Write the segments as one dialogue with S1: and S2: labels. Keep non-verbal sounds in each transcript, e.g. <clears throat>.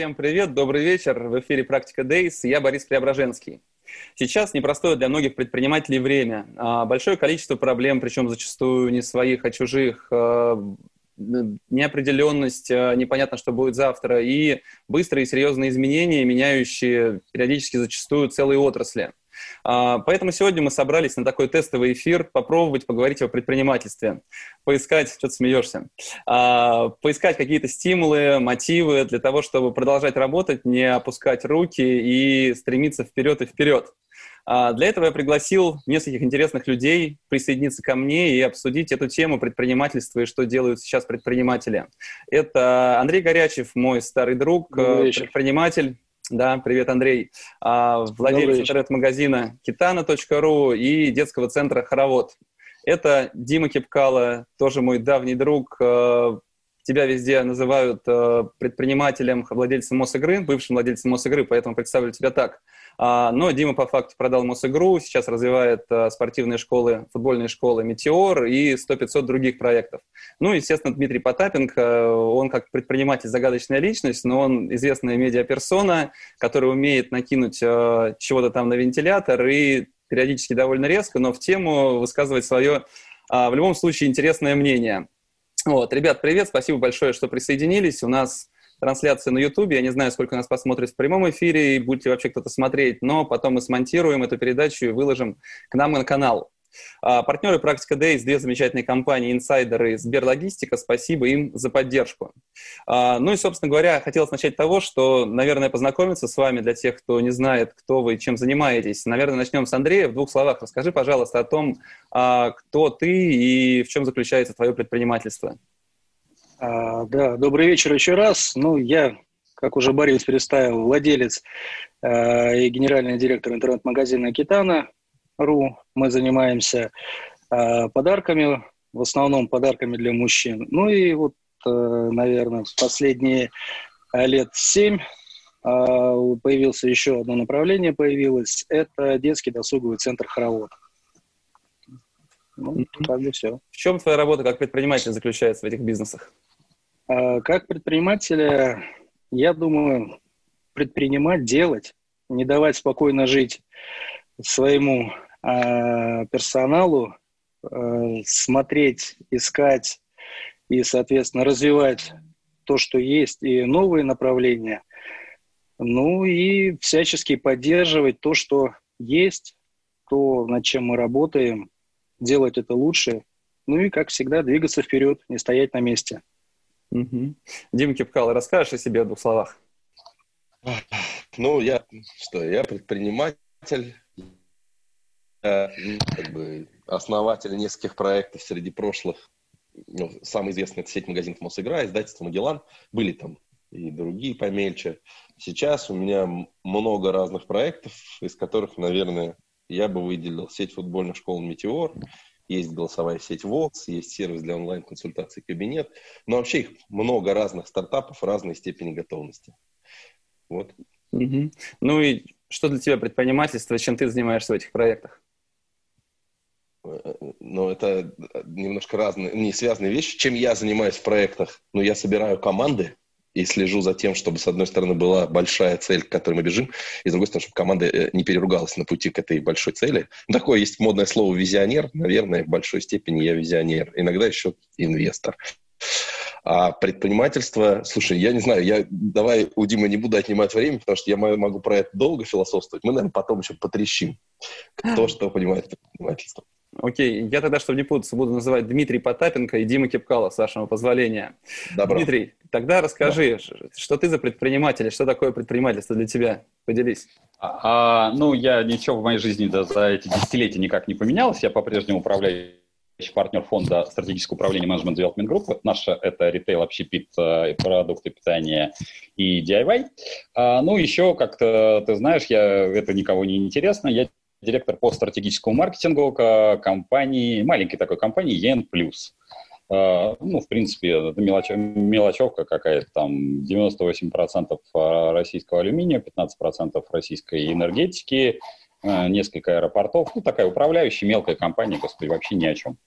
S1: Всем привет, добрый вечер. В эфире «Практика Days». Я Борис Преображенский. Сейчас непростое для многих предпринимателей время. А, большое количество проблем, причем зачастую не своих, а чужих. А, неопределенность, а, непонятно, что будет завтра. И быстрые и серьезные изменения, меняющие периодически зачастую целые отрасли. А, поэтому сегодня мы собрались на такой тестовый эфир, попробовать поговорить о предпринимательстве, поискать, что ты смеешься, а, поискать какие-то стимулы, мотивы для того, чтобы продолжать работать, не опускать руки и стремиться вперед и вперед. А, для этого я пригласил нескольких интересных людей присоединиться ко мне и обсудить эту тему предпринимательства и что делают сейчас предприниматели. Это Андрей Горячев, мой старый друг, предприниматель, да, привет, Андрей. А, владелец интернет-магазина kitana.ru и детского центра «Хоровод». Это Дима Кипкала, тоже мой давний друг. А, тебя везде называют а, предпринимателем, владельцем Мосигры, бывшим владельцем Мосигры, поэтому представлю тебя так – но Дима по факту продал Мосигру, сейчас развивает а, спортивные школы, футбольные школы «Метеор» и 100-500 других проектов. Ну, естественно, Дмитрий Потапенко, он как предприниматель загадочная личность, но он известная медиаперсона, которая умеет накинуть а, чего-то там на вентилятор и периодически довольно резко, но в тему высказывать свое, в любом случае, интересное мнение. Вот, ребят, привет, спасибо большое, что присоединились. У нас трансляция на YouTube. Я не знаю, сколько нас посмотрит в прямом эфире, и будете вообще кто-то смотреть, но потом мы смонтируем эту передачу и выложим к нам на канал. А, партнеры «Практика Days» – две замечательные компании, инсайдеры Сберлогистика. Спасибо им за поддержку. А, ну и, собственно говоря, хотелось начать с того, что, наверное, познакомиться с вами для тех, кто не знает, кто вы, чем занимаетесь. Наверное, начнем с Андрея. В двух словах расскажи, пожалуйста, о том, а, кто ты и в чем заключается твое предпринимательство.
S2: А, да, добрый вечер еще раз. Ну, я, как уже Борис представил, владелец э, и генеральный директор интернет-магазина Китана.ру. Мы занимаемся э, подарками, в основном подарками для мужчин. Ну и вот, э, наверное, в последние лет семь э, появился еще одно направление появилось. Это детский досуговый центр «Хоровод».
S1: Ну, как бы все. В чем твоя работа как предприниматель заключается в этих бизнесах?
S2: А, как предпринимателя, я думаю, предпринимать, делать, не давать спокойно жить своему э, персоналу, э, смотреть, искать и, соответственно, развивать то, что есть, и новые направления. Ну и всячески поддерживать то, что есть, то, над чем мы работаем, делать это лучше. Ну и, как всегда, двигаться вперед, не стоять на месте.
S1: Угу. Дим Кипкал, расскажешь о себе в двух словах?
S3: Ну, я что, я предприниматель, я, ну, как бы основатель нескольких проектов среди прошлых. Ну, самый известный это сеть магазинов Мосигра, издательство Магеллан. Были там и другие помельче. Сейчас у меня много разных проектов, из которых, наверное, я бы выделил сеть футбольных школ «Метеор», есть голосовая сеть ВОКС, есть сервис для онлайн-консультаций «Кабинет». Но вообще их много разных стартапов разной степени готовности.
S1: Вот. Угу. Ну и что для тебя предпринимательство, чем ты занимаешься в этих проектах?
S3: Ну, это немножко разные, не связанные вещи. Чем я занимаюсь в проектах? Ну, я собираю команды, и слежу за тем, чтобы, с одной стороны, была большая цель, к которой мы бежим, и, с другой стороны, чтобы команда э, не переругалась на пути к этой большой цели. Ну, такое есть модное слово «визионер». Наверное, в большой степени я визионер. Иногда еще инвестор. А предпринимательство, слушай, я не знаю, я давай у Димы не буду отнимать время, потому что я могу про это долго философствовать. Мы, наверное, потом еще потрещим, кто что понимает предпринимательство.
S1: Окей, я тогда, чтобы не путаться, буду называть Дмитрий Потапенко и Дима Кипкала, с вашего позволения. Добро. Дмитрий, тогда расскажи, да. что ты за предприниматель, что такое предпринимательство для тебя? Поделись.
S4: А, а, ну, я ничего в моей жизни да, за эти десятилетия никак не поменялось. Я по-прежнему управляю партнер фонда стратегического управления менеджмент Development Group. Наша это ритейл, общепит, э, продукты питания и DIY. А, ну, еще, как -то, ты знаешь, я, это никого не интересно, я директор по стратегическому маркетингу компании, маленькой такой компании EN+. А, ну, в принципе, это мелоч, мелочевка какая-то, там 98% российского алюминия, 15% российской энергетики, а, несколько аэропортов, ну, такая управляющая мелкая компания, господи, вообще ни о чем.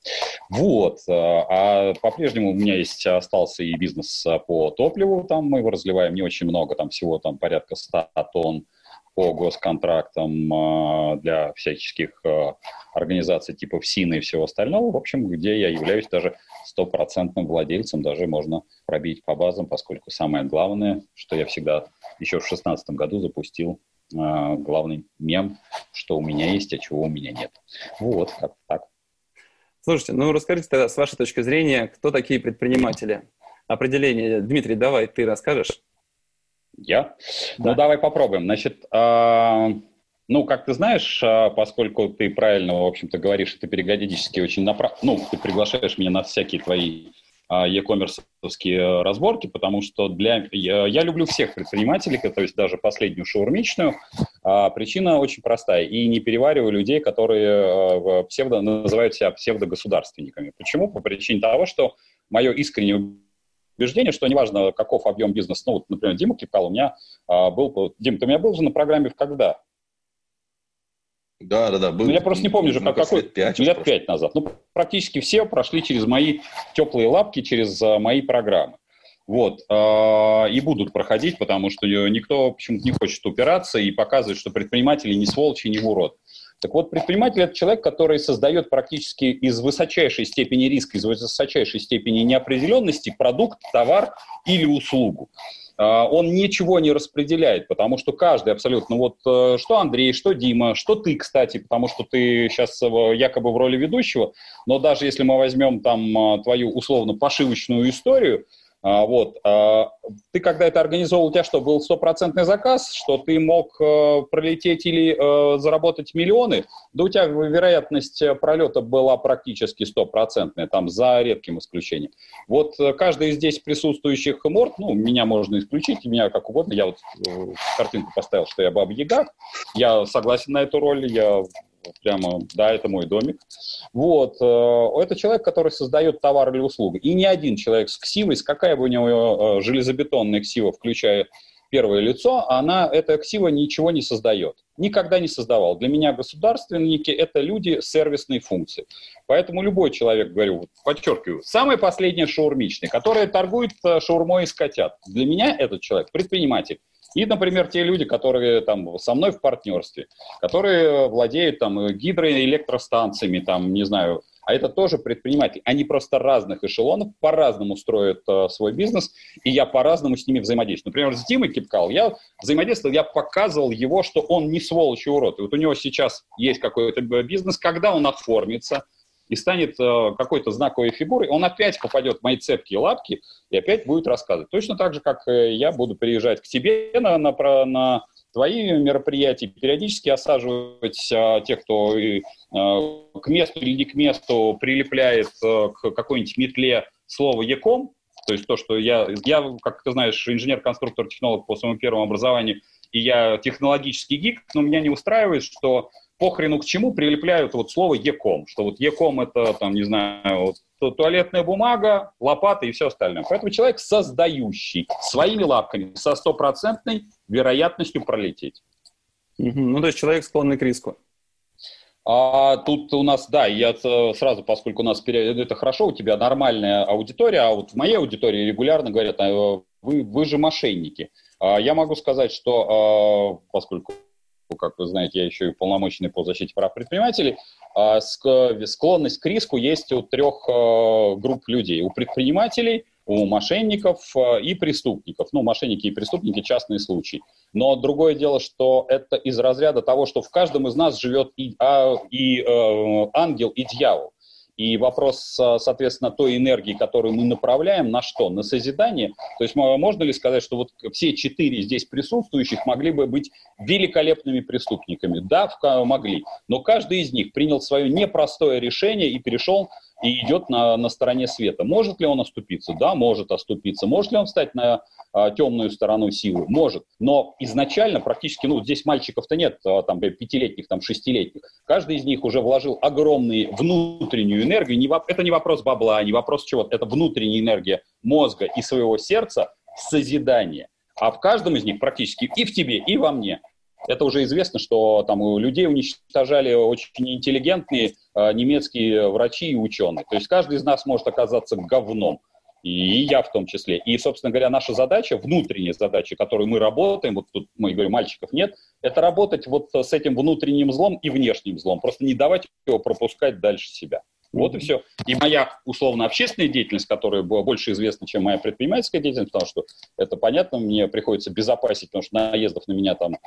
S4: Вот, а, а по-прежнему у меня есть, остался и бизнес по топливу, там мы его разливаем не очень много, там всего там порядка 100 тонн, по госконтрактам а, для всяческих а, организаций типа ФСИНа и всего остального, в общем, где я являюсь даже стопроцентным владельцем, даже можно пробить по базам, поскольку самое главное, что я всегда еще в шестнадцатом году запустил а, главный мем, что у меня есть, а чего у меня нет. Вот, как так.
S1: Слушайте, ну расскажите тогда с вашей точки зрения, кто такие предприниматели? Определение, Дмитрий, давай ты расскажешь.
S4: Я? Ну, да. Ну, давай попробуем. Значит, э, ну, как ты знаешь, э, поскольку ты правильно, в общем-то, говоришь, ты периодически очень направ... Ну, ты приглашаешь меня на всякие твои а, e-commerce разборки, потому что для... я, я люблю всех предпринимателей, то есть даже последнюю шаурмичную. А, причина очень простая. И не перевариваю людей, которые а, псевдо... называют себя псевдогосударственниками. Почему? По причине того, что мое искреннее убеждение, что неважно, каков объем бизнеса, ну, вот, например, Дима Кипкал у меня а, был, Дим, ты у меня был же на программе в когда?
S3: Да, да, да.
S4: Был, ну, я просто не помню же, как, какой, лет пять, лет пять назад. Ну, практически все прошли через мои теплые лапки, через а, мои программы. Вот, э, и будут проходить, потому что никто почему-то не хочет упираться и показывать, что предприниматели не сволочи, не урод. Так вот, предприниматель – это человек, который создает практически из высочайшей степени риска, из высочайшей степени неопределенности продукт, товар или услугу. А, он ничего не распределяет, потому что каждый абсолютно, вот э, что Андрей, что Дима, что ты, кстати, потому что ты сейчас якобы в роли ведущего, но даже если мы возьмем там а, твою условно пошивочную историю, а, вот. А, ты когда это организовал, у тебя что, был стопроцентный заказ, что ты мог э, пролететь или э, заработать миллионы? Да у тебя вероятность пролета была практически стопроцентная, там за редким исключением. Вот э, каждый из здесь присутствующих морд, ну, меня можно исключить, меня как угодно, я вот картинку поставил, что я Баба Яга, я согласен на эту роль, я прямо, да, это мой домик. Вот, э, это человек, который создает товар или услугу. И не один человек с ксивой, с какая бы у него э, железобетонная ксива, включая первое лицо, она, эта ксива ничего не создает. Никогда не создавал. Для меня государственники – это люди сервисной функции. Поэтому любой человек, говорю, подчеркиваю, самый последний шаурмичный, который торгует э, шаурмой из котят. Для меня этот человек предприниматель. И, например, те люди, которые там со мной в партнерстве, которые владеют там гидроэлектростанциями, там, не знаю, а это тоже предприниматели. Они просто разных эшелонов по-разному строят э, свой бизнес, и я по-разному с ними взаимодействую. Например, с Димой Кипкал я взаимодействовал, я показывал его, что он не сволочь и урод. И вот у него сейчас есть какой-то бизнес, когда он оформится, и станет э, какой-то знаковой фигурой, он опять попадет в мои цепкие лапки и опять будет рассказывать. Точно так же, как э, я буду приезжать к тебе на, на, на твои мероприятия, периодически осаживать э, тех, кто э, к месту или не к месту прилепляет э, к какой-нибудь метле слово «яком», то есть то, что я, я, как ты знаешь, инженер-конструктор, технолог по своему первому образованию, и я технологический гик, но меня не устраивает, что похрену к чему прилепляют вот слово «еком», что вот «еком» — это, там, не знаю, вот, туалетная бумага, лопата и все остальное. Поэтому человек создающий своими лапками со стопроцентной вероятностью пролететь.
S1: Ну, то есть человек склонный к риску.
S4: А тут у нас, да, я сразу, поскольку у нас это хорошо, у тебя нормальная аудитория, а вот в моей аудитории регулярно говорят, «А, вы, вы же мошенники. А я могу сказать, что а, поскольку как вы знаете, я еще и полномоченный по защите прав предпринимателей, а склонность к риску есть у трех э, групп людей. У предпринимателей, у мошенников э, и преступников. Ну, мошенники и преступники – частные случаи. Но другое дело, что это из разряда того, что в каждом из нас живет и, а, и э, ангел, и дьявол. И вопрос, соответственно, той энергии, которую мы направляем, на что? На созидание. То есть можно ли сказать, что вот все четыре здесь присутствующих могли бы быть великолепными преступниками? Да, могли. Но каждый из них принял свое непростое решение и перешел и идет на, на стороне света. Может ли он оступиться? Да, может оступиться. Может ли он встать на а, темную сторону силы? Может. Но изначально практически, ну, здесь мальчиков-то нет, а, там, пятилетних, там, шестилетних. Каждый из них уже вложил огромную внутреннюю энергию. Не, это не вопрос бабла, не вопрос чего это внутренняя энергия мозга и своего сердца в созидание. А в каждом из них практически и в тебе, и во мне это уже известно, что там людей уничтожали очень интеллигентные немецкие врачи и ученые. То есть каждый из нас может оказаться говном. И я в том числе. И, собственно говоря, наша задача, внутренняя задача, которой мы работаем, вот тут мы говорим, мальчиков нет, это работать вот с этим внутренним злом и внешним злом. Просто не давать его пропускать дальше себя. Вот и все. И моя условно-общественная деятельность, которая была больше известна, чем моя предпринимательская деятельность, потому что это понятно, мне приходится безопасить, потому что наездов на меня там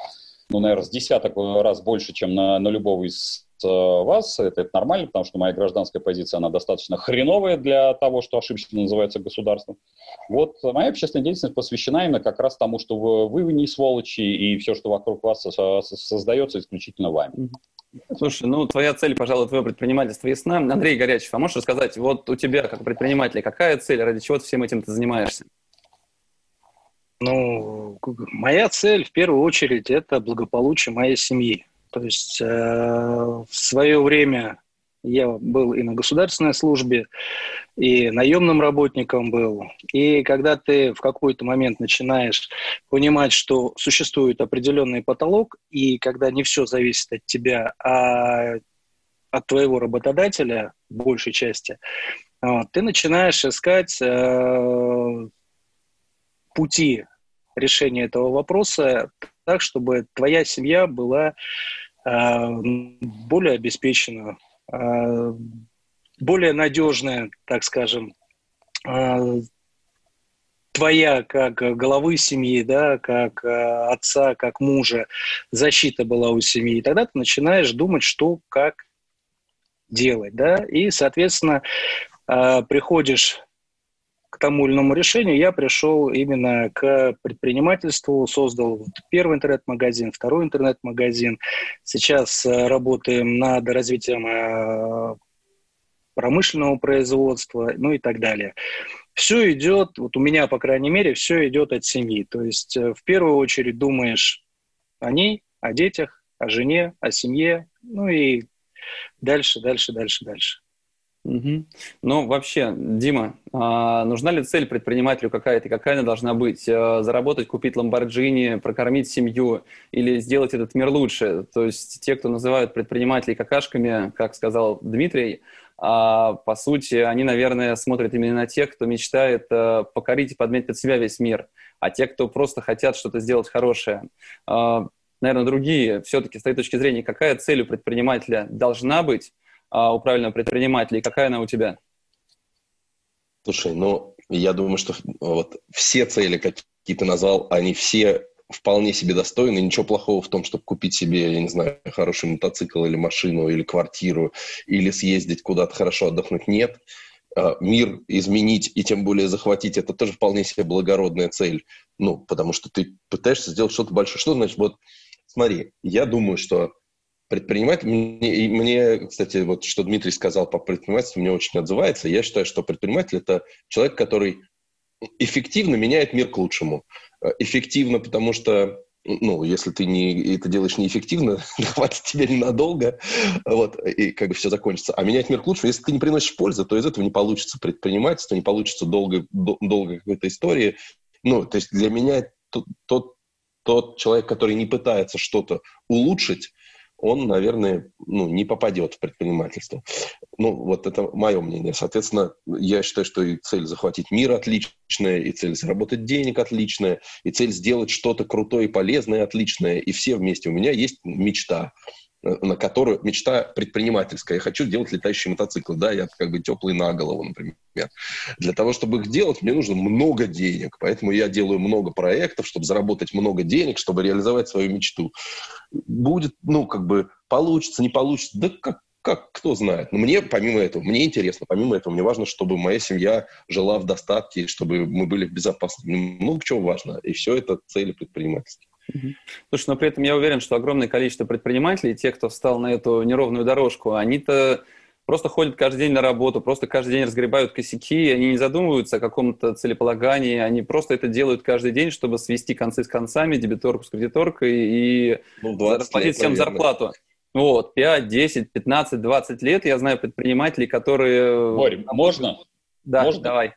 S4: ну, наверное, с десяток раз больше, чем на, на любого из э, вас. Это, это нормально, потому что моя гражданская позиция, она достаточно хреновая для того, что ошибочно называется государством. Вот моя общественная деятельность посвящена именно как раз тому, что вы, вы не сволочи, и все, что вокруг вас создается исключительно вами.
S1: Слушай, ну твоя цель, пожалуй, твое предпринимательство ясна. Андрей Горячев, а можешь рассказать, вот у тебя, как предпринимателя, какая цель, ради чего ты всем этим ты занимаешься?
S2: Ну, моя цель в первую очередь это благополучие моей семьи. То есть э, в свое время я был и на государственной службе, и наемным работником был. И когда ты в какой-то момент начинаешь понимать, что существует определенный потолок, и когда не все зависит от тебя, а от твоего работодателя в большей части, вот, ты начинаешь искать э, пути решения этого вопроса так, чтобы твоя семья была э, более обеспечена, э, более надежная, так скажем, э, твоя как головы семьи, да, как э, отца, как мужа, защита была у семьи. И тогда ты начинаешь думать, что, как делать, да, и, соответственно, э, приходишь к тому или иному решению, я пришел именно к предпринимательству, создал первый интернет-магазин, второй интернет-магазин. Сейчас э, работаем над развитием э, промышленного производства, ну и так далее. Все идет, вот у меня, по крайней мере, все идет от семьи. То есть э, в первую очередь думаешь о ней, о детях, о жене, о семье, ну и дальше, дальше, дальше, дальше.
S1: Угу. Ну, вообще, Дима, а нужна ли цель предпринимателю какая-то, какая она должна быть? А, заработать, купить Ламборджини, прокормить семью или сделать этот мир лучше? То есть те, кто называют предпринимателей какашками, как сказал Дмитрий, а, по сути, они, наверное, смотрят именно на тех, кто мечтает а, покорить и подметить под себя весь мир, а те, кто просто хотят что-то сделать хорошее. А, наверное, другие. Все-таки с твоей точки зрения, какая цель у предпринимателя должна быть, а, у правильного предпринимателя, и какая она у тебя?
S3: Слушай, ну, я думаю, что вот все цели, какие ты назвал, они все вполне себе достойны. Ничего плохого в том, чтобы купить себе, я не знаю, хороший мотоцикл или машину, или квартиру, или съездить куда-то хорошо отдохнуть. Нет. А, мир изменить и тем более захватить, это тоже вполне себе благородная цель. Ну, потому что ты пытаешься сделать что-то большое. Что значит, вот, смотри, я думаю, что предприниматель, мне, мне, кстати, вот что Дмитрий сказал по предпринимательству, мне очень отзывается. Я считаю, что предприниматель – это человек, который эффективно меняет мир к лучшему. Э, эффективно, потому что ну, если ты не, это делаешь неэффективно, <laughs> хватит тебя ненадолго, вот, и как бы все закончится. А менять мир к лучшему, если ты не приносишь пользы, то из этого не получится предпринимательство, не получится долго, долго какой-то истории. Ну, то есть для меня тот, тот, тот человек, который не пытается что-то улучшить, он, наверное, ну, не попадет в предпринимательство. Ну, вот это мое мнение. Соответственно, я считаю, что и цель захватить мир отличная, и цель заработать денег отличная, и цель сделать что-то крутое и полезное отличное, и все вместе. У меня есть мечта на которую мечта предпринимательская. Я хочу делать летающие мотоциклы. Да, я как бы теплый на голову, например. Для того, чтобы их делать, мне нужно много денег. Поэтому я делаю много проектов, чтобы заработать много денег, чтобы реализовать свою мечту. Будет, ну, как бы, получится, не получится. Да как, как, кто знает. Но мне, помимо этого, мне интересно, помимо этого, мне важно, чтобы моя семья жила в достатке, чтобы мы были в безопасности. Много чего важно. И все это цели предпринимательства.
S1: Слушай, но при этом я уверен, что огромное количество предпринимателей, те, кто встал на эту неровную дорожку, они-то просто ходят каждый день на работу, просто каждый день разгребают косяки, они не задумываются о каком-то целеполагании, они просто это делают каждый день, чтобы свести концы с концами, дебиторку с кредиторкой и ну, заплатить всем зарплату. Вот, 5, 10, 15, 20 лет я знаю предпринимателей, которые...
S4: Борь, можно?
S1: Да,
S4: можно?
S1: давай.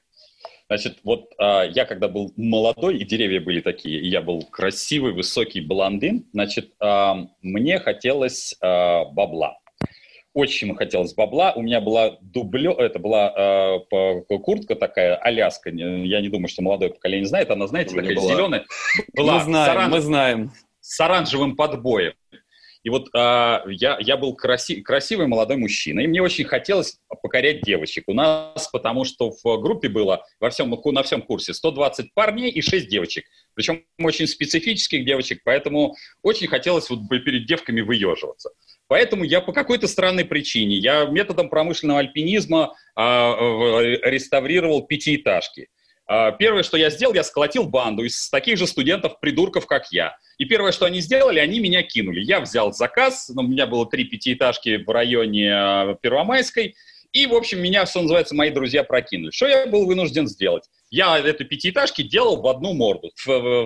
S4: Значит, вот а, я когда был молодой, и деревья были такие, и я был красивый, высокий блондин, значит, а, мне хотелось а, бабла. Очень хотелось бабла. У меня была дублё, это была э, куртка такая, Аляска. Я не думаю, что молодое поколение знает. Она, знаете, такая была. зеленая.
S1: Была мы знаем, оран... мы знаем.
S4: С оранжевым подбоем. И вот а, я, я был краси, красивый молодой мужчина, и мне очень хотелось покорять девочек. У нас, потому что в группе было во всем, на всем курсе 120 парней и 6 девочек. Причем очень специфических девочек, поэтому очень хотелось вот перед девками выеживаться. Поэтому я по какой-то странной причине, я методом промышленного альпинизма а, реставрировал пятиэтажки. А, первое, что я сделал, я сколотил банду из таких же студентов-придурков, как я. И первое, что они сделали, они меня кинули. Я взял заказ, у меня было три пятиэтажки в районе а, Первомайской, и, в общем, меня, что называется, мои друзья прокинули. Что я был вынужден сделать? Я эту пятиэтажки делал в одну морду.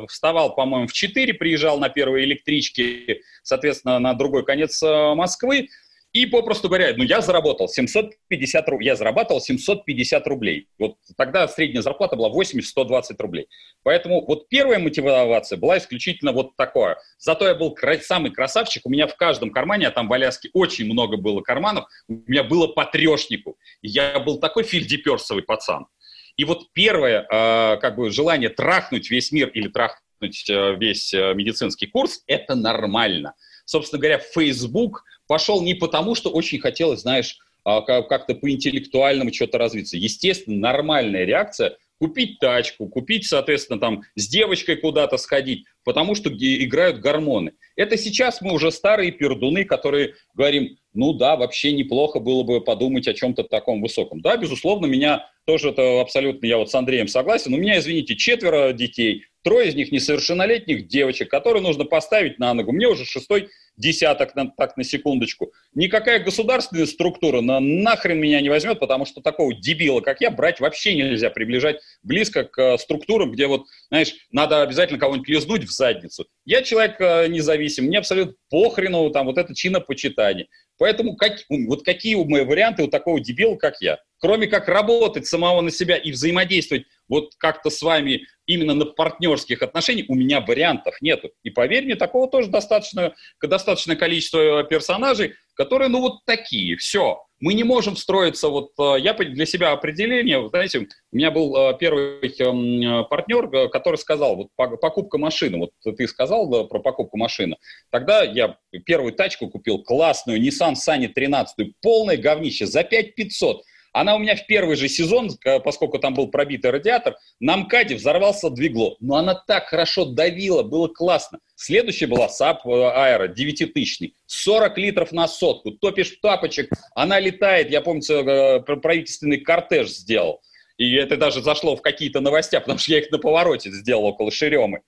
S4: Вставал, по-моему, в 4, приезжал на первой электричке, соответственно, на другой конец а, Москвы, и, попросту говоря, ну, я заработал 750 рублей. Я зарабатывал 750 рублей. Вот тогда средняя зарплата была 80-120 рублей. Поэтому вот первая мотивация была исключительно вот такое. Зато я был самый красавчик. У меня в каждом кармане, а там в Аляске очень много было карманов, у меня было по трешнику. Я был такой фильдеперсовый пацан. И вот первое, э, как бы, желание трахнуть весь мир или трахнуть э, весь э, медицинский курс, это нормально. Собственно говоря, Facebook пошел не потому, что очень хотелось, знаешь, а, как-то по-интеллектуальному что-то развиться. Естественно, нормальная реакция купить тачку, купить, соответственно, там с девочкой куда-то сходить, потому что играют гормоны. Это сейчас мы уже старые пердуны, которые говорим, ну да, вообще неплохо было бы подумать о чем-то таком высоком. Да, безусловно, меня тоже это абсолютно, я вот с Андреем согласен, у меня, извините, четверо детей, трое из них несовершеннолетних девочек, которые нужно поставить на ногу. Мне уже шестой десяток, на, так на секундочку. Никакая государственная структура на, нахрен меня не возьмет, потому что такого дебила, как я, брать вообще нельзя, приближать близко к э, структурам, где вот, знаешь, надо обязательно кого-нибудь лизнуть в задницу. Я человек э, независим, мне абсолютно похрену там вот это чинопочитание. Поэтому как, вот какие у мои варианты у такого дебила, как я? Кроме как работать самого на себя и взаимодействовать вот как-то с вами именно на партнерских отношениях, у меня вариантов нету. И поверь мне, такого тоже достаточно, достаточное количество персонажей, которые, ну, вот такие, все. Мы не можем встроиться, вот э, я для себя определение, знаете, у меня был э, первый эм, партнер, э, который сказал, вот покупка машины, вот ты сказал про покупку машины, тогда я первую тачку купил, классную, Nissan Sunny 13, полное говнище, за 5500, она у меня в первый же сезон, поскольку там был пробитый радиатор, на МКАДе взорвался двигло. Но она так хорошо давила, было классно. Следующая была Saab Aero, 9000 40 литров на сотку. Топишь тапочек, она летает. Я помню, э, правительственный кортеж сделал. И это даже зашло в какие-то новости, <laughs> потому что я их на повороте сделал около Шеремы.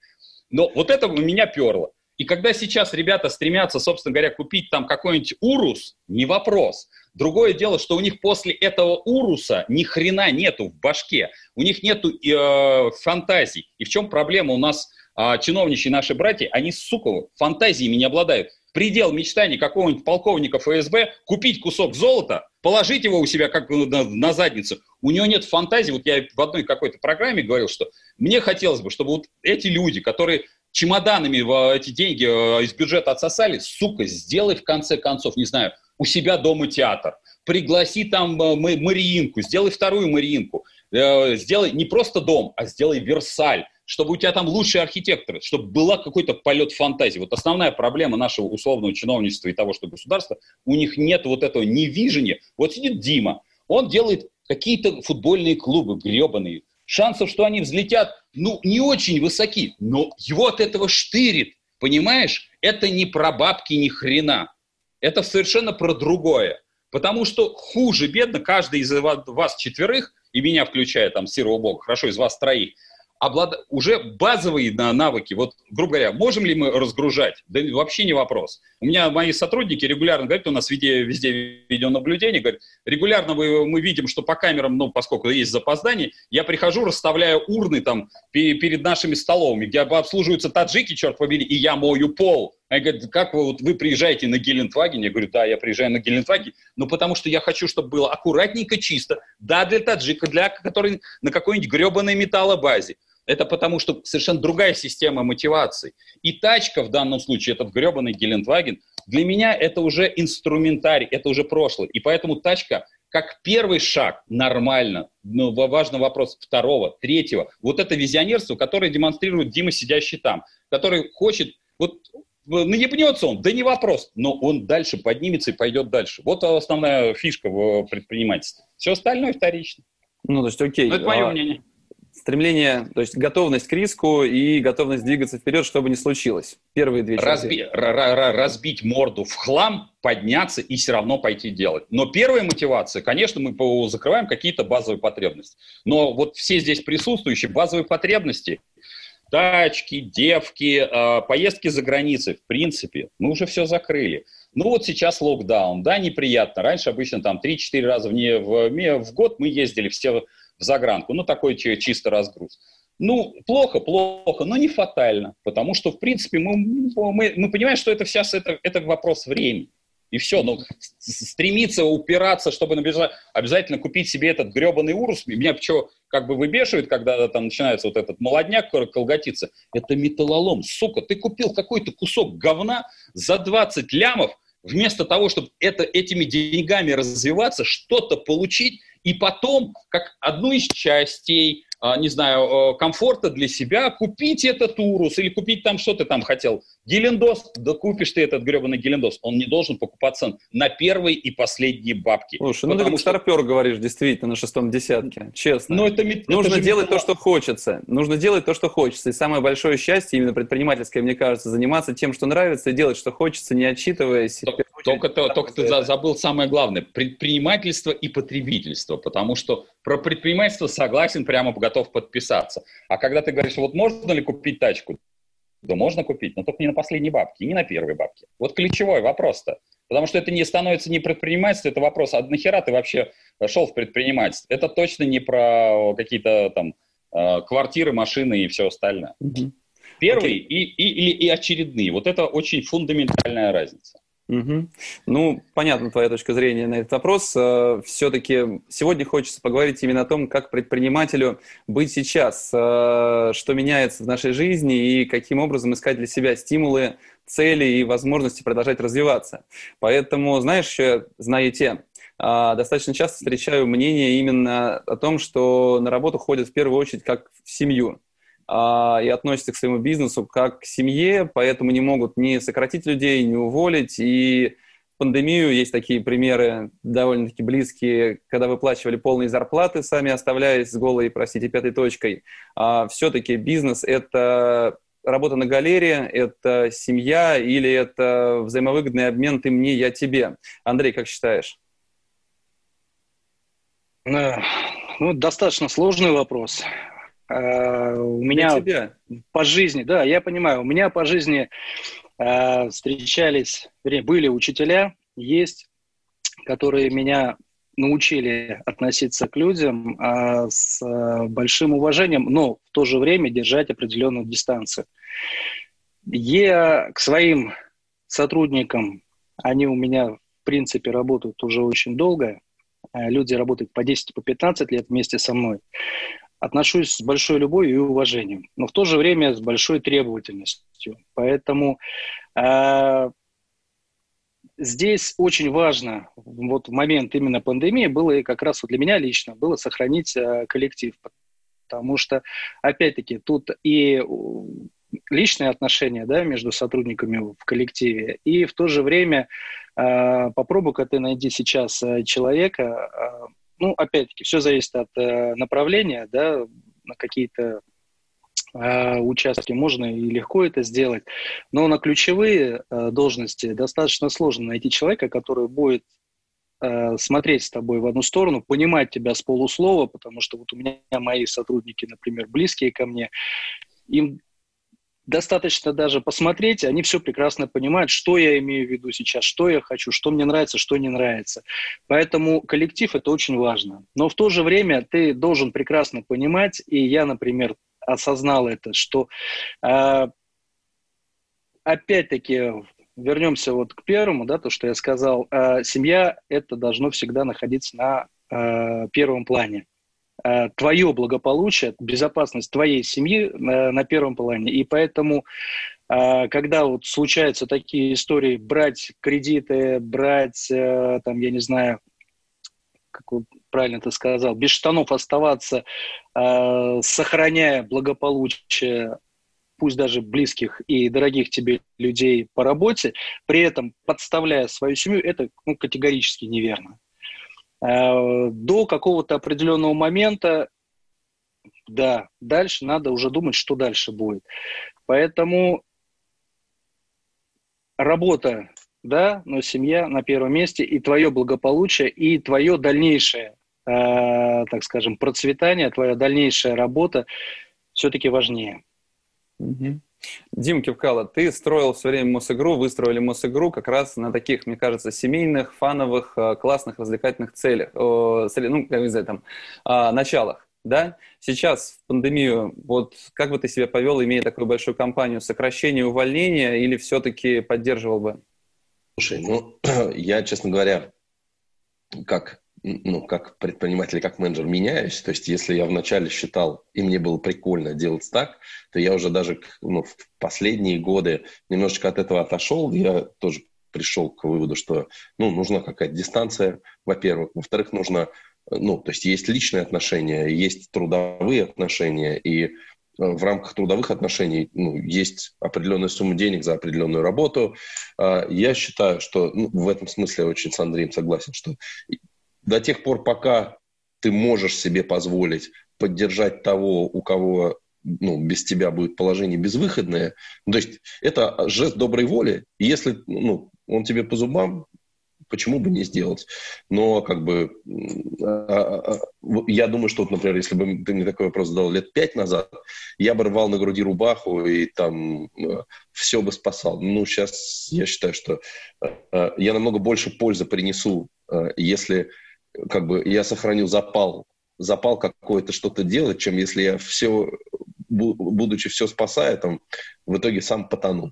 S4: Но вот это у меня перло. И когда сейчас ребята стремятся, собственно говоря, купить там какой-нибудь Урус, не вопрос. Другое дело, что у них после этого уруса ни хрена нету в башке, у них нету э, фантазий. И в чем проблема у нас э, чиновничьи наши братья, они, сука, фантазиями не обладают. Предел мечтаний какого-нибудь полковника ФСБ купить кусок золота, положить его у себя как на, на задницу. У него нет фантазии. Вот я в одной какой-то программе говорил, что мне хотелось бы, чтобы вот эти люди, которые чемоданами эти деньги э, из бюджета отсосали, сука, сделай в конце концов, не знаю, у себя дома театр, пригласи там э, Мариинку, сделай вторую Мариинку, э, сделай не просто дом, а сделай Версаль, чтобы у тебя там лучшие архитекторы, чтобы была какой-то полет фантазии. Вот основная проблема нашего условного чиновничества и того, что государство, у них нет вот этого невижения. Вот сидит Дима, он делает какие-то футбольные клубы гребаные, шансов, что они взлетят, ну, не очень высоки, но его от этого штырит, понимаешь? Это не про бабки ни хрена. Это совершенно про другое. Потому что хуже бедно каждый из вас четверых, и меня включая там серого бога, хорошо, из вас троих, облад... уже базовые навыки, вот, грубо говоря, можем ли мы разгружать? Да вообще не вопрос. У меня мои сотрудники регулярно говорят, у нас везде, везде видеонаблюдение, говорят, регулярно мы, мы видим, что по камерам, ну, поскольку есть запоздание, я прихожу, расставляю урны там перед нашими столовыми, где обслуживаются таджики, черт побери, и я мою пол. Они говорят, как вы, вот, вы приезжаете на Гелендваген? Я говорю, да, я приезжаю на Гелендваген, но потому что я хочу, чтобы было аккуратненько, чисто, да, для таджика, для который на какой-нибудь гребаной металлобазе. Это потому, что совершенно другая система мотивации. И тачка в данном случае, этот гребаный Гелендваген, для меня это уже инструментарий, это уже прошлое. И поэтому тачка как первый шаг нормально, но важный вопрос второго, третьего. Вот это визионерство, которое демонстрирует Дима, сидящий там, который хочет, вот наебнется он, да не вопрос, но он дальше поднимется и пойдет дальше. Вот основная фишка в предпринимательстве. Все остальное вторично.
S1: Ну, то есть, окей.
S4: Но это мое а... мнение
S1: стремление, то есть готовность к риску и готовность двигаться вперед, что бы ни случилось. Первые две
S4: Разби, разбить морду в хлам, подняться и все равно пойти делать. Но первая мотивация, конечно, мы закрываем какие-то базовые потребности. Но вот все здесь присутствующие базовые потребности, тачки, девки, а, поездки за границей, в принципе, мы уже все закрыли. Ну вот сейчас локдаун, да, неприятно. Раньше обычно там 3-4 раза в, не, в, в год мы ездили все в загранку. Ну, такой чисто разгруз. Ну, плохо, плохо, но не фатально, потому что, в принципе, мы, мы, мы понимаем, что это сейчас это, это вопрос времени. И все, но стремиться упираться, чтобы обязательно купить себе этот гребаный урус, меня что, как бы выбешивает, когда там начинается вот этот молодняк колготиться, это металлолом. Сука, ты купил какой-то кусок говна за 20 лямов, вместо того, чтобы это, этими деньгами развиваться, что-то получить, и потом, как одну из частей, а, не знаю, комфорта для себя, купить этот Урус или купить там, что ты там хотел, Гелендос, да купишь ты этот гребаный Гелендос. Он не должен покупаться на первые и последние бабки.
S1: Слушай, ну ты как что... старпер говоришь, действительно, на шестом десятке, честно. Но это, Нужно это делать металл... то, что хочется. Нужно делать то, что хочется. И самое большое счастье, именно предпринимательское, мне кажется, заниматься тем, что нравится, и делать, что хочется, не отчитываясь.
S4: Только, только, только ты забыл самое главное. Предпринимательство и потребительство. Потому что про предпринимательство согласен, прямо готов подписаться. А когда ты говоришь, вот можно ли купить тачку? Да можно купить, но только не на последние бабки, не на первые бабки. Вот ключевой вопрос-то. Потому что это не становится не предпринимательство, это вопрос, а нахера ты вообще шел в предпринимательство? Это точно не про какие-то там э, квартиры, машины и все остальное. Угу. Первые okay. и, и, и, и очередные. Вот это очень фундаментальная разница.
S1: Угу. Ну, понятна твоя точка зрения на этот вопрос. Э, Все-таки сегодня хочется поговорить именно о том, как предпринимателю быть сейчас, э, что меняется в нашей жизни и каким образом искать для себя стимулы, цели и возможности продолжать развиваться. Поэтому, знаешь, еще знаете, э, достаточно часто встречаю мнение именно о том, что на работу ходят в первую очередь как в семью а, и относятся к своему бизнесу как к семье, поэтому не могут ни сократить людей, ни уволить. И пандемию есть такие примеры довольно-таки близкие, когда выплачивали полные зарплаты, сами оставляясь с голой, простите, пятой точкой. А, все-таки бизнес – это работа на галерее, это семья или это взаимовыгодный обмен «ты мне, я тебе». Андрей, как считаешь?
S2: Ну, достаточно сложный вопрос. Uh, у меня тебя. по жизни, да, я понимаю, у меня по жизни uh, встречались, вернее, были учителя, есть, которые меня научили относиться к людям uh, с большим уважением, но в то же время держать определенную дистанцию. Я к своим сотрудникам, они у меня, в принципе, работают уже очень долго, люди работают по 10-15 по лет вместе со мной отношусь с большой любовью и уважением, но в то же время с большой требовательностью. Поэтому э, здесь очень важно, вот в момент именно пандемии было и как раз вот для меня лично, было сохранить э, коллектив. Потому что, опять-таки, тут и личные отношения да, между сотрудниками в коллективе, и в то же время э, попробуй-ка ты найди сейчас э, человека, э, ну, опять-таки, все зависит от э, направления, да, на какие-то э, участки можно и легко это сделать, но на ключевые э, должности достаточно сложно найти человека, который будет э, смотреть с тобой в одну сторону, понимать тебя с полуслова, потому что вот у меня мои сотрудники, например, близкие ко мне, им достаточно даже посмотреть, они все прекрасно понимают, что я имею в виду сейчас, что я хочу, что мне нравится, что не нравится. Поэтому коллектив – это очень важно. Но в то же время ты должен прекрасно понимать, и я, например, осознал это, что э, опять-таки вернемся вот к первому, да, то, что я сказал, э, семья – это должно всегда находиться на э, первом плане. Э, твое благополучие, безопасность твоей семьи на, на первом плане. И поэтому, э, когда вот случаются такие истории, брать кредиты, брать, э, там, я не знаю, как правильно ты сказал, без штанов оставаться, сохраняя благополучие пусть даже близких и дорогих тебе людей по работе, при этом подставляя свою семью, это ну, категорически неверно. Э, до какого-то определенного момента, да, дальше надо уже думать, что дальше будет. Поэтому работа, да, но семья на первом месте, и твое благополучие, и твое дальнейшее, э, так скажем, процветание, твоя дальнейшая работа все-таки важнее.
S1: Угу. Дим Кивкало, ты строил все время Мосигру, выстроили Мосигру как раз на таких, мне кажется, семейных, фановых, э, классных, развлекательных целях, ну, как не знаю, там, а, началах, да? Сейчас в пандемию, вот как бы ты себя повел, имея такую большую компанию, сокращение, увольнение или все-таки поддерживал бы?
S3: Слушай, ну, <clears throat> я, честно говоря, как ну, как предприниматель, как менеджер меняюсь. То есть, если я вначале считал, и мне было прикольно делать так, то я уже даже ну, в последние годы немножечко от этого отошел. Я тоже пришел к выводу, что ну, нужна какая-то дистанция, во-первых. Во-вторых, нужно, ну, то есть есть личные отношения, есть трудовые отношения, и э, в рамках трудовых отношений ну, есть определенная сумма денег за определенную работу. А, я считаю, что ну, в этом смысле очень с Андреем согласен, что до тех пор, пока ты можешь себе позволить поддержать того, у кого ну, без тебя будет положение безвыходное. Ну, то есть это жест доброй воли. Если ну, он тебе по зубам, почему бы не сделать? Но как бы а, а, а, я думаю, что, например, если бы ты мне такой вопрос задал лет пять назад, я бы рвал на груди рубаху и там все бы спасал. Ну, сейчас я считаю, что я намного больше пользы принесу, если как бы я сохраню запал, запал какой-то что-то делать, чем если я все, будучи все спасая, там, в итоге сам потону.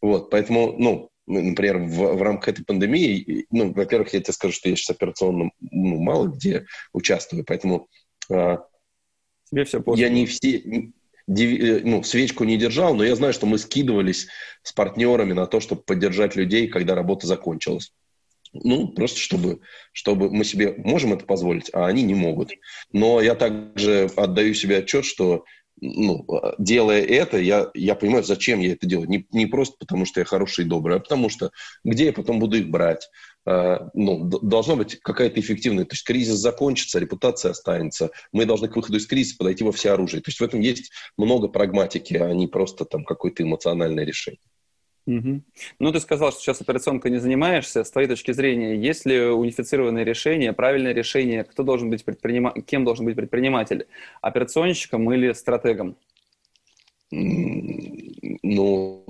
S3: Вот, поэтому, ну, например, в, в рамках этой пандемии, ну, во-первых, я тебе скажу, что я сейчас операционно ну, мало где участвую, поэтому
S1: а, Тебе все
S3: я не все, э, ну, свечку не держал, но я знаю, что мы скидывались с партнерами на то, чтобы поддержать людей, когда работа закончилась. Ну, просто чтобы, чтобы мы себе можем это позволить, а они не могут. Но я также отдаю себе отчет, что ну, делая это, я, я понимаю, зачем я это делаю. Не, не просто потому, что я хороший и добрый, а потому что где я потом буду их брать? Uh, ну, должна быть какая-то эффективная. То есть кризис закончится, репутация останется. Мы должны к выходу из кризиса подойти во все оружие. То есть в этом есть много прагматики, а не просто там какое-то эмоциональное решение.
S1: Угу. Ну, ты сказал, что сейчас операционкой не занимаешься. С твоей точки зрения, есть ли унифицированное решение, правильное решение? Кто должен быть предпринима... Кем должен быть предприниматель? Операционщиком или стратегом?
S3: Ну,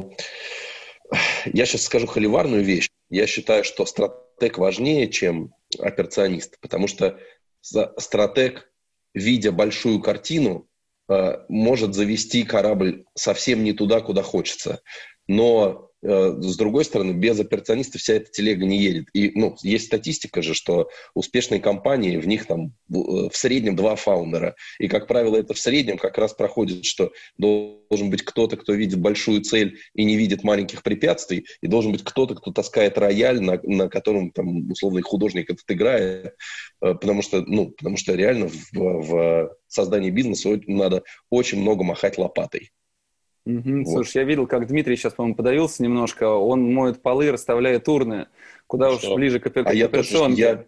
S3: я сейчас скажу холиварную вещь. Я считаю, что стратег важнее, чем операционист, потому что стратег, видя большую картину, э, может завести корабль совсем не туда, куда хочется но э, с другой стороны, без операциониста вся эта телега не едет. И ну, есть статистика же, что успешные компании, в них там в, э, в среднем два фаундера. И, как правило, это в среднем как раз проходит, что должен быть кто-то, кто видит большую цель и не видит маленьких препятствий, и должен быть кто-то, кто таскает рояль, на, на котором там условный художник этот играет, э, потому что, ну, потому что реально в, в создании бизнеса надо очень много махать лопатой.
S1: Угу. Вот. Слушай, я видел, как Дмитрий сейчас, по-моему, подавился немножко. Он моет полы, расставляет урны. Куда Что? уж ближе к,
S3: а к я операционке. Я,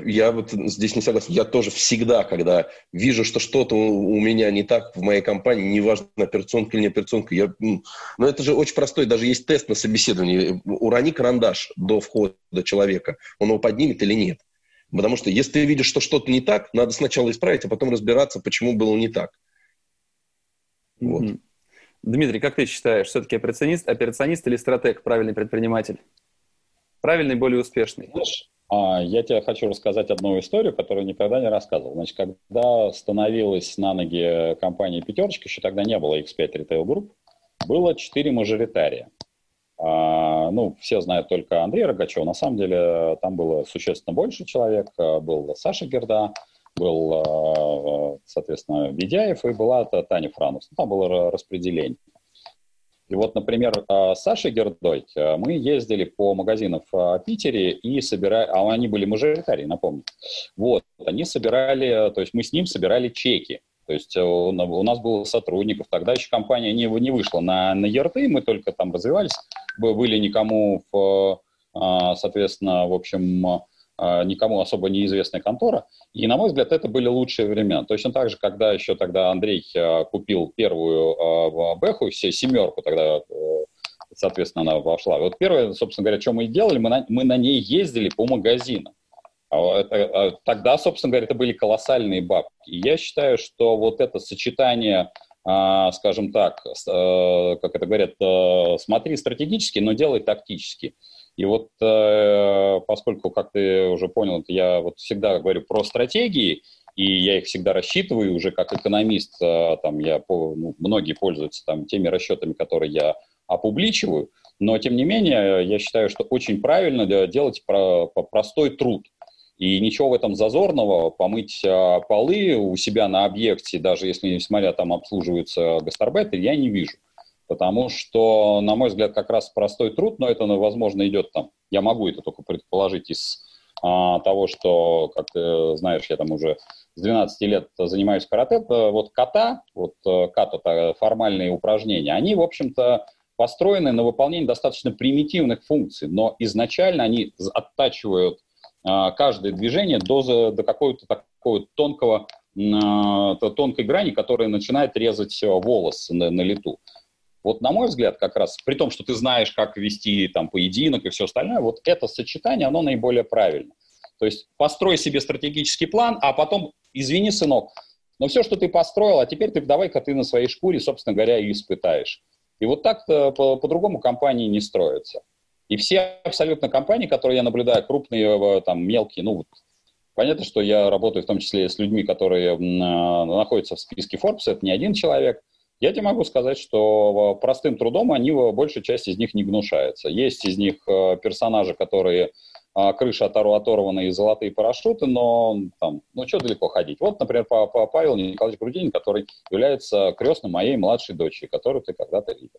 S3: Я вот здесь не согласен. Я тоже всегда, когда вижу, что что-то у меня не так в моей компании, неважно, операционка или не операционка, я, ну, это же очень простой, даже есть тест на собеседовании. Урони карандаш до входа человека, он его поднимет или нет. Потому что если ты видишь, что что-то не так, надо сначала исправить, а потом разбираться, почему было не так.
S1: Вот. Mm-hmm. Дмитрий, как ты считаешь, все-таки операционист, операционист или стратег правильный предприниматель? Правильный, более успешный?
S4: Знаешь, а, я тебе хочу рассказать одну историю, которую никогда не рассказывал. Значит, когда становилась на ноги компания «Пятерочка», еще тогда не было X5 Retail Group, было четыре мажоритария. А, ну, все знают только Андрея Рогачева. На самом деле там было существенно больше человек. Был Саша Герда, был, а, соответственно, Ведяев и была Таня Франус. Там было распределение. И вот, например, а, с Сашей Гердой а, мы ездили по магазинам в Питере и собирали, а они были мажоритарии, напомню. Вот, они собирали, то есть мы с ним собирали чеки. То есть э, у нас было сотрудников, тогда еще компания не, не вышла на, на ЕРТ, мы только там развивались, были никому, в, соответственно, в общем, а, никому особо неизвестная контора. И, на мой взгляд, это были лучшие времена. Точно так же, когда еще тогда Андрей а, купил первую а, Бэху, все семерку тогда, соответственно, она вошла. Вот первое, собственно говоря, что мы делали, мы на, мы на ней ездили по магазинам. Тогда, собственно говоря, это были колоссальные бабки. И я считаю, что вот это сочетание скажем так, как это говорят, смотри стратегически, но делай тактически. И вот э, поскольку, как ты уже понял, я вот всегда говорю про стратегии, и я их всегда рассчитываю уже как экономист, э, там я, ну, многие пользуются там теми расчетами, которые я опубличиваю, но тем не менее я считаю, что очень правильно делать про, про простой труд. И ничего в этом зазорного, помыть э, полы у себя на объекте, даже если, несмотря там обслуживаются гастарбайтеры, я не вижу. Потому что, на мой взгляд, как раз простой труд, но это, ну, возможно, идет там, я могу это только предположить из а, того, что, как ты знаешь, я там уже с 12 лет занимаюсь карате, вот ката, вот э, ката, формальные упражнения, они, в общем-то, построены на выполнение достаточно примитивных функций, но изначально они оттачивают а, каждое движение до, до какого-то такого тонкого, а, тонкой грани, которая начинает резать волос на, на лету. Вот на мой взгляд, как раз, при том, что ты знаешь, как вести там поединок и все остальное, вот это сочетание, оно наиболее правильно. То есть построй себе стратегический план, а потом, извини, сынок, но все, что ты построил, а теперь ты давай-ка ты на своей шкуре, собственно говоря, и испытаешь. И вот так по- по-другому компании не строятся. И все абсолютно компании, которые я наблюдаю, крупные, там, мелкие, ну, понятно, что я работаю в том числе с людьми, которые находятся в списке Forbes, это не один человек – я тебе могу сказать, что простым трудом они, большая часть из них не гнушается. Есть из них э, персонажи, которые крыша оторвана и золотые парашюты, но там, ну что далеко ходить. Вот, например, Павел Николаевич Грудинин, который является крестным моей младшей дочери, которую ты когда-то видел.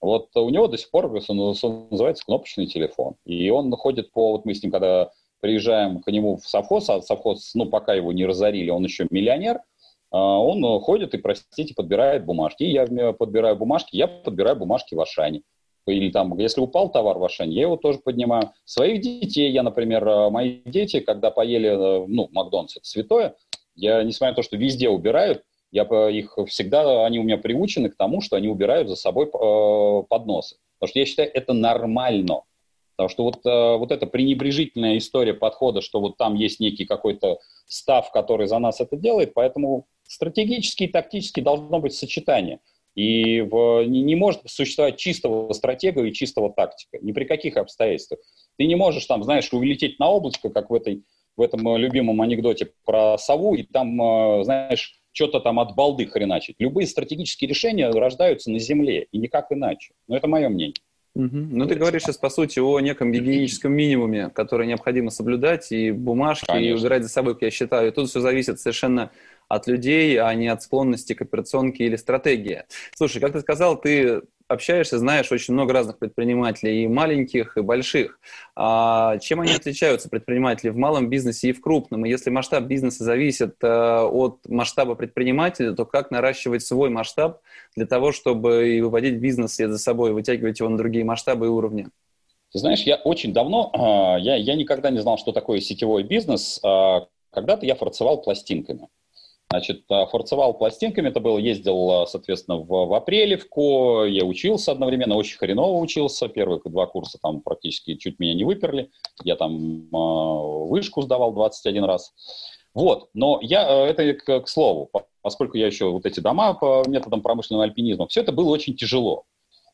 S4: Вот у него до сих пор называется кнопочный телефон. И он ходит по... Вот мы с ним, когда приезжаем к нему в совхоз, а совхоз, ну, пока его не разорили, он еще миллионер – он э, ходит и, простите, подбирает бумажки. Я подбираю бумажки, я подбираю бумажки в Ашане. Или там, если упал товар в Ашане, я его тоже поднимаю. Своих детей, я, например, э, мои дети, когда поели, э, ну, Макдональдс, это святое, я, несмотря на то, что везде убирают, я их всегда, они у меня приучены к тому, что они убирают за собой подносы. Потому что я считаю, это нормально. Потому что вот, вот эта пренебрежительная история подхода, что вот там есть некий какой-то став, который за нас это делает, поэтому стратегически и тактически должно быть сочетание. И в, не, не может существовать чистого стратега и чистого тактика. Ни при каких обстоятельствах. Ты не можешь там, знаешь, улететь на облачко, как в, этой, в этом э, любимом анекдоте про сову, и там, э, знаешь, что-то там от балды хреначить. Любые стратегические решения рождаются на земле, и никак иначе. Но это мое мнение.
S1: Угу. Ну, ты говоришь сейчас, по сути, о неком гигиеническом минимуме, который необходимо соблюдать, и бумажки, Конечно. и убирать за собой, как я считаю. И тут все зависит совершенно от людей, а не от склонности к операционке или стратегии. Слушай, как ты сказал, ты общаешься, знаешь очень много разных предпринимателей, и маленьких, и больших. А чем они отличаются, предприниматели, в малом бизнесе и в крупном? И если масштаб бизнеса зависит э, от масштаба предпринимателя, то как наращивать свой масштаб для того, чтобы и выводить бизнес за собой, вытягивать его на другие масштабы и уровни?
S4: Знаешь, я очень давно, э, я, я никогда не знал, что такое сетевой бизнес. Э, когда-то я форцевал пластинками. Значит, э, форцевал пластинками, это было, ездил, э, соответственно, в, в апреле в КО, я учился одновременно, очень хреново учился, первые два курса там практически чуть меня не выперли, я там э, вышку сдавал 21 раз. Вот, но я, э, это к, к слову, поскольку я еще вот эти дома по методам промышленного альпинизма, все это было очень тяжело.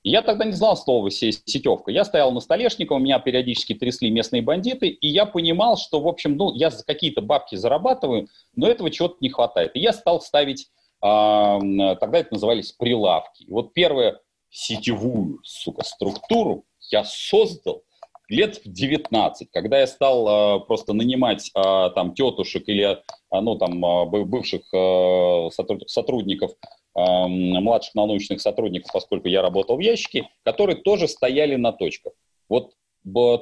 S4: И я тогда не знал слова сетевка. Я стоял на столешнике, у меня периодически трясли местные бандиты, и я понимал, что, в общем, ну, я какие-то бабки зарабатываю, но этого чего-то не хватает. И я стал ставить, тогда это назывались прилавки. И вот первую сетевую, сука, структуру я создал лет в 19, когда я стал э, просто нанимать э, там тетушек или, э, ну, там, э, бывших э, сотрудников младших научных сотрудников, поскольку я работал в ящике, которые тоже стояли на точках. Вот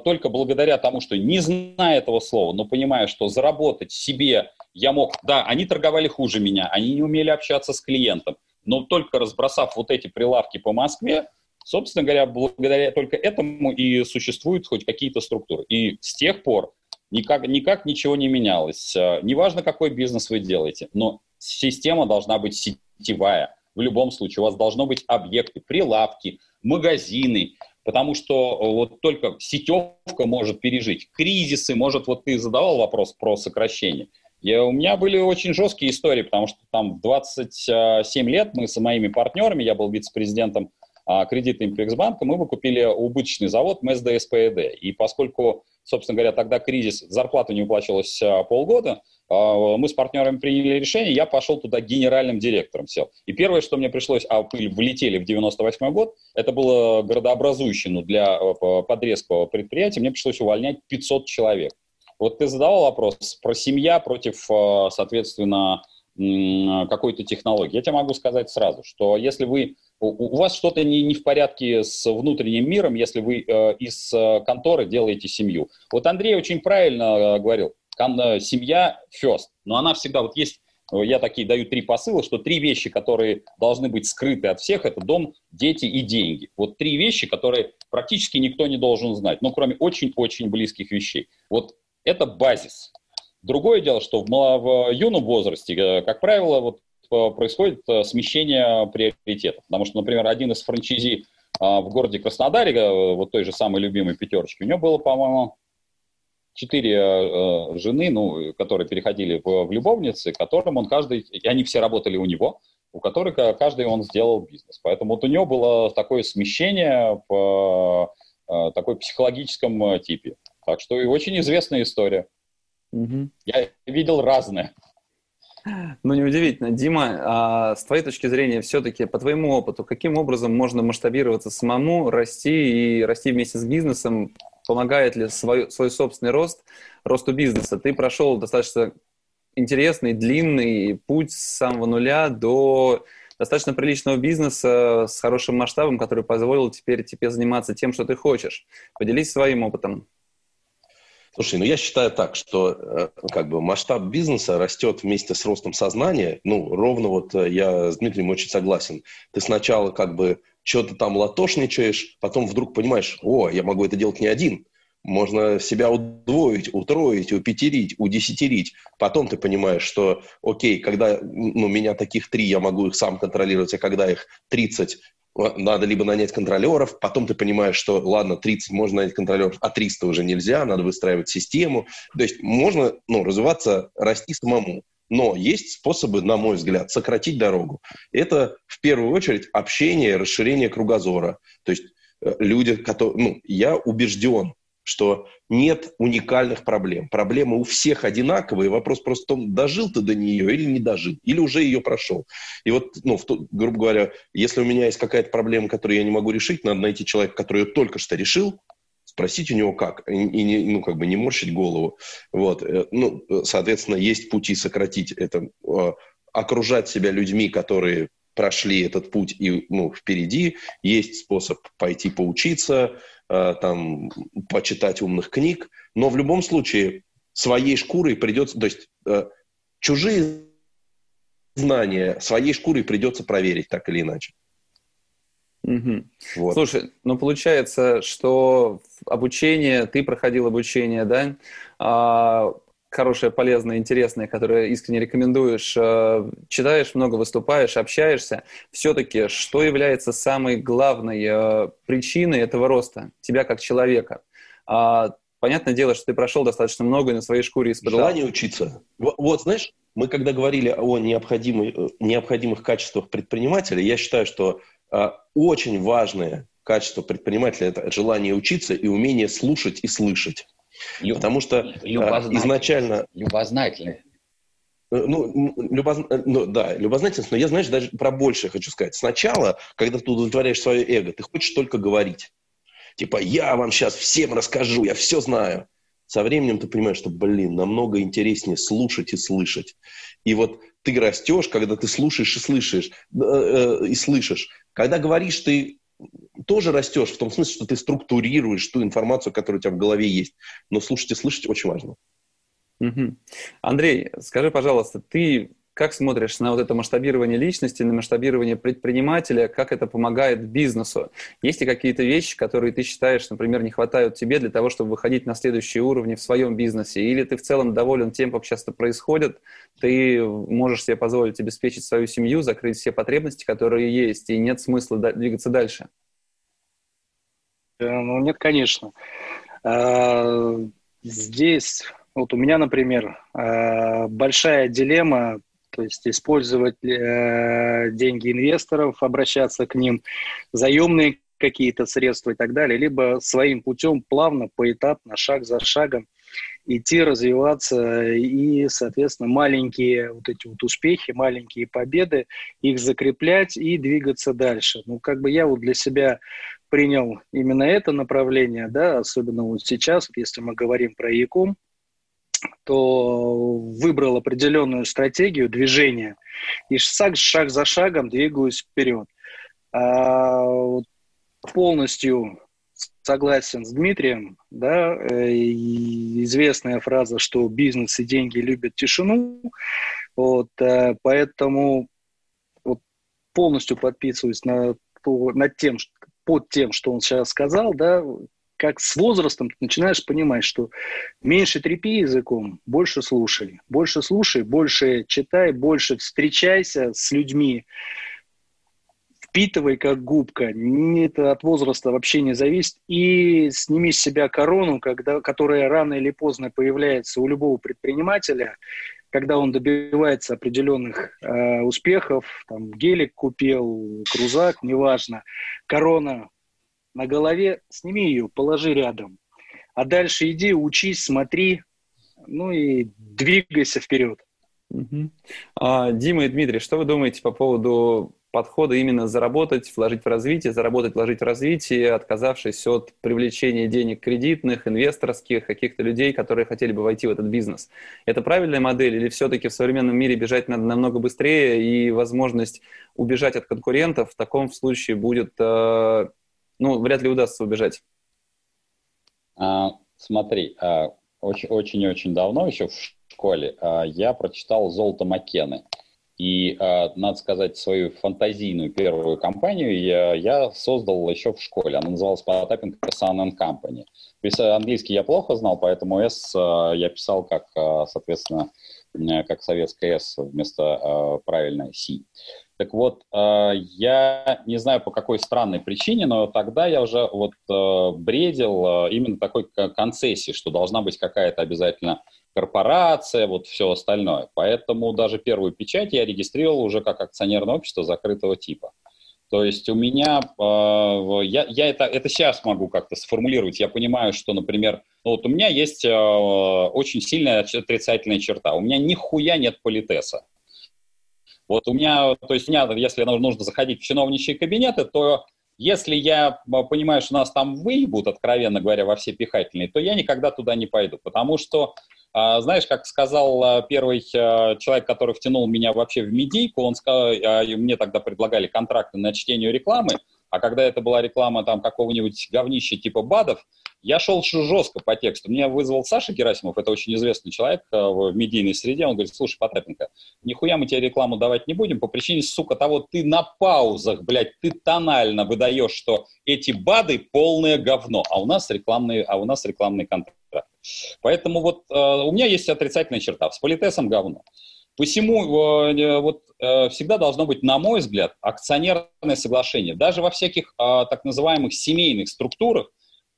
S4: только благодаря тому, что не зная этого слова, но понимая, что заработать себе я мог, да, они торговали хуже меня, они не умели общаться с клиентом, но только разбросав вот эти прилавки по Москве, собственно говоря, благодаря только этому и существуют хоть какие-то структуры. И с тех пор никак, никак ничего не менялось. Неважно, какой бизнес вы делаете, но система должна быть сетевая. В любом случае у вас должно быть объекты, прилавки, магазины, потому что э, вот только сетевка может пережить кризисы, может, вот ты задавал вопрос про сокращение. Я, у меня были очень жесткие истории, потому что там в 27 лет мы с моими партнерами, я был вице-президентом а, кредита Импексбанка, мы выкупили убыточный завод МСДСПЭД. И поскольку, собственно говоря, тогда кризис, зарплата не выплачивалась а, полгода, мы с партнерами приняли решение, я пошел туда генеральным директором сел. И первое, что мне пришлось, а пыль влетели в 98 год, это было городообразующее ну, для э, подрезкового предприятия, мне пришлось увольнять 500 человек. Вот ты задавал вопрос про семья против, э, соответственно, какой-то технологии. Я тебе могу сказать сразу, что если вы у, вас что-то не, не в порядке с внутренним миром, если вы э, из э, конторы делаете семью. Вот Андрей очень правильно э, говорил, Э, семья first, но она всегда, вот есть, э, я такие даю три посыла, что три вещи, которые должны быть скрыты от всех, это дом, дети и деньги. Вот три вещи, которые практически никто не должен знать, ну, кроме очень-очень близких вещей. Вот это базис. Другое дело, что в, в юном возрасте, э, как правило, вот происходит смещение приоритетов. Потому что, например, один из франчизи в городе Краснодаре, вот той же самой любимой пятерочки, у него было, по-моему, четыре э, жены, ну, которые переходили в, в любовницы, которым он каждый, и они все работали у него, у которых каждый он сделал бизнес. Поэтому вот у него было такое смещение по э, такой психологическом э, типе. Так что и очень известная история. Угу. Я видел разное.
S1: Ну, неудивительно. Дима, а с твоей точки зрения, все-таки по твоему опыту, каким образом можно масштабироваться самому, расти и расти вместе с бизнесом, помогает ли свой, свой собственный рост, росту бизнеса. Ты прошел достаточно интересный, длинный путь с самого нуля до достаточно приличного бизнеса с хорошим масштабом, который позволил теперь тебе заниматься тем, что ты хочешь. Поделись своим опытом.
S3: Слушай, ну я считаю так, что э, как бы масштаб бизнеса растет вместе с ростом сознания. Ну, ровно вот э, я с Дмитрием очень согласен. Ты сначала как бы что-то там латошничаешь, потом вдруг понимаешь, о, я могу это делать не один. Можно себя удвоить, утроить, упетерить, удесятерить. Потом ты понимаешь, что, окей, когда ну, меня таких три, я могу их сам контролировать, а когда их 30, надо либо нанять контролеров, потом ты понимаешь, что, ладно, 30 можно нанять контролеров, а 300 уже нельзя, надо выстраивать систему. То есть можно ну, развиваться, расти самому. Но есть способы, на мой взгляд, сократить дорогу. Это в первую очередь общение, расширение кругозора. То есть э, люди, которые, ну, я убежден, что нет уникальных проблем. Проблемы у всех одинаковые. Вопрос просто в том, дожил ты до нее или не дожил, или уже ее прошел. И вот, ну, в, грубо говоря, если у меня есть какая-то проблема, которую я не могу решить, надо найти человека, который ее только что решил, спросить у него как, и, и не, ну, как бы не морщить голову. Вот. Э, ну, соответственно, есть пути сократить это, э, окружать себя людьми, которые прошли этот путь и ну, впереди. Есть способ пойти поучиться, э, там, почитать умных книг, но в любом случае своей шкурой придется, то есть э, чужие знания своей шкурой придется проверить так или иначе.
S1: Угу. Вот. Слушай, ну получается, что обучение, ты проходил обучение, да? А, хорошее, полезное, интересное, которое искренне рекомендуешь, э, читаешь много, выступаешь, общаешься, все-таки что является самой главной э, причиной этого роста тебя как человека? А, понятное дело, что ты прошел достаточно много на своей шкуре испытал.
S3: Желание учиться. Вот, знаешь, мы когда говорили о необходимых, э, необходимых качествах предпринимателя, я считаю, что очень важное качество предпринимателя – это желание учиться и умение слушать и слышать. Люб... Потому что э, изначально...
S4: Любознательный.
S3: Э, ну, любоз... Э, ну, да, любознательность, но я, знаешь, даже про большее хочу сказать. Сначала, когда ты удовлетворяешь свое эго, ты хочешь только говорить. Типа, я вам сейчас всем расскажу, я все знаю. Со временем ты понимаешь, что, блин, намного интереснее слушать и слышать. И вот ты растешь, когда ты слушаешь и слышишь, э, э, и слышишь. Когда говоришь, ты тоже растешь, в том смысле, что ты структурируешь ту информацию, которая у тебя в голове есть. Но слушать и слышать очень важно.
S1: Угу. Андрей, скажи, пожалуйста, ты как смотришь на вот это масштабирование личности, на масштабирование предпринимателя, как это помогает бизнесу? Есть ли какие-то вещи, которые ты считаешь, например, не хватают тебе для того, чтобы выходить на следующие уровни в своем бизнесе? Или ты в целом доволен тем, как часто происходит, ты можешь себе позволить обеспечить свою семью, закрыть все потребности, которые есть, и нет смысла двигаться дальше?
S2: Э, ну, нет, конечно. А, здесь, вот у меня, например, а, большая дилемма то есть использовать э, деньги инвесторов, обращаться к ним, заемные какие-то средства и так далее, либо своим путем плавно, поэтапно, шаг за шагом идти, развиваться и, соответственно, маленькие вот эти вот успехи, маленькие победы, их закреплять и двигаться дальше. Ну, как бы я вот для себя принял именно это направление, да, особенно вот сейчас, если мы говорим про Яком, то выбрал определенную стратегию движения и шаг, шаг за шагом двигаюсь вперед. А, полностью согласен с Дмитрием, да, э, известная фраза, что бизнес и деньги любят тишину, вот, э, поэтому вот, полностью подписываюсь на, над тем, под тем, что он сейчас сказал, да, как с возрастом ты начинаешь понимать, что меньше трепи языком, больше слушай. Больше слушай, больше читай, больше встречайся с людьми, впитывай как губка. Это от возраста вообще не зависит. И сними с себя корону, когда, которая рано или поздно появляется у любого предпринимателя, когда он добивается определенных э, успехов, там гелик купил, крузак, неважно, корона на голове, сними ее, положи рядом. А дальше иди, учись, смотри, ну и двигайся вперед.
S1: Угу. А, Дима и Дмитрий, что вы думаете по поводу подхода именно заработать, вложить в развитие, заработать, вложить в развитие, отказавшись от привлечения денег кредитных, инвесторских, каких-то людей, которые хотели бы войти в этот бизнес. Это правильная модель или все-таки в современном мире бежать надо намного быстрее и возможность убежать от конкурентов в таком случае будет э, ну, вряд ли удастся убежать.
S4: А, смотри, а, очень-очень давно, еще в школе, а, я прочитал «Золото Маккены». И, а, надо сказать, свою фантазийную первую компанию я, я создал еще в школе. Она называлась Potapin Sun Company. Английский я плохо знал, поэтому а, я писал как, соответственно, как советская S вместо правильной C. Так вот, э, я не знаю по какой странной причине, но тогда я уже вот э, бредил э, именно такой концессии, что должна быть какая-то обязательно корпорация, вот все остальное. Поэтому даже первую печать я регистрировал уже как акционерное общество закрытого типа. То есть у меня, я, я это, это сейчас могу как-то сформулировать. Я понимаю, что, например, ну вот у меня есть очень сильная отрицательная черта. У меня нихуя нет политеса. Вот у меня, то есть у меня, если нужно заходить в чиновничьи кабинеты, то если я понимаю, что нас там выебут, откровенно говоря, во все пихательные, то я никогда туда не пойду, потому что, а, знаешь, как сказал а, первый а, человек, который втянул меня вообще в медийку, он сказал, мне тогда предлагали контракты на чтение рекламы, а когда это была реклама там какого-нибудь говнища типа БАДов, Я шел жестко по тексту. Меня вызвал Саша Герасимов, это очень известный человек э, в медийной среде. Он говорит, слушай, Потапенко, нихуя мы тебе рекламу давать не будем по причине, сука, того, ты на паузах, блядь, ты тонально выдаешь, что эти БАДы полное говно, а у нас рекламные, а у нас рекламный контракт. Поэтому вот э, у меня есть отрицательная черта. С политесом говно. Посему э, вот э, всегда должно быть, на мой взгляд, акционерное соглашение. Даже во всяких э, так называемых семейных структурах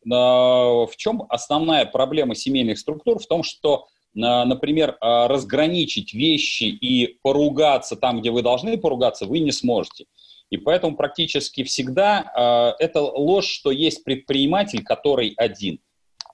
S4: в чем основная проблема семейных структур? В том, что, например, разграничить вещи и поругаться там, где вы должны поругаться, вы не сможете. И поэтому практически всегда это ложь, что есть предприниматель, который один.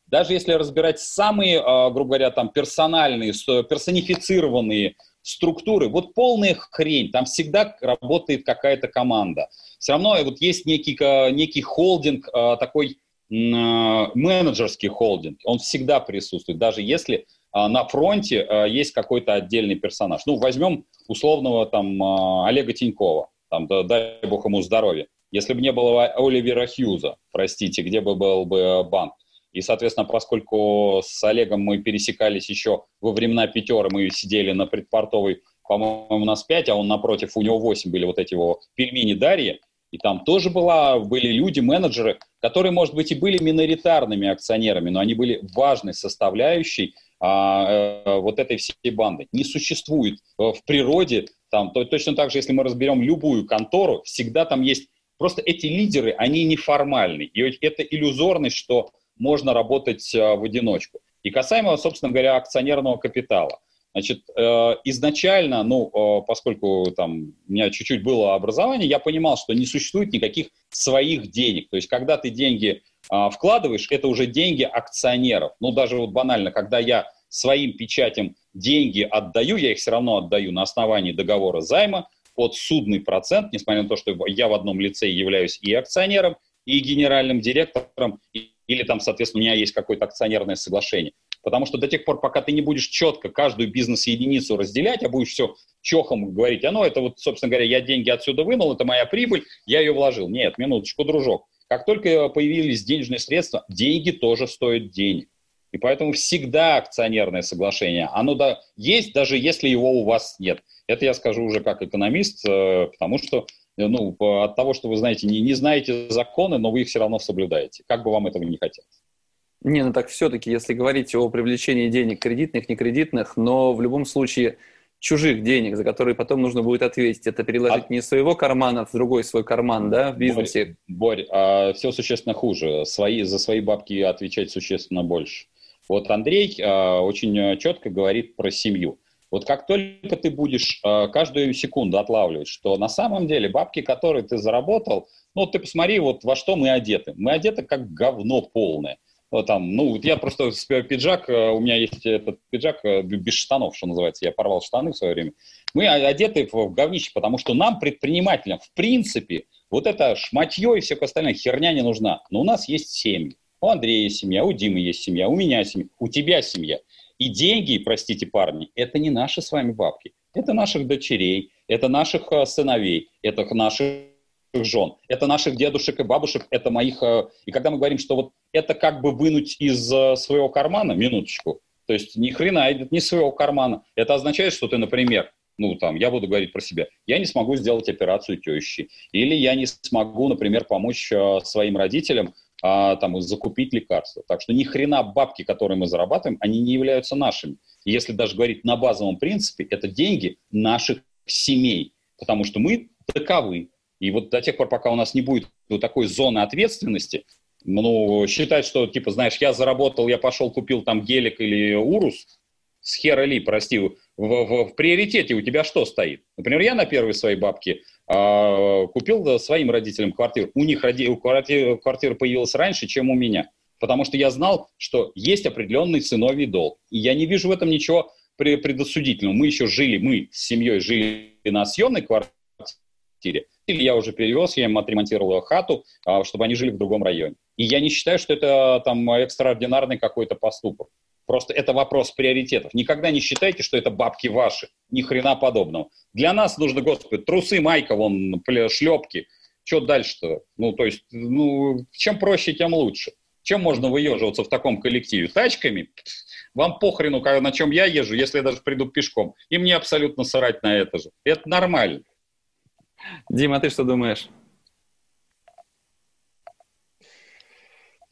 S4: Даже если разбирать самые, грубо говоря, там персональные, персонифицированные структуры, вот полная хрень, там всегда работает какая-то команда. Все равно вот есть некий, некий холдинг такой менеджерский холдинг, он всегда присутствует, даже если а, на фронте а, есть какой-то отдельный персонаж. Ну, возьмем условного там Олега Тинькова, там, дай бог ему здоровья. Если бы не было Оливера Хьюза, простите, где бы был бы банк? И, соответственно, поскольку с Олегом мы пересекались еще во времена пятеры, мы сидели на предпортовой, по-моему, у нас пять, а он напротив, у него восемь были вот эти его пельмени Дарьи, и там тоже была, были люди, менеджеры, которые, может быть, и были миноритарными акционерами, но они были важной составляющей а, э, вот этой всей банды. Не существует э, в природе, там, то, точно так же, если мы разберем любую контору, всегда там есть, просто эти лидеры, они неформальны. И это иллюзорность, что можно работать э, в одиночку. И касаемо, собственно говоря, акционерного капитала – Значит, э, изначально, ну, э, поскольку там у меня чуть-чуть было образование, я понимал, что не существует никаких своих денег. То есть, когда ты деньги э, вкладываешь, это уже деньги акционеров. Ну, даже вот банально, когда я своим печатям деньги отдаю, я их все равно отдаю на основании договора займа под судный процент, несмотря на то, что я в одном лице являюсь и акционером, и генеральным директором, или там, соответственно, у меня есть какое-то акционерное соглашение. Потому что до тех пор, пока ты не будешь четко каждую бизнес-единицу разделять, а будешь все чохом говорить, а ну это вот, собственно говоря, я деньги отсюда вынул, это моя прибыль, я ее вложил. Нет, минуточку, дружок. Как только появились денежные средства, деньги тоже стоят денег. И поэтому всегда акционерное соглашение, оно да, есть, даже если его у вас нет. Это я скажу уже как экономист, э, потому что ну, от того, что вы знаете, не, не знаете законы, но вы их все равно соблюдаете, как бы вам этого не хотелось.
S1: Не, ну так все-таки, если говорить о привлечении денег кредитных, не кредитных, но в любом случае чужих денег, за которые потом нужно будет ответить, это переложить а... не своего кармана в другой свой карман, да, в бизнесе?
S4: Борь, Борь а все существенно хуже. Свои, за свои бабки отвечать существенно больше. Вот Андрей а, очень четко говорит про семью. Вот как только ты будешь а, каждую секунду отлавливать, что на самом деле бабки, которые ты заработал, ну, ты посмотри, вот во что мы одеты. Мы одеты как говно полное там, ну, я просто пиджак, э, у меня есть этот пиджак э, без штанов, что называется, я порвал штаны в свое время. Мы одеты в говнище, потому что нам, предпринимателям, в принципе, вот это шматье и все остальное херня не нужна. Но у нас есть семьи. У Андрея есть семья, у Димы есть семья, у меня семья, у тебя семья. И деньги, простите, парни, это не наши с вами бабки. Это наших дочерей, это наших э, сыновей, это наших жен, это наших дедушек и бабушек, это моих... Э, и когда мы говорим, что вот это как бы вынуть из э, своего кармана, минуточку, то есть ни хрена, это не своего кармана. Это означает, что ты, например, ну, там, я буду говорить про себя, я не смогу сделать операцию тещи, или я не смогу, например, помочь э, своим родителям а, там, закупить лекарства. Так что ни хрена бабки, которые мы зарабатываем, они не являются нашими. Если даже говорить на базовом принципе, это деньги наших семей, потому что мы таковы. И вот до тех пор, пока у нас не будет вот такой зоны ответственности, ну, считать, что, типа, знаешь, я заработал, я пошел, купил там гелик или урус, с хера ли, прости, в, в, в приоритете у тебя что стоит? Например, я на первой своей бабке э, купил своим родителям квартиру. У них роди, у квартира, квартира появилась раньше, чем у меня. Потому что я знал, что есть определенный сыновий долг. И я не вижу в этом ничего предосудительного. Мы еще жили, мы с семьей жили на съемной квартире я уже перевез, я им отремонтировал хату, а, чтобы они жили в другом районе. И я не считаю, что это там экстраординарный какой-то поступок. Просто это вопрос приоритетов. Никогда не считайте, что это бабки ваши. Ни хрена подобного. Для нас нужно, господи, трусы, майка, вон, шлепки. Что дальше-то? Ну, то есть, ну, чем проще, тем лучше. Чем можно выеживаться в таком коллективе? Тачками? Вам похрену, на чем я езжу, если я даже приду пешком. И мне абсолютно срать на это же. Это нормально.
S1: Дима, а ты что думаешь?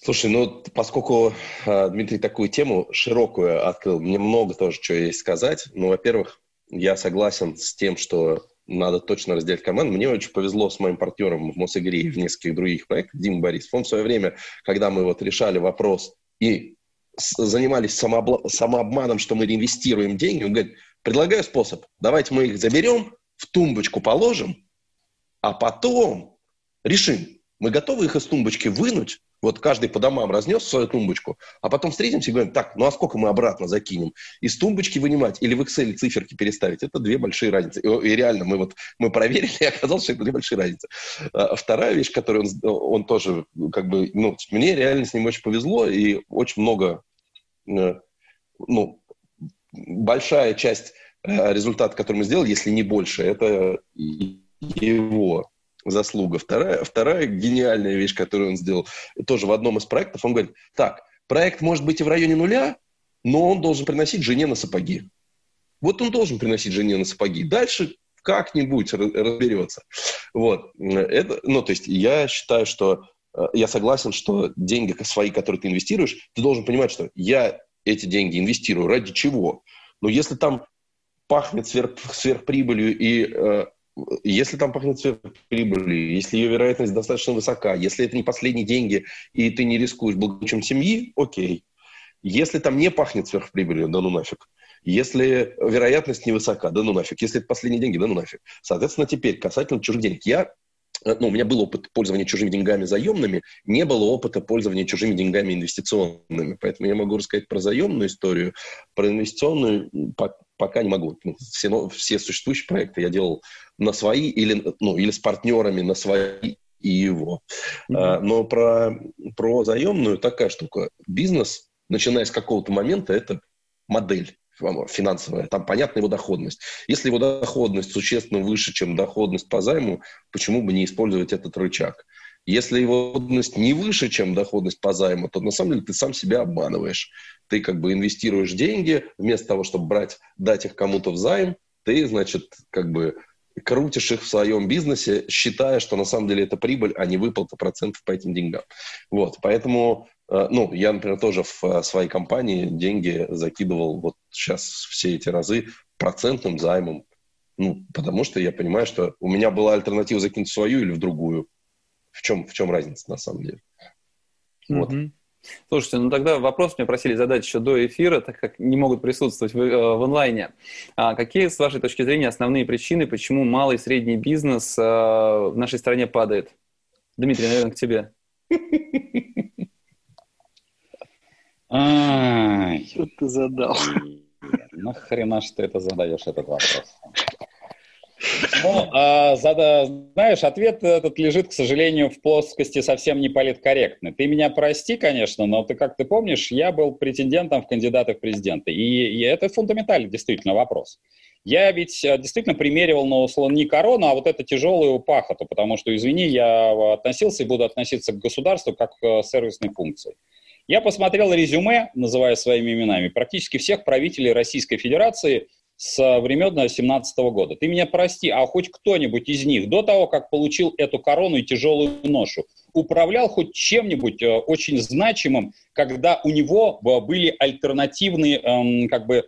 S3: Слушай, ну, поскольку э, Дмитрий такую тему широкую открыл, мне много тоже чего есть сказать. Ну, во-первых, я согласен с тем, что надо точно разделять команду. Мне очень повезло с моим партнером в Мосигре и в нескольких других проектах, Дима Борисов. Он в свое время, когда мы вот решали вопрос и занимались самообла- самообманом, что мы реинвестируем деньги, он говорит, предлагаю способ, давайте мы их заберем, в тумбочку положим, а потом решим, мы готовы их из тумбочки вынуть, вот каждый по домам разнес свою тумбочку, а потом встретимся и говорим, так, ну а сколько мы обратно закинем? Из тумбочки вынимать или в Excel циферки переставить? Это две большие разницы. И, и реально, мы вот мы проверили, и <laughs> оказалось, что это две большие разницы. А вторая вещь, которую он, он тоже, как бы, ну, мне реально с ним очень повезло, и очень много, э, ну, большая часть э, результата, который мы сделали, если не больше, это его заслуга. Вторая, вторая гениальная вещь, которую он сделал, тоже в одном из проектов, он говорит, так, проект может быть и в районе нуля, но он должен приносить жене на сапоги. Вот он должен приносить жене на сапоги. Дальше как-нибудь разберется. Вот. Это, ну, то есть я считаю, что э, я согласен, что деньги свои, которые ты инвестируешь, ты должен понимать, что я эти деньги инвестирую ради чего. Но если там пахнет сверх, сверхприбылью и э, если там пахнет прибылью, если ее вероятность достаточно высока, если это не последние деньги, и ты не рискуешь благополучием семьи, окей. Если там не пахнет сверхприбылью, да ну нафиг. Если вероятность невысока, да ну нафиг. Если это последние деньги, да ну нафиг. Соответственно, теперь касательно чужих денег. Я Э, ну, у меня был опыт пользования чужими деньгами заемными, не было опыта пользования чужими деньгами инвестиционными. Поэтому я могу рассказать про заемную историю, про инвестиционную пока не могу. Ну, все, все существующие проекты я делал на свои или, ну, или с партнерами на свои и его. Mm-hmm. но про, про заемную такая штука. Бизнес, начиная с какого-то момента, это модель финансовая, там понятна его доходность. Если его доходность существенно выше, чем доходность по займу, почему бы не использовать этот рычаг? Если его доходность не выше, чем доходность по займу, то на самом деле ты сам себя обманываешь. Ты как бы инвестируешь деньги, вместо того, чтобы брать, дать их кому-то в займ, ты, значит, как бы крутишь их в своем бизнесе, считая, что на самом деле это прибыль, а не выплата процентов по этим деньгам. Вот, поэтому Э, ну, я, например, тоже в э, своей компании деньги закидывал вот сейчас все эти разы процентным займом. Ну, потому что я понимаю, что у меня была альтернатива закинуть в свою или в другую. В чем, в чем разница на самом деле?
S1: Вот. Mm-hmm. Слушайте, ну тогда вопрос мне просили задать еще до эфира, так как не могут присутствовать в, э, в онлайне. А какие, с вашей точки зрения, основные причины, почему малый и средний бизнес э, в нашей стране падает? Дмитрий, наверное, к тебе.
S2: Что ты задал?
S4: Нахрена что это задаешь, этот вопрос? Ну, а, зада, знаешь, ответ этот лежит, к сожалению, в плоскости совсем не политкорректный. Ты меня прости, конечно, но ты, как ты помнишь, я был претендентом в кандидаты в президенты. И, и это фундаментальный действительно вопрос. Я ведь э, действительно примеривал на условно не корону, а вот это тяжелую пахоту, потому что, извини, я относился и буду относиться к государству как к сервисной функции. Я посмотрел резюме, называя своими именами, практически всех правителей Российской Федерации с времен 2017 года. Ты меня прости, а хоть кто-нибудь из них до того, как получил эту корону и тяжелую ношу, управлял хоть чем-нибудь э, очень значимым, когда у него э, были альтернативные эм, как бы э,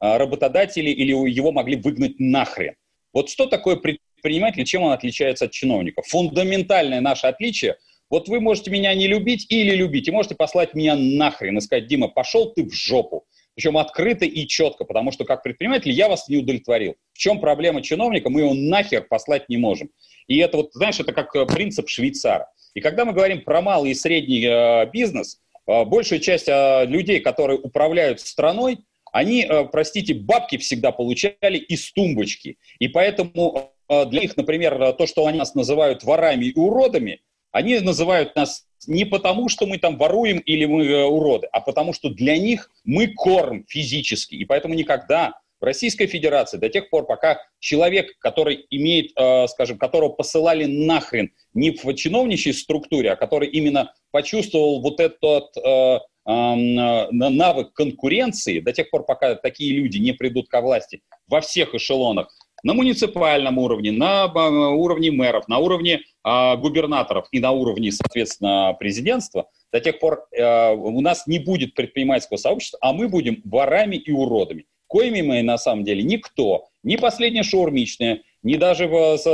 S4: работодатели или его могли выгнать нахрен. Вот что такое предприниматель, чем он отличается от чиновника? Фундаментальное наше отличие – вот вы можете меня не любить или любить, и можете послать меня нахрен и сказать, Дима, пошел ты в жопу. Причем открыто и четко, потому что как предприниматель я вас не удовлетворил. В чем проблема чиновника? Мы его нахер послать не можем. И это вот, знаешь, это как э, принцип швейцара. И когда мы говорим про малый и средний э, бизнес, э, большая часть э, людей, которые управляют страной, они, э, простите, бабки всегда получали из тумбочки. И поэтому э, для них, например, то, что они нас называют ворами и уродами, они называют нас не потому, что мы там воруем или мы э, уроды, а потому что для них мы корм физически. И поэтому никогда В Российской Федерации до тех пор, пока человек, который имеет, э, скажем, которого посылали нахрен не в чиновничьей структуре, а который именно почувствовал вот этот э, навык конкуренции, до тех пор, пока такие люди не придут ко власти во всех эшелонах, на муниципальном уровне, на уровне мэров, на уровне э, губернаторов и на уровне, соответственно, президентства, до тех пор э, у нас не будет предпринимательского сообщества, а мы будем ворами и уродами. Коими мы на самом деле никто, ни последняя шаурмичная, ни даже,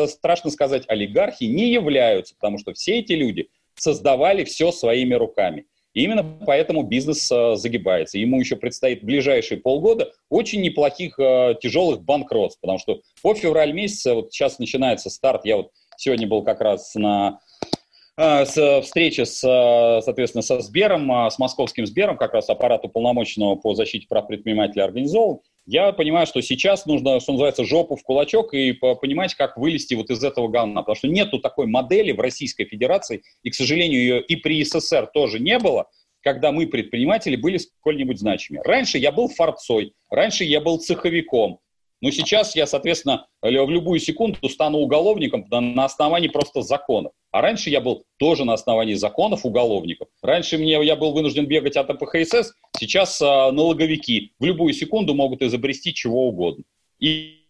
S4: страшно сказать, олигархи не являются, потому что все эти люди создавали все своими руками. И именно поэтому бизнес э, загибается. Ему еще предстоит ближайшие полгода очень неплохих э, тяжелых банкротств, потому что по февраль месяца, вот сейчас начинается старт, я вот сегодня был как раз на э, с встречи с, соответственно, со Сбером, с московским Сбером, как раз аппарат уполномоченного по защите прав предпринимателей организовал. Я понимаю, что сейчас нужно, что называется, жопу в кулачок и понимать, как вылезти вот из этого говна. Потому что нету такой модели в Российской Федерации, и, к сожалению, ее и при СССР тоже не было, когда мы, предприниматели, были сколь-нибудь значимы. Раньше я был форцой, раньше я был цеховиком, но сейчас я, соответственно, в любую секунду стану уголовником на основании просто законов. А раньше я был тоже на основании законов уголовников. Раньше мне, я был вынужден бегать от АПХСС, сейчас а, налоговики в любую секунду могут изобрести чего угодно. И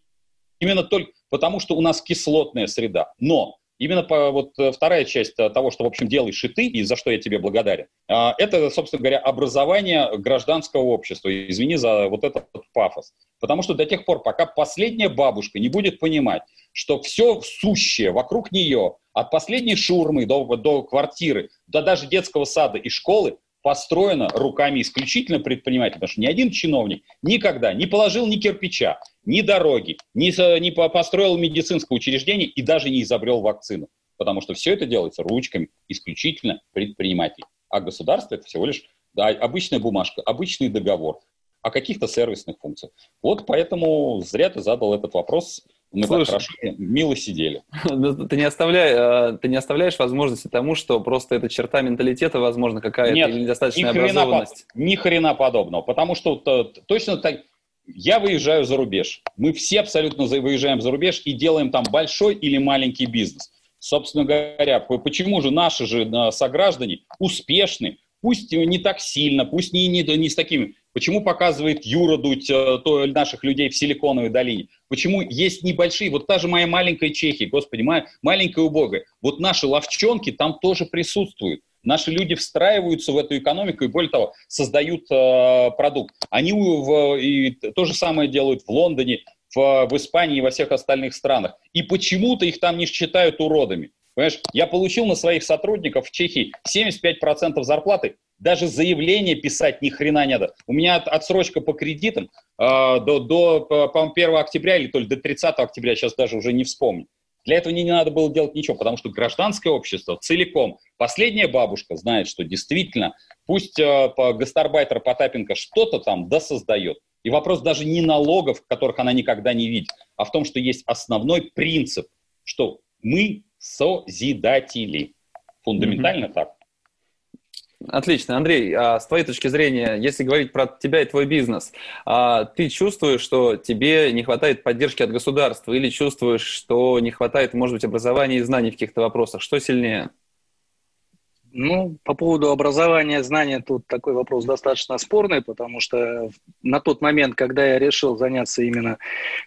S4: именно только потому, что у нас кислотная среда. Но Именно по, вот э, вторая часть э, того, что, в общем, делаешь и ты, и за что я тебе благодарен, а, это, собственно говоря, образование гражданского общества. Извини за вот этот пафос. Потому что до тех пор, пока последняя бабушка не будет понимать, что все сущее вокруг нее, от последней шурмы до, до квартиры, до даже детского сада и школы, построено руками исключительно предпринимателей, потому что ни один чиновник никогда не положил ни кирпича, ни дороги, ни, не построил медицинское учреждение и даже не изобрел вакцину. Потому что все это делается ручками исключительно предпринимателей. А государство это всего лишь да, обычная бумажка, обычный договор о каких-то сервисных функциях. Вот поэтому зря ты задал этот вопрос мы Слушай, так хорошо, мило сидели. <laughs>
S1: Ну, ты не, оставляй, а, ты не оставляешь возможности тому, что просто эта черта менталитета, возможно, какая-то недостаточная ни образованность.
S4: По, ни хрена подобного. Потому что точно так... Я выезжаю за рубеж. Мы все абсолютно выезжаем за рубеж и делаем там большой или маленький бизнес. Собственно говоря, почему же наши же а, сограждане успешны, пусть не так сильно, пусть не, не, не с такими Почему показывает Юра Дудь э, то, наших людей в Силиконовой долине? Почему есть небольшие, вот та же моя маленькая Чехия, господи, моя маленькая убогая, вот наши ловчонки там тоже присутствуют. Наши люди встраиваются в эту экономику и, более того, создают э, продукт. Они в, и то же самое делают в Лондоне, в, в Испании и во всех остальных странах. И почему-то их там не считают уродами. Понимаешь, я получил на своих сотрудников в Чехии 75% зарплаты, даже заявление писать ни хрена не надо. У меня отсрочка по кредитам э, до, до по 1 октября или то ли до 30 октября, сейчас даже уже не вспомню. Для этого не, не надо было делать ничего, потому что гражданское общество целиком, последняя бабушка знает, что действительно, пусть э, по гастарбайтер Потапенко что-то там досоздает. И вопрос даже не налогов, которых она никогда не видит, а в том, что есть основной принцип, что мы созидатели. Фундаментально mm-hmm. так.
S1: Отлично. Андрей, а с твоей точки зрения, если говорить про тебя и твой бизнес, а ты чувствуешь, что тебе не хватает поддержки от государства или чувствуешь, что не хватает, может быть, образования и знаний в каких-то вопросах? Что сильнее?
S2: Ну, по поводу образования, знания, тут такой вопрос достаточно спорный, потому что на тот момент, когда я решил заняться именно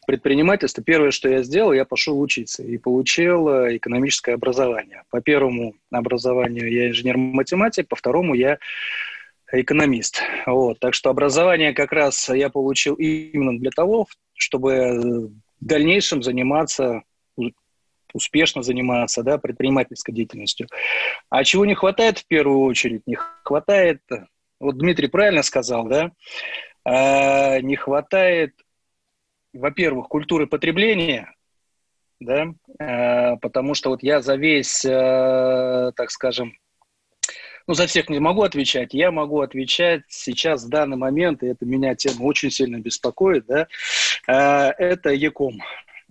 S2: предпринимательством, первое, что я сделал, я пошел учиться и получил э, экономическое образование. По первому образованию я инженер-математик, по второму я экономист. Вот. Так что образование как раз я получил именно для того, чтобы в дальнейшем заниматься успешно заниматься да, предпринимательской деятельностью. А чего не хватает в первую очередь? Не хватает, вот Дмитрий правильно сказал, да, э, не хватает, во-первых, культуры потребления, да, э, потому что вот я за весь, э, так скажем, ну, за всех не могу отвечать, я могу отвечать сейчас в данный момент, и это меня тема очень сильно беспокоит, да, э, это Яком.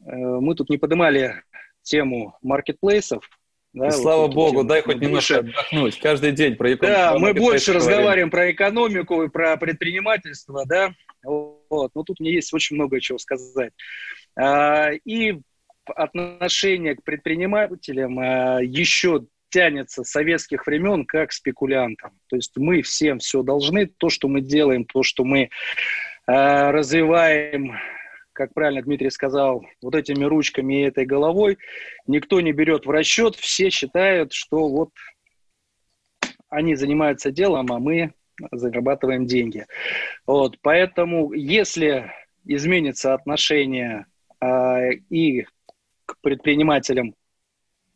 S2: Э, мы тут не поднимали тему маркетплейсов.
S1: Да, и, вот слава богу, дай хоть немножко больше... отдохнуть. Каждый день про
S2: экономику. Да, мы больше разговариваем про экономику и про предпринимательство, да. Вот. Но тут мне есть очень много чего сказать. А, и отношение к предпринимателям а, еще тянется с советских времен как спекулянтам. То есть мы всем все должны, то, что мы делаем, то, что мы развиваем как правильно Дмитрий сказал, вот этими ручками и этой головой никто не берет в расчет, все считают, что вот они занимаются делом, а мы зарабатываем деньги. Вот, поэтому, если изменится отношение э, и к предпринимателям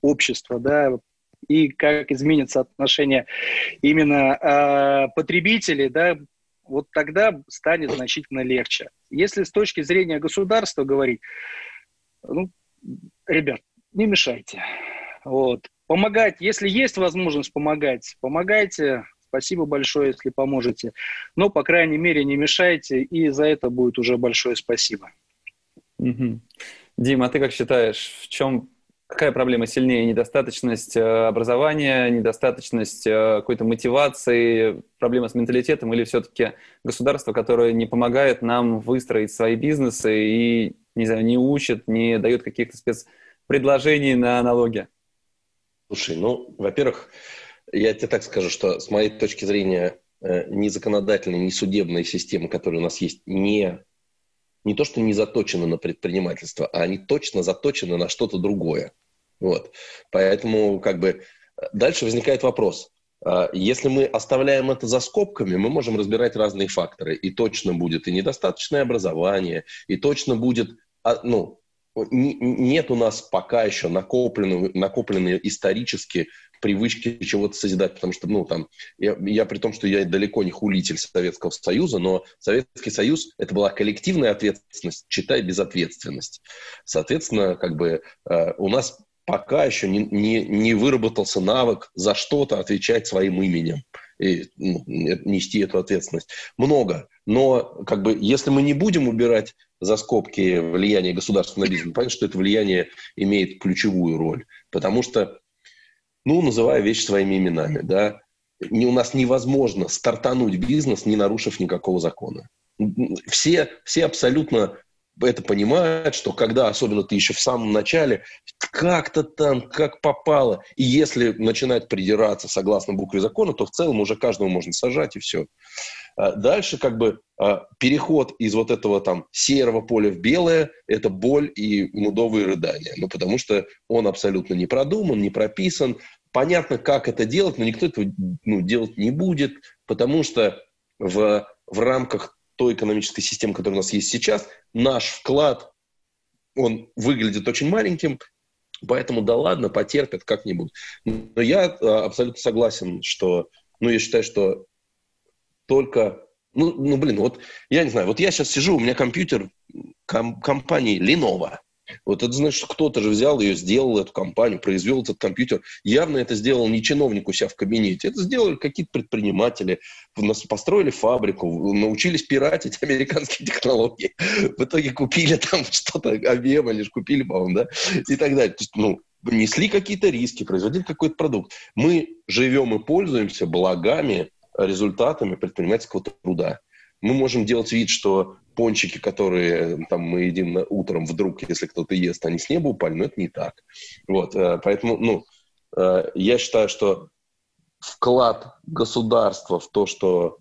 S2: общества, да, и как изменится отношение именно э, потребителей, да, вот тогда станет значительно легче. Если с точки зрения государства говорить, ну, ребят, не мешайте. Вот. Помогать, если есть возможность помогать, помогайте. Спасибо большое, если поможете. Но, по крайней мере, не мешайте, и за это будет уже большое спасибо.
S1: Угу. Дима, а ты как считаешь, в чем Какая проблема сильнее? Недостаточность э, образования, недостаточность э, какой-то мотивации, проблема с менталитетом или все-таки государство, которое не помогает нам выстроить свои бизнесы и, не знаю, не учит, не дает каких-то спецпредложений на налоги?
S3: Слушай, ну, во-первых, я тебе так скажу, что с моей точки зрения э, ни законодательная, ни судебная система, которая у нас есть, не не то, что не заточены на предпринимательство, а они точно заточены на что-то другое. Вот. Поэтому как бы дальше возникает вопрос. А, если мы оставляем это за скобками, мы можем разбирать разные факторы. И точно будет и недостаточное образование, и точно будет, а, ну, нет у нас пока еще накопленного, накопленные исторически привычки чего-то созидать, потому что, ну, там, я, я при том, что я далеко не хулитель Советского Союза, но Советский Союз — это была коллективная ответственность, читай безответственность. Соответственно, как бы э, у нас пока еще не, не, не выработался навык за что-то отвечать своим именем и ну, нести эту ответственность. Много. Но как бы, если мы не будем убирать за скобки влияние государства на бизнес, понятно, что это влияние имеет ключевую роль. Потому что ну, называя вещи своими именами, да, у нас невозможно стартануть бизнес, не нарушив никакого закона. Все, все абсолютно это понимают, что когда, особенно ты еще в самом начале, как-то там, как попало, и если начинать придираться согласно букве закона, то в целом уже каждого можно сажать и все. А дальше как бы а, переход из вот этого там серого поля в белое – это боль и мудовые рыдания. Ну, потому что он абсолютно не продуман, не прописан. Понятно, как это делать, но никто этого ну, делать не будет, потому что в, в рамках той экономической системы, которая у нас есть сейчас, наш вклад, он выглядит очень маленьким, поэтому да ладно, потерпят как-нибудь. Но я а, абсолютно согласен, что, ну, я считаю, что только, ну, ну, блин, вот я не знаю, вот я сейчас сижу, у меня компьютер ком- компании Lenovo. Вот это значит, что кто-то же взял ее, сделал эту компанию, произвел этот компьютер. Явно это сделал не чиновник у себя в кабинете. Это сделали какие-то предприниматели, построили фабрику, научились пиратить <laughs> американские технологии. В итоге купили там <laughs> что-то, IBM лишь купили, по-моему, да, и так далее. То есть, ну, несли какие-то риски, производили какой-то продукт. Мы живем и пользуемся благами результатами предпринимательского труда. Мы можем делать вид, что пончики, которые там, мы едим утром, вдруг, если кто-то ест, они с неба упали, но это не так. Вот, э, поэтому, ну, э, я считаю, что вклад государства в то, что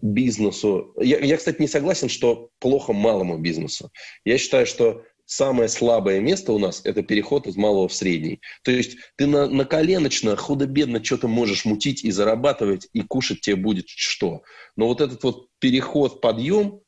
S3: бизнесу... Я, я, кстати, не согласен, что плохо малому бизнесу. Я считаю, что самое слабое место у нас – это переход из малого в средний. То есть ты на, на коленочно, худо-бедно что-то можешь мутить и зарабатывать, и кушать тебе будет что. Но вот этот вот переход, подъем,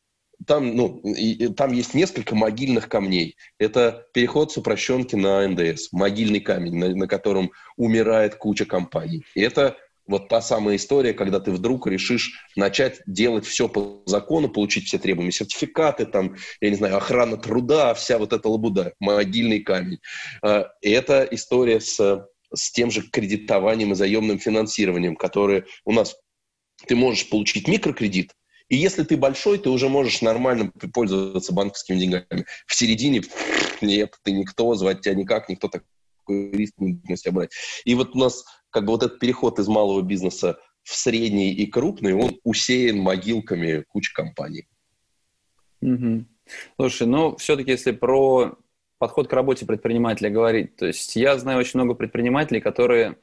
S3: там, ну, и, там есть несколько могильных камней. Это переход с упрощенки на НДС, могильный камень, на, на котором умирает куча компаний. И это вот та самая история, когда ты вдруг решишь начать делать все по закону, получить все требуемые сертификаты, там, я не знаю, охрана труда, вся вот эта лабуда, могильный камень. А, и это история с, с тем же кредитованием и заемным финансированием, которые у нас ты можешь получить микрокредит, и если ты большой, ты уже можешь нормально пользоваться банковскими деньгами. В середине нет, ты никто, звать тебя никак, никто такой риск на себя брать. И вот у нас как бы вот этот переход из малого бизнеса в средний и крупный, он усеян могилками кучи компаний.
S1: Угу. Слушай, ну все-таки если про подход к работе предпринимателя говорить, то есть я знаю очень много предпринимателей, которые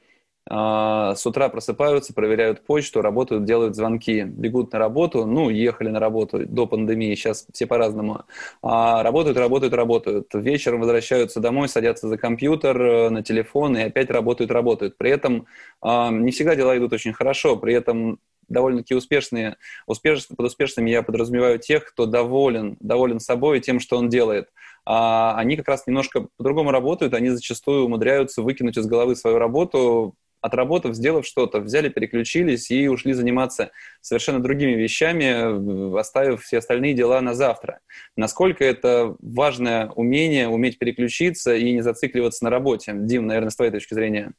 S1: с утра просыпаются, проверяют почту, работают, делают звонки, бегут на работу, ну, ехали на работу до пандемии, сейчас все по-разному, а, работают, работают, работают, вечером возвращаются домой, садятся за компьютер, э, на телефон и опять работают, работают. При этом а, не всегда дела идут очень хорошо, при этом довольно-таки успешные. Успеш, под успешными я подразумеваю тех, кто доволен, доволен собой и тем, что он делает. А они как раз немножко по-другому работают, они зачастую умудряются выкинуть из головы свою работу, отработав, сделав что-то, взяли, переключились и ушли заниматься совершенно другими вещами, оставив все остальные дела на завтра. Насколько это важное умение, уметь переключиться и не зацикливаться на работе? Дим, наверное, с твоей точки зрения.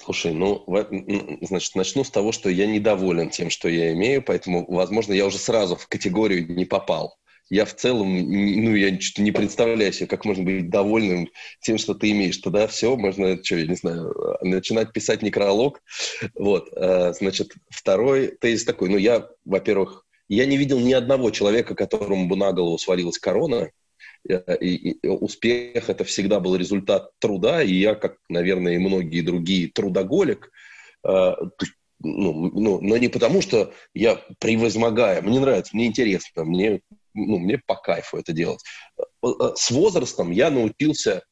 S3: Слушай, ну, значит, начну с того, что я недоволен тем, что я имею, поэтому, возможно, я уже сразу в категорию не попал я в целом, ну, я что-то не представляю себе, как можно быть довольным тем, что ты имеешь. Тогда все, можно, что, я не знаю, начинать писать некролог. Вот, а, значит, второй тезис такой, ну, я, во-первых, я не видел ни одного человека, которому бы на голову свалилась корона, э, и, и успех это всегда был результат труда, и я, как, наверное, и многие другие, трудоголик, а, ну, ну, но не потому, что я превозмогаю, мне нравится, мне интересно, мне ну, мне по кайфу это делать. Э, э, с возрастом я научился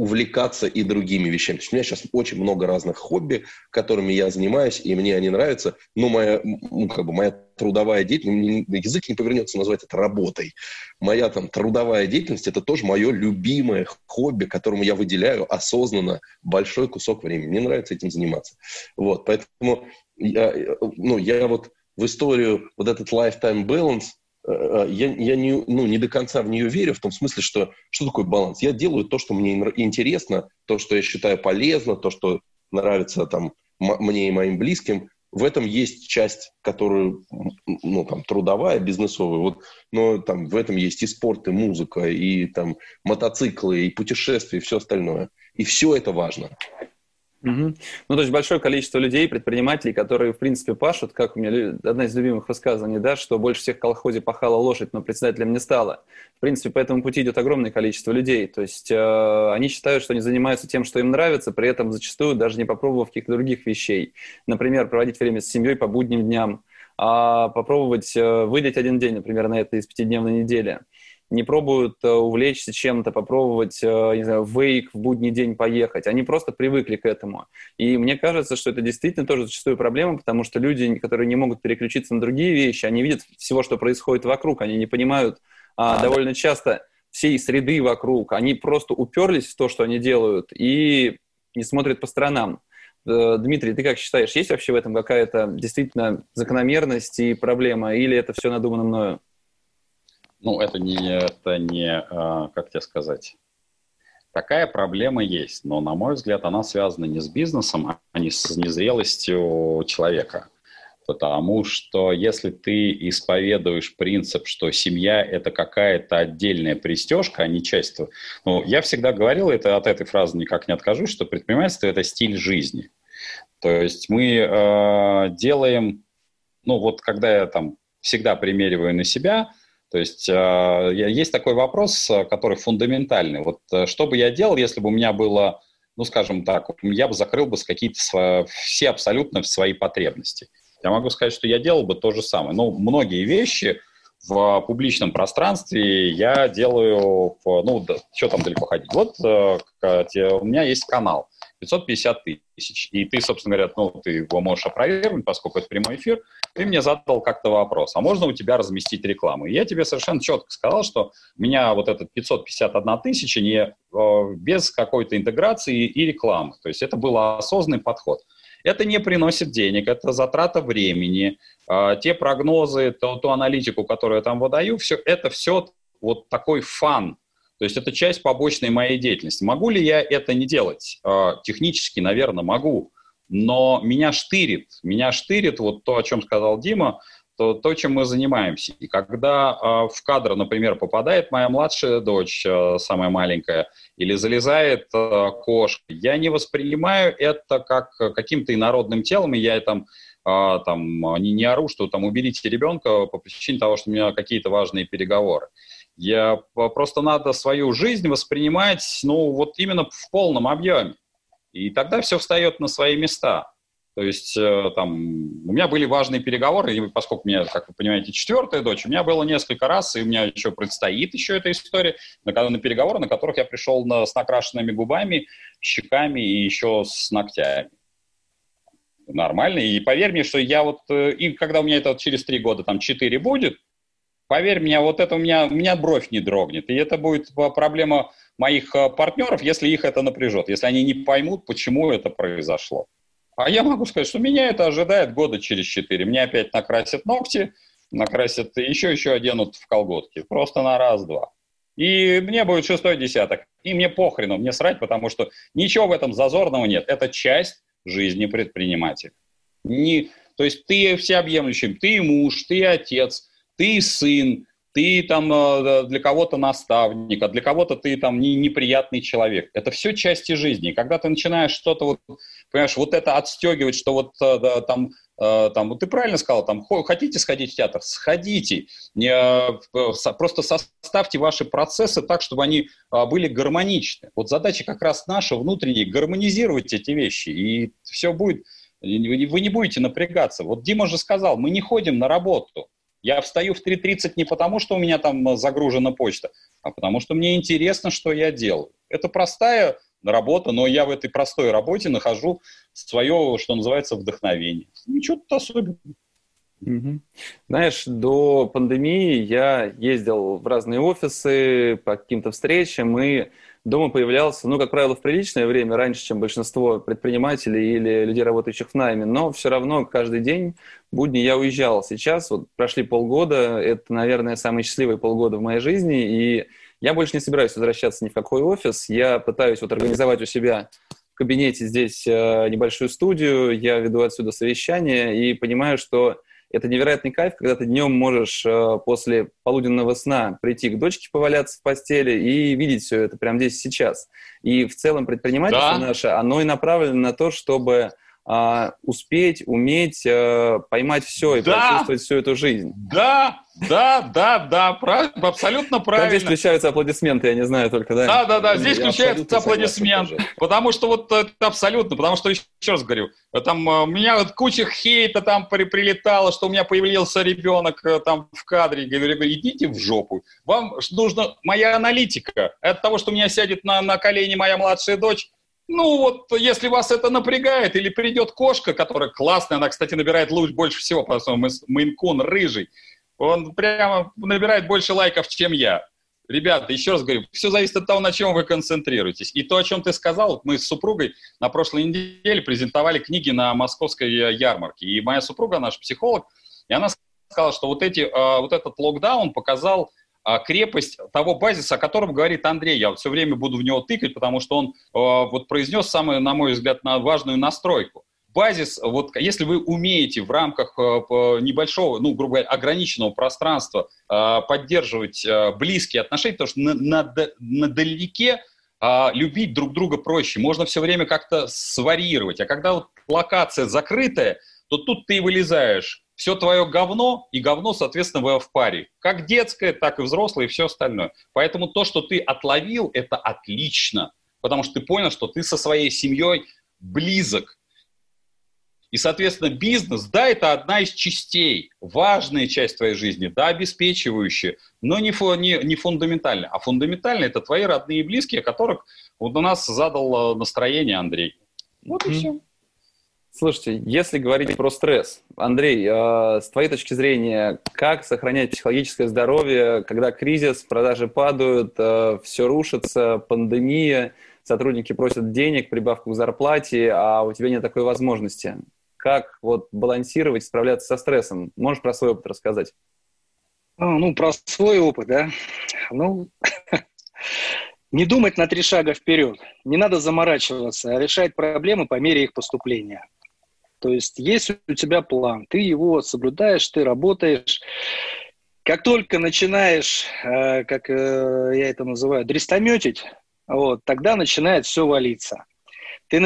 S3: увлекаться и другими вещами. То есть у меня сейчас очень много разных хобби, которыми я занимаюсь, и мне они нравятся, но моя, ну, как бы моя трудовая деятельность, язык не повернется назвать это работой. Моя там трудовая деятельность – это тоже мое любимое хобби, которому я выделяю осознанно большой кусок времени. Мне нравится этим заниматься. Вот, поэтому я, э, ну, я вот в историю вот этот lifetime balance – я, я не, ну, не до конца в нее верю, в том смысле, что что такое баланс? Я делаю то, что мне интересно, то, что я считаю полезно, то, что нравится там, мне и моим близким. В этом есть часть, которую, ну, там, трудовая, бизнесовая, вот, но там в этом есть и спорт, и музыка, и там мотоциклы, и путешествия, и все остальное. И все это важно.
S1: Угу. Ну, то есть большое количество людей, предпринимателей, которые, в принципе, пашут, как у меня одна из любимых высказываний, да, что больше всех в колхозе пахала лошадь, но председателем не стало. В принципе, по этому пути идет огромное количество людей. То есть э, они считают, что они занимаются тем, что им нравится, при этом зачастую даже не попробовав каких-то других вещей. Например, проводить время с семьей по будним дням, а попробовать э, выделить один день, например, на это из пятидневной недели не пробуют э, увлечься чем-то, попробовать, э, не знаю, вейк в будний день поехать. Они просто привыкли к этому. И мне кажется, что это действительно тоже зачастую проблема, потому что люди, которые не могут переключиться на другие вещи, они видят всего, что происходит вокруг, они не понимают а, довольно часто всей среды вокруг, они просто уперлись в то, что они делают, и не смотрят по сторонам. Э, Дмитрий, ты как считаешь, есть вообще в этом какая-то действительно закономерность и проблема, или это все надумано мною?
S4: Ну, это не, это не, а, как тебе сказать, такая проблема есть, но, на мой взгляд, она связана не с бизнесом, а не с незрелостью человека. Потому что если ты исповедуешь принцип, что семья – это какая-то отдельная пристежка, а не часть... Ну, я всегда говорил, это, от этой фразы никак не откажусь, что предпринимательство – это стиль жизни. То есть мы э, делаем... Ну, вот когда я там всегда примериваю на себя – то есть э, есть такой вопрос, э, который фундаментальный. Вот э, что бы я делал, если бы у меня было, ну, скажем так, я бы закрыл бы какие-то все абсолютно свои потребности. Я могу сказать, что я делал бы то же самое. Но многие вещи в публичном пространстве я делаю, ну, да, что там далеко ходить. Вот у меня есть канал 550 тысяч. И ты, собственно говоря, ну, ты его можешь опровергнуть, поскольку это прямой эфир, ты мне задал как-то вопрос, а можно у тебя разместить рекламу? И я тебе совершенно четко сказал, что у меня вот этот 551 тысяча не, э, без какой-то интеграции и рекламы. То есть это был осознанный подход. Это не приносит денег, это затрата времени, э, те прогнозы, ту, ту аналитику, которую я там выдаю, все, это все вот такой фан, то есть это часть побочной моей деятельности. Могу ли я это не делать? Э, технически, наверное, могу но меня штырит, меня штырит вот то, о чем сказал Дима, то, то чем мы занимаемся. И когда э, в кадр, например, попадает моя младшая дочь, э, самая маленькая, или залезает э, кошка, я не воспринимаю это как каким-то инородным телом, и я там э, там, не, не ору, что там уберите ребенка по причине того, что у меня какие-то важные переговоры. Я просто надо свою жизнь воспринимать, ну, вот именно в полном объеме. И тогда все встает на свои места. То есть э, там у меня были важные переговоры, и поскольку у меня, как вы понимаете, четвертая дочь, у меня было несколько раз, и у меня еще предстоит еще эта история, на, на переговоры, на которых я пришел на, с накрашенными губами, щеками и еще с ногтями. Нормально. И поверь мне, что я вот, э, и когда у меня это через три года, там, четыре будет, поверь мне, вот это у меня, у меня бровь не дрогнет. И это будет проблема моих э, партнеров, если их это напряжет, если они не поймут, почему это произошло. А я могу сказать, что меня это ожидает года через четыре. Мне опять накрасят ногти, накрасят еще, еще оденут в колготки. Просто на раз-два. И мне будет шестой десяток. И мне похрену, мне срать, потому что ничего в этом зазорного нет. Это часть жизни предпринимателя. Не, то есть ты всеобъемлющим, ты муж, ты отец, ты сын, ты там э, для кого-то наставник, а для кого-то ты там не, неприятный человек. Это все части жизни. Когда ты начинаешь что-то вот, понимаешь, вот это отстегивать, что вот э, да, там, э, там, вот ты правильно сказал, там, хотите сходить в театр, сходите. Просто составьте ваши процессы так, чтобы они были гармоничны. Вот задача как раз наша внутренняя, гармонизировать эти вещи, и все будет, вы не будете напрягаться. Вот Дима же сказал, мы не ходим на работу. Я встаю в 3.30 не потому, что у меня там загружена почта, а потому что мне интересно, что я делаю. Это простая работа, но я в этой простой работе нахожу свое, что называется, вдохновение. Ничего тут особенного.
S1: Знаешь, до пандемии я ездил в разные офисы по каким-то встречам и дома появлялся, ну, как правило, в приличное время, раньше, чем большинство предпринимателей или людей, работающих в найме, но все равно каждый день будни я уезжал. Сейчас вот прошли полгода, это, наверное, самые счастливые полгода в моей жизни, и я больше не собираюсь возвращаться ни в какой офис. Я пытаюсь вот организовать у себя в кабинете здесь э, небольшую студию, я веду отсюда совещание и понимаю, что это невероятный кайф, когда ты днем можешь э, после полуденного сна прийти к дочке поваляться в постели и видеть все это прямо здесь сейчас. И в целом предпринимательство да. наше, оно и направлено на то, чтобы а, успеть, уметь а, поймать все и да. прочувствовать всю эту жизнь.
S4: Да, да, да, да, прав... абсолютно правильно.
S1: Как здесь включаются аплодисменты, я не знаю только, да?
S4: Да, да, да, здесь я включаются аплодисменты, потому что вот это абсолютно, потому что, еще раз говорю, там а, у меня вот куча хейта там при, прилетала, что у меня появился ребенок э, там в кадре, говорю, идите в жопу, вам нужна моя аналитика, от того, что у меня сядет на, на колени моя младшая дочь, ну вот, если вас это напрягает, или придет кошка, которая классная, она, кстати, набирает луч больше всего, потому что мейнкун рыжий, он прямо набирает больше лайков, чем я. Ребята, еще раз говорю, все зависит от того, на чем вы концентрируетесь. И то, о чем ты сказал, мы с супругой на прошлой неделе презентовали книги на московской ярмарке. И моя супруга, наш психолог, и она сказала, что вот, эти, а, вот этот локдаун показал крепость того базиса, о котором говорит Андрей. Я все время буду в него тыкать, потому что он а, вот произнес самую, на мой взгляд, важную настройку. Базис, вот если вы умеете в рамках а, небольшого, ну, грубо говоря, ограниченного пространства поддерживать близкие отношения, потому что на, на, на далеке любить друг друга проще, можно все время как-то сварьировать. А когда вот локация закрытая, то тут ты и вылезаешь все твое говно, и говно, соответственно, вы в паре. Как детское, так и взрослое, и все остальное. Поэтому то, что ты отловил, это отлично. Потому что ты понял, что ты со своей семьей близок. И, соответственно, бизнес, да, это одна из частей, важная часть твоей жизни, да, обеспечивающая, но не, фу, не, не фундаментальная. А фундаментальная – это твои родные и близкие, которых вот у нас задал э, настроение Андрей. Вот mm-hmm. и все.
S1: Слушайте, если говорить про стресс, Андрей, э, с твоей точки зрения, как сохранять психологическое здоровье, когда кризис, продажи падают, э, все рушится, пандемия, сотрудники просят денег, прибавку к зарплате, а у тебя нет такой возможности? Как вот балансировать, справляться со стрессом? Можешь про свой опыт рассказать?
S2: А, ну, про свой опыт, да? Ну, <laughs> не думать на три шага вперед. Не надо заморачиваться, а решать проблемы по мере их поступления. То есть есть у тебя план, ты его соблюдаешь, ты работаешь. Как только начинаешь, э, как э, я это называю, дрестометить, вот, тогда начинает все валиться. Ты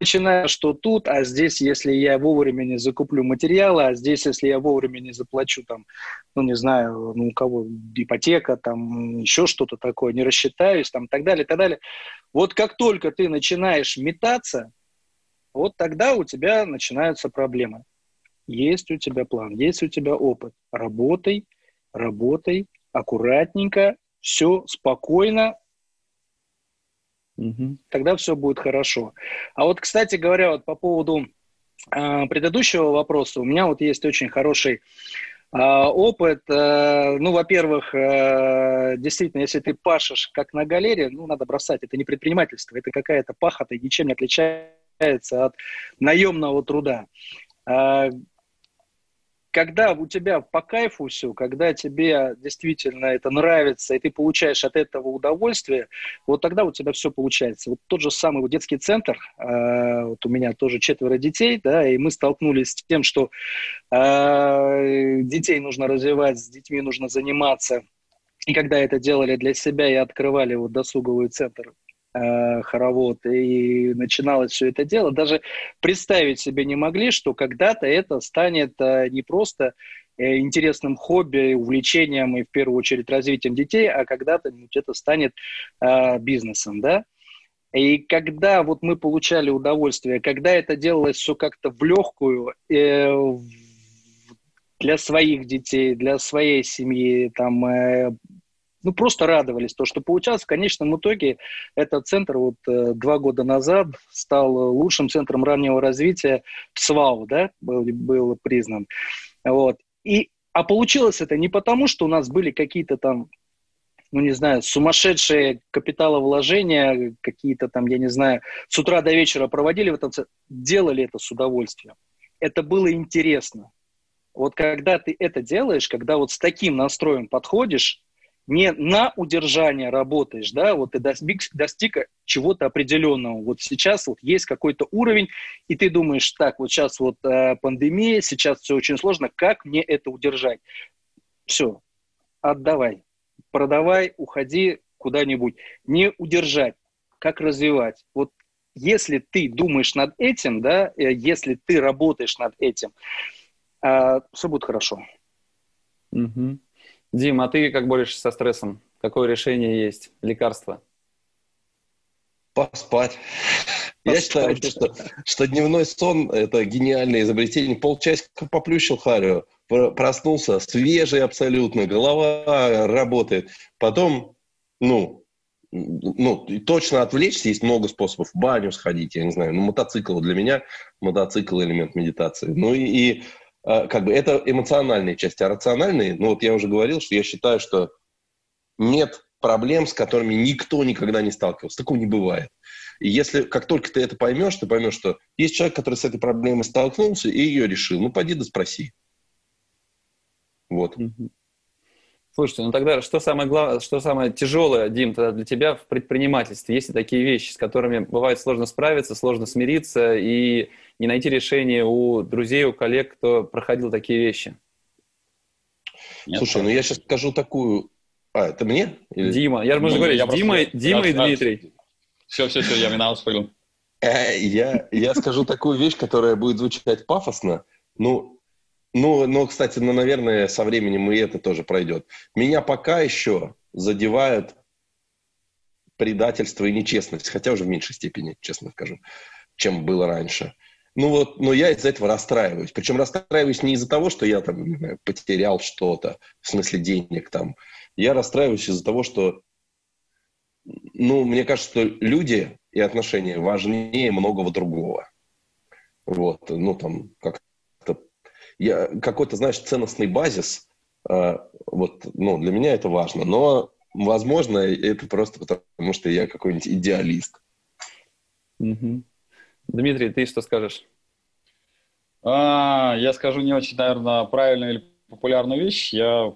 S2: начинаю, что тут, а здесь, если я вовремя не закуплю материалы, а здесь, если я вовремя не заплачу, там, ну, не знаю, ну, у кого ипотека, там, еще что-то такое, не рассчитаюсь, там, так далее, так далее. Вот как только ты начинаешь метаться, вот тогда у тебя начинаются проблемы. Есть у тебя план, есть у тебя опыт. Работай, работай, аккуратненько, все спокойно, Угу. Тогда все будет хорошо. А вот, кстати говоря, вот по поводу э, предыдущего вопроса, у меня вот есть очень хороший э, опыт. Э, ну, во-первых, э, действительно, если ты пашешь как на галерее, ну, надо бросать. Это не предпринимательство, это какая-то пахота, ничем не отличается от наемного труда когда у тебя по кайфу все, когда тебе действительно это нравится, и ты получаешь от этого удовольствие, вот тогда у тебя все получается. Вот тот же самый вот детский центр, э, вот у меня тоже четверо детей, да, и мы столкнулись с тем, что э, детей нужно развивать, с детьми нужно заниматься. И когда это делали для себя и открывали вот досуговый центр э, хоровод, и начиналось все это дело, даже представить себе не могли, что когда-то это станет э, не просто э, интересным хобби, увлечением и в первую очередь развитием детей, а когда-то это станет э, бизнесом, да. И когда вот мы получали удовольствие, когда это делалось все как-то в легкую, э, для своих детей, для своей семьи, там, э, ну, просто радовались, то, что получалось. В конечном итоге этот центр вот э, два года назад стал лучшим центром раннего развития СВАУ, да, был, был признан. Вот. И, а получилось это не потому, что у нас были какие-то там ну, не знаю, сумасшедшие капиталовложения, какие-то там, я не знаю, с утра до вечера проводили в этом, делали это с удовольствием. Это было интересно. Вот когда ты это делаешь, когда вот с таким настроем подходишь, не на удержание работаешь, да, вот ты достиг, достиг чего-то определенного. Вот сейчас вот есть какой-то уровень, и ты думаешь, так, вот сейчас вот э, пандемия, сейчас все очень сложно, как мне это удержать? Все, отдавай, продавай, уходи куда-нибудь. Не удержать, как развивать. Вот если ты думаешь над этим, да, э, если ты работаешь над этим, э, все будет хорошо.
S1: Угу. Дим, а ты как борешься со стрессом? Какое решение есть? Лекарство?
S3: Поспать. Я считаю, что, что дневной сон – это гениальное изобретение. Полчасика поплющил Харю, проснулся, свежий абсолютно, голова работает. Потом, ну, ну, точно отвлечься, есть много способов. В баню сходить, я не знаю. Ну, мотоцикл для меня, мотоцикл – элемент медитации. Ну, и, и как бы это эмоциональные части, а рациональные, ну вот я уже говорил, что я считаю, что нет проблем, с которыми никто никогда не сталкивался. Такого не бывает. И если как только ты это поймешь, ты поймешь, что есть человек, который с этой проблемой столкнулся и ее решил. Ну, пойди да спроси. Вот.
S1: Слушайте, ну тогда что самое главное, что самое тяжелое, Дим, тогда для тебя в предпринимательстве? Есть ли такие вещи, с которыми бывает сложно справиться, сложно смириться и не найти решение у друзей, у коллег, кто проходил такие вещи?
S3: Нет, Слушай, ну я сейчас скажу такую... А, это мне?
S1: Или... Дима, я же можно говорить, Дима, просто... Дима и Дмитрий.
S4: Все, все, все, я виноват, понял.
S3: Э, я, я скажу такую вещь, которая будет звучать пафосно. Ну, ну, ну, кстати, ну, наверное, со временем и это тоже пройдет. Меня пока еще задевают предательство и нечестность, хотя уже в меньшей степени, честно скажу, чем было раньше. Ну вот, но я из-за этого расстраиваюсь. Причем расстраиваюсь не из-за того, что я там потерял что-то, в смысле денег там. Я расстраиваюсь из-за того, что, ну, мне кажется, что люди и отношения важнее многого другого. Вот, ну там, как я, какой-то, знаешь, ценностный базис, э, вот, ну, для меня это важно, но, возможно, это просто потому, что я какой-нибудь идеалист.
S1: Угу. Дмитрий, ты что скажешь?
S4: А, я скажу не очень, наверное, правильную или популярную вещь. Я,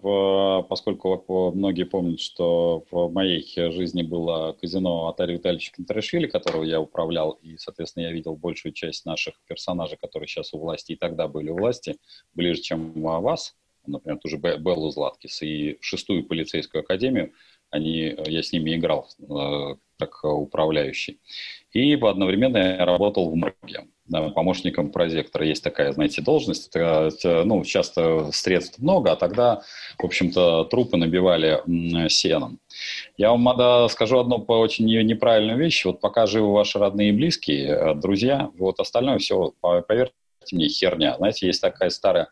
S4: поскольку многие помнят, что в моей жизни было казино Атари Витальевича Контрашвили, которого я управлял, и, соответственно, я видел большую часть наших персонажей, которые сейчас у власти и тогда были у власти, ближе, чем у вас, например, тоже Беллу Златкис и шестую полицейскую академию, они, я с ними играл, э, как управляющий. И одновременно я работал в МРГе помощником прозектора. Есть такая, знаете, должность. Это, ну, часто средств много, а тогда, в общем-то, трупы набивали сеном. Я вам скажу одну очень неправильную вещь. Вот пока живы ваши родные и близкие, э, друзья, вот остальное все, поверьте мне, херня. Знаете, есть такая старая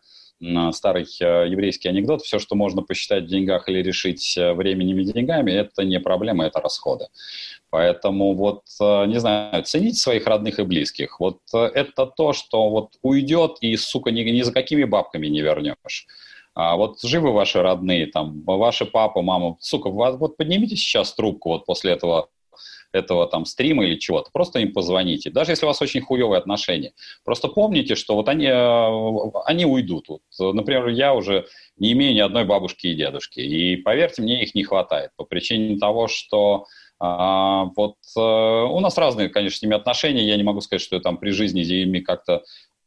S4: старый э, еврейский анекдот, все, что можно посчитать в деньгах или решить э, временем и деньгами, это не проблема, это расходы. Поэтому вот, э, не знаю, цените своих родных и близких. Вот это то, что вот уйдет и, сука, ни, ни за какими бабками не вернешь. А вот живы ваши родные, там, ваши папа, мама, сука, вот поднимите сейчас трубку вот после этого этого там стрима или чего-то, просто им позвоните. Даже если у вас очень хуевые отношения. Просто помните, что вот они, э, они уйдут. Вот, например, я уже не имею ни одной бабушки и дедушки. И поверьте мне, их не хватает. По причине того, что а, вот а, у нас разные, конечно, с ними отношения. Я не могу сказать, что я там при жизни ими как-то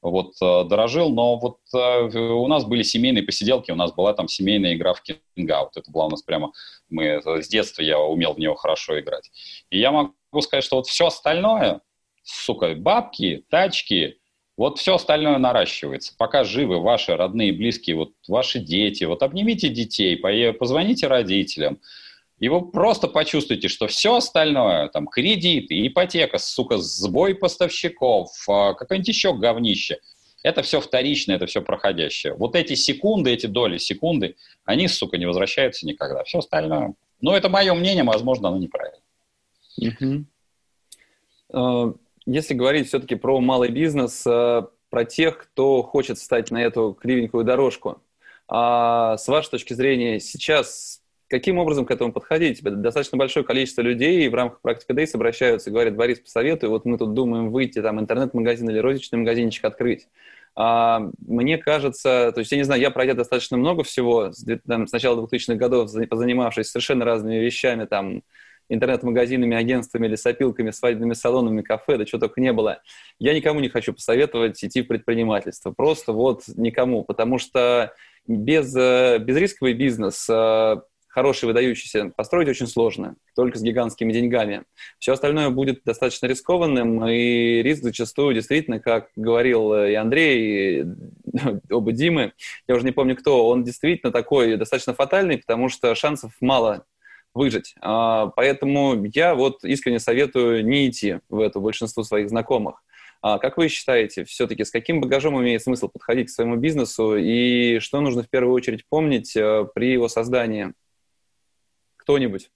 S4: вот э, дорожил, но вот э, у нас были семейные посиделки, у нас была там семейная игра в кингаут. Это была у нас прямо, мы э, с детства я умел в него хорошо играть. И я могу сказать, что вот все остальное, сука, бабки, тачки, вот все остальное наращивается. Пока живы ваши родные, близкие, вот ваши дети, вот обнимите детей, позвоните родителям, и вы просто почувствуете, что все остальное, там, кредиты, ипотека, сука, сбой поставщиков, а, какое-нибудь еще говнище, это все вторично, это все проходящее. Вот эти секунды, эти доли секунды, они, сука, не возвращаются никогда. Все остальное. Ну, это мое мнение, возможно, оно неправильно.
S1: Угу. Если говорить все-таки про малый бизнес, э, про тех, кто хочет встать на эту кривенькую дорожку, а с вашей точки зрения, сейчас каким образом к этому подходить? Достаточно большое количество людей в рамках практики Days обращаются и говорят, Борис, посоветуй, вот мы тут думаем выйти, там, интернет-магазин или розничный магазинчик открыть. А, мне кажется, то есть, я не знаю, я пройдя достаточно много всего, с, там, с начала 2000-х годов, занимавшись совершенно разными вещами, там, интернет-магазинами, агентствами, лесопилками, свадебными салонами, кафе, да что только не было. Я никому не хочу посоветовать идти в предпринимательство. Просто вот никому, потому что без, э, безрисковый бизнес э, хороший, выдающийся, построить очень сложно, только с гигантскими деньгами. Все остальное будет достаточно рискованным, и риск зачастую действительно, как говорил и Андрей, и <laughs> оба Димы, я уже не помню кто, он действительно такой достаточно фатальный, потому что шансов мало выжить. А, поэтому я вот искренне советую не идти в это большинству своих знакомых. А как вы считаете, все-таки с каким багажом имеет смысл подходить к своему бизнесу и что нужно в первую очередь помнить э, при его создании? Кто-нибудь?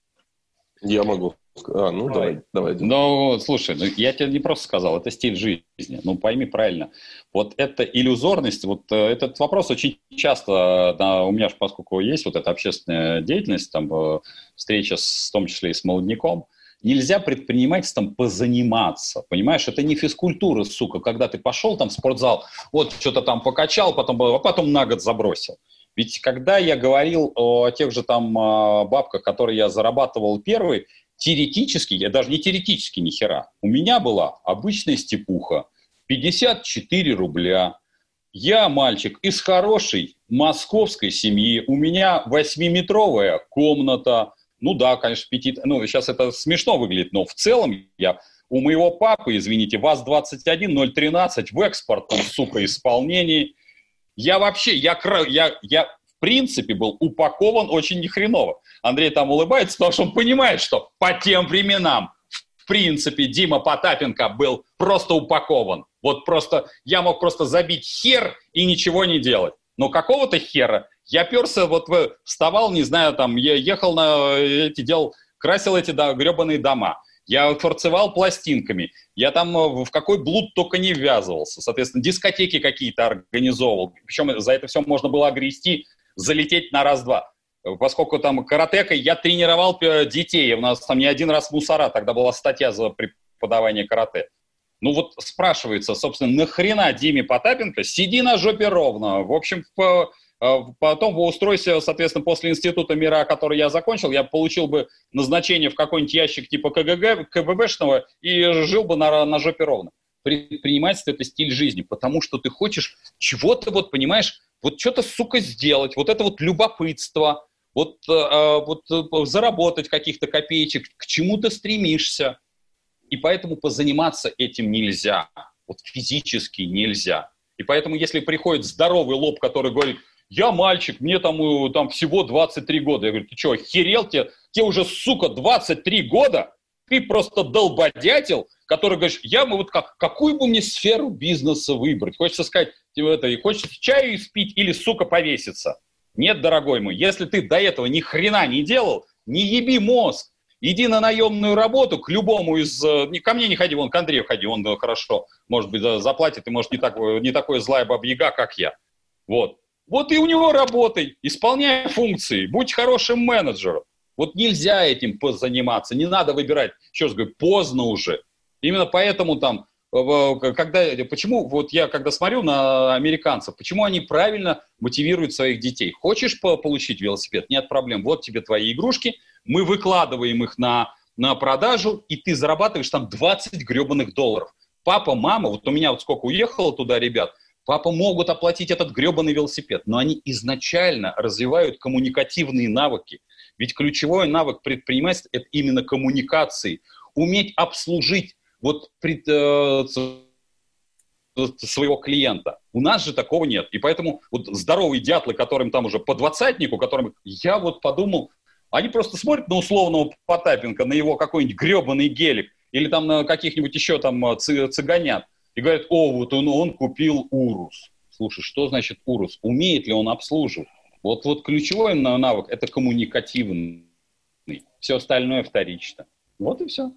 S3: Я могу. А, ну давай, давай.
S4: Ну, слушай, ну, я тебе не просто сказал, это стиль жизни. Ну, пойми правильно. Вот эта иллюзорность, вот э, этот вопрос очень часто, да, у меня же, поскольку есть вот эта общественная деятельность, там, э, встреча с, в том числе и с молодняком, нельзя предпринимательством позаниматься, понимаешь? Это не физкультура, сука, когда ты пошел там в спортзал, вот что-то там покачал, потом, а потом на год забросил. Ведь когда я говорил о тех же там а, бабках, которые я зарабатывал первый, теоретически, я даже не теоретически ни хера, у меня была обычная степуха, 54 рубля. Я мальчик из хорошей московской семьи, у меня восьмиметровая комната, ну да, конечно, пяти, ну сейчас это смешно выглядит, но в целом я у моего папы, извините, ВАЗ-21 013 в экспортном, сука, исполнении – я вообще, я, я, я в принципе был упакован очень нехреново. Андрей там улыбается, потому что он понимает, что по тем временам, в принципе, Дима Потапенко был просто упакован. Вот просто, я мог просто забить хер и ничего не делать. Но какого-то хера я перся, вот вставал, не знаю, там, я ехал на эти, делал, красил эти да, гребаные дома я форцевал пластинками, я там э, в какой блуд только не ввязывался, соответственно, дискотеки какие-то организовывал, причем за это все можно было огрести, залететь на раз-два. Поскольку там каратека, я тренировал детей, у нас там не один раз мусора, тогда была статья за преподавание карате. Ну вот спрашивается, собственно, нахрена Диме Потапенко, сиди на жопе ровно. В общем, по, потом по устройстве, соответственно, после Института мира, который я закончил, я получил бы назначение в какой-нибудь ящик типа КГГ, КББшного и жил бы на, на жопе ровно. Предпринимательство – это стиль жизни, потому что ты хочешь чего-то, вот, понимаешь, вот что-то, сука, сделать, вот это вот любопытство, вот, э, вот э, заработать каких-то копеечек, к чему ты стремишься. И поэтому позаниматься этим нельзя. Вот физически нельзя. И поэтому, если приходит здоровый лоб, который говорит, я мальчик, мне там, э, там всего 23 года. Я говорю, ты что, охерел тебе? Тебе уже, сука, 23 года? Ты просто долбодятел, который говоришь, я бы вот как, какую бы мне сферу бизнеса выбрать? Хочется сказать, тебе это, хочется чаю испить или, сука, повеситься? Нет, дорогой мой, если ты до этого ни хрена не делал, не еби мозг. Иди на наемную работу к любому из... Э, ко мне не ходи, вон к Андрею ходи, он хорошо, может быть, заплатит, и может не, так, не такой злая бабьяга, как я. Вот. Вот и у него работай, исполняй функции, будь хорошим менеджером. Вот нельзя этим заниматься, не надо выбирать. Еще раз говорю, поздно уже. Именно поэтому там когда, почему, вот я когда смотрю на американцев, почему они правильно мотивируют своих детей? Хочешь получить велосипед? Нет проблем. Вот тебе твои игрушки, мы выкладываем их на, на продажу, и ты зарабатываешь там 20 гребаных долларов. Папа, мама, вот у меня вот сколько уехало туда ребят, папа могут оплатить этот гребаный велосипед, но они изначально развивают коммуникативные навыки. Ведь ключевой навык предпринимательства – это именно коммуникации. Уметь обслужить вот пред, э, своего клиента. У нас же такого нет. И поэтому вот здоровые дятлы, которым там уже по двадцатнику, которым я вот подумал, они просто смотрят на условного Потапенко, на его какой-нибудь гребаный гелик, или там на каких-нибудь еще там э, цыганят, и говорят, о, вот он, он купил Урус. Слушай, что значит Урус? Умеет ли он обслуживать? Вот, вот ключевой навык – это коммуникативный. Все остальное вторично. Вот и все.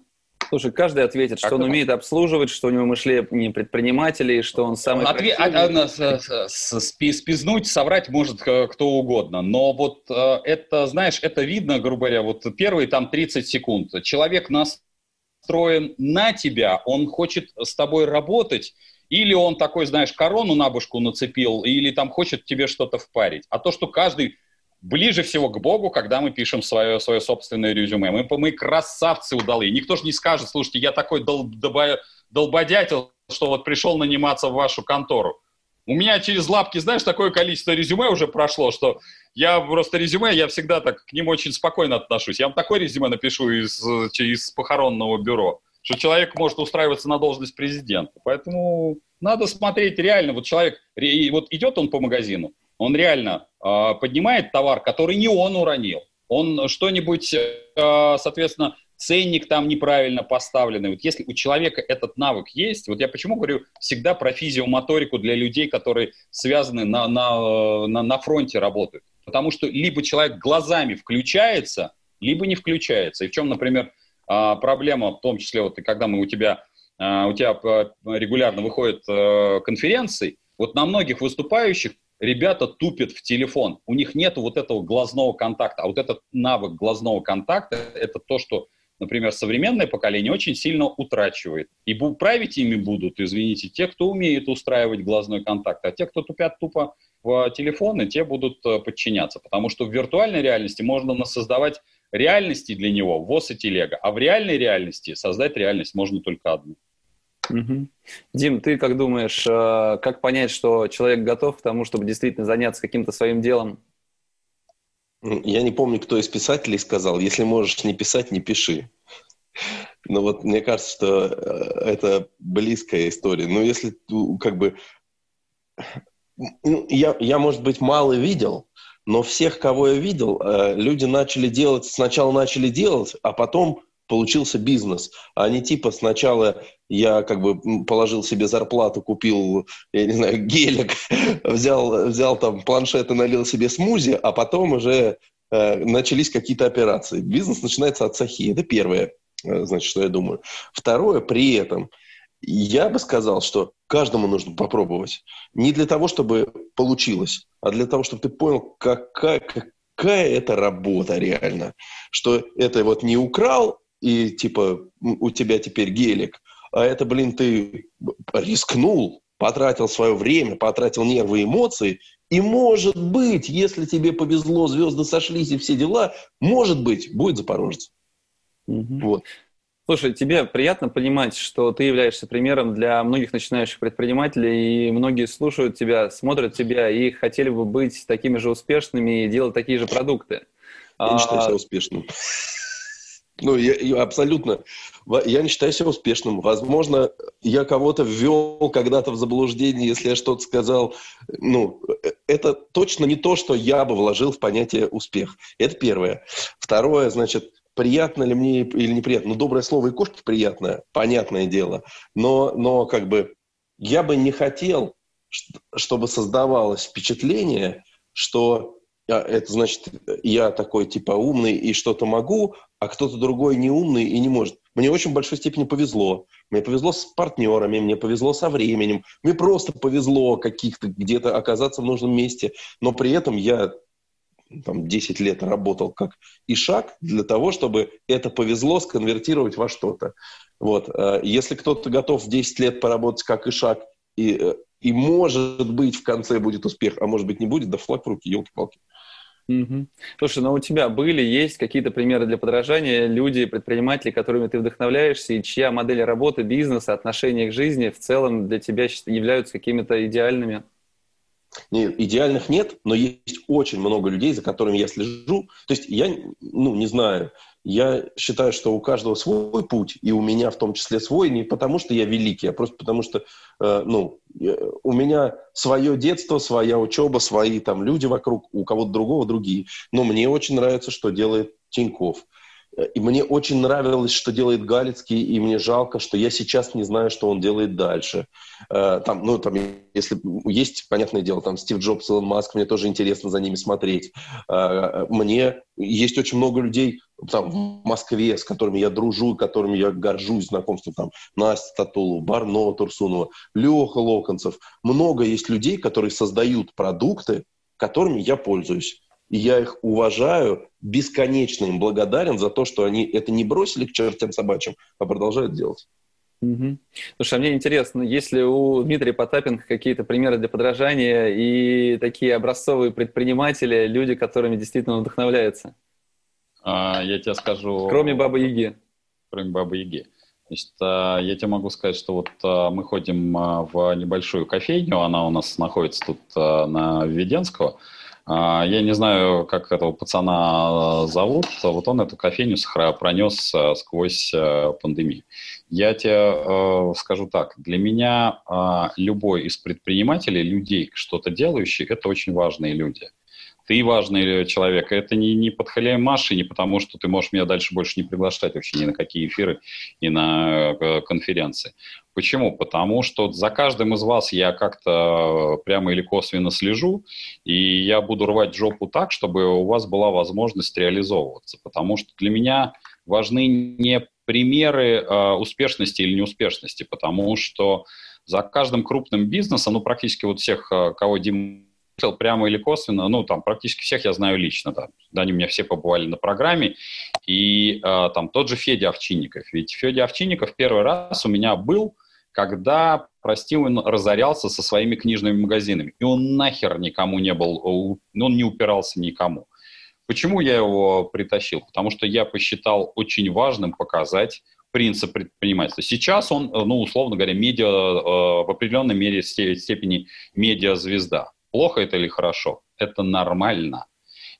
S1: Слушай, каждый ответит, что как он умеет обслуживать, что у него мышление предпринимателей, что он самый... Отве... А,
S4: а, спизнуть, соврать может кто угодно. Но вот э, это, знаешь, это видно, грубо говоря, вот первые там 30 секунд. Человек настроен на тебя, он хочет с тобой работать, или он такой, знаешь, корону на башку нацепил, или там хочет тебе что-то впарить. А то, что каждый ближе всего к Богу, когда мы пишем свое, свое собственное резюме. Мы, мы красавцы удалые. Никто же не скажет, слушайте, я такой дол, долба, долбодятел, что вот пришел наниматься в вашу контору. У меня через лапки, знаешь, такое количество резюме уже прошло, что я просто резюме, я всегда так к ним очень спокойно отношусь. Я вам такое резюме напишу из, из похоронного бюро, что человек может устраиваться на должность президента. Поэтому надо смотреть реально. Вот человек, вот идет он по магазину, он реально э, поднимает товар, который не он уронил. Он что-нибудь, э, соответственно, ценник там неправильно поставленный. Вот если у человека этот навык есть, вот я почему говорю всегда про физиомоторику для людей, которые связаны на, на, на, на фронте работают. Потому что либо человек глазами включается, либо не включается. И в чем, например, а, проблема, в том числе, вот когда мы у тебя, а, у тебя регулярно выходят э, конференции, вот на многих выступающих ребята тупят в телефон. У них нет вот этого глазного контакта. А вот этот навык глазного контакта – это то, что, например, современное поколение очень сильно утрачивает. И править ими будут, извините, те, кто умеет устраивать глазной контакт. А те, кто тупят тупо в телефоны, те будут э, подчиняться. Потому что в виртуальной реальности можно создавать реальности для него, ВОЗ и телега. А в реальной реальности создать реальность можно только одну.
S1: Угу. Дим, ты как думаешь, э, как понять, что человек готов к тому, чтобы действительно заняться каким-то своим делом?
S3: Я не помню, кто из писателей сказал, если можешь не писать, не пиши. Но вот мне кажется, что э, это близкая история. Но если как бы... Ну, я, я, может быть, мало видел, но всех, кого я видел, э, люди начали делать, сначала начали делать, а потом получился бизнес, а не типа сначала я как бы положил себе зарплату, купил, я не знаю, гелик, <laughs> взял, взял там планшет и налил себе смузи, а потом уже э, начались какие-то операции. Бизнес начинается от сахи. Это первое, э, значит, что я думаю. Второе, при этом я бы сказал, что каждому нужно попробовать. Не для того, чтобы получилось, а для того, чтобы ты понял, какая, какая это работа реально. Что это вот не украл, и типа у тебя теперь гелик, а это, блин, ты рискнул, потратил свое время, потратил нервы и эмоции, и может быть, если тебе повезло, звезды сошлись и все дела, может быть, будет Запорожец.
S1: Угу. Вот. Слушай, тебе приятно понимать, что ты являешься примером для многих начинающих предпринимателей, и многие слушают тебя, смотрят тебя и хотели бы быть такими же успешными и делать такие же продукты.
S3: Я не считаю себя успешным. Ну, я, я абсолютно. Я не считаю себя успешным. Возможно, я кого-то ввел когда-то в заблуждение, если я что-то сказал. Ну, это точно не то, что я бы вложил в понятие успех. Это первое. Второе, значит, приятно ли мне или неприятно. Ну, доброе слово и кошки приятное, понятное дело. Но, но как бы я бы не хотел, чтобы создавалось впечатление, что это значит, я такой типа умный и что-то могу, а кто-то другой не умный и не может. Мне очень в большой степени повезло. Мне повезло с партнерами, мне повезло со временем, мне просто повезло каких-то где-то оказаться в нужном месте. Но при этом я там, 10 лет работал как ишак для того, чтобы это повезло сконвертировать во что-то. Вот. Э, если кто-то готов 10 лет поработать как ишак и, э, и может быть в конце будет успех, а может быть не будет, да флаг в руки, елки-палки.
S1: Угу. Слушай, ну у тебя были, есть какие-то примеры для подражания, люди, предприниматели, которыми ты вдохновляешься, и чья модель работы, бизнеса, отношения к жизни в целом для тебя являются какими-то идеальными?
S3: Не, идеальных нет, но есть очень много людей, за которыми я слежу. То есть я, ну, не знаю, я считаю, что у каждого свой путь, и у меня в том числе свой, не потому что я великий, а просто потому что, э, ну, у меня свое детство, своя учеба, свои там люди вокруг, у кого-то другого другие. Но мне очень нравится, что делает Тиньков. И мне очень нравилось, что делает Галицкий, и мне жалко, что я сейчас не знаю, что он делает дальше. Э, там, ну, там, если есть, понятное дело, там Стив Джобс, Илон Маск, мне тоже интересно за ними смотреть. Э, мне есть очень много людей там, в Москве, с которыми я дружу, которыми я горжусь знакомством, там, Настя Татулова, Барно Турсунова, Леха Локонцев. Много есть людей, которые создают продукты, которыми я пользуюсь. И я их уважаю, бесконечно им благодарен за то, что они это не бросили к чертям собачьим, а продолжают делать.
S1: Угу. Слушай, а мне интересно, есть ли у Дмитрия Потапенко какие-то примеры для подражания и такие образцовые предприниматели, люди, которыми действительно вдохновляются?
S4: А, я тебе скажу...
S1: Кроме Бабы Яги.
S4: Кроме Бабы Яги. Значит, а, я тебе могу сказать, что вот а, мы ходим а, в небольшую кофейню, она у нас находится тут на Введенского, я не знаю, как этого пацана зовут. Вот он эту кофейню пронес сквозь пандемию. Я тебе скажу так. Для меня а, любой из предпринимателей, людей, что-то делающих, это очень важные люди ты важный человек. Это не, не под халямаши, не потому, что ты можешь меня дальше больше не приглашать вообще ни на какие эфиры и на конференции. Почему? Потому что за каждым из вас я как-то прямо или косвенно слежу, и я буду рвать жопу так, чтобы у вас была возможность реализовываться. Потому что для меня важны не примеры э, успешности или неуспешности, потому что за каждым крупным бизнесом, ну, практически вот всех, а, кого Дима прямо или косвенно, ну, там, практически всех я знаю лично, да. да они у меня все побывали на программе. И э, там тот же Федя Овчинников. Ведь Федя Овчинников первый раз у меня был когда, прости, он разорялся со своими книжными магазинами. И он нахер никому не был, ну, он не упирался никому. Почему я его притащил? Потому что я посчитал очень важным показать принцип предпринимательства. Сейчас он, ну, условно говоря, медиа, э, в определенной мере степени медиа-звезда. Плохо это или хорошо? Это нормально.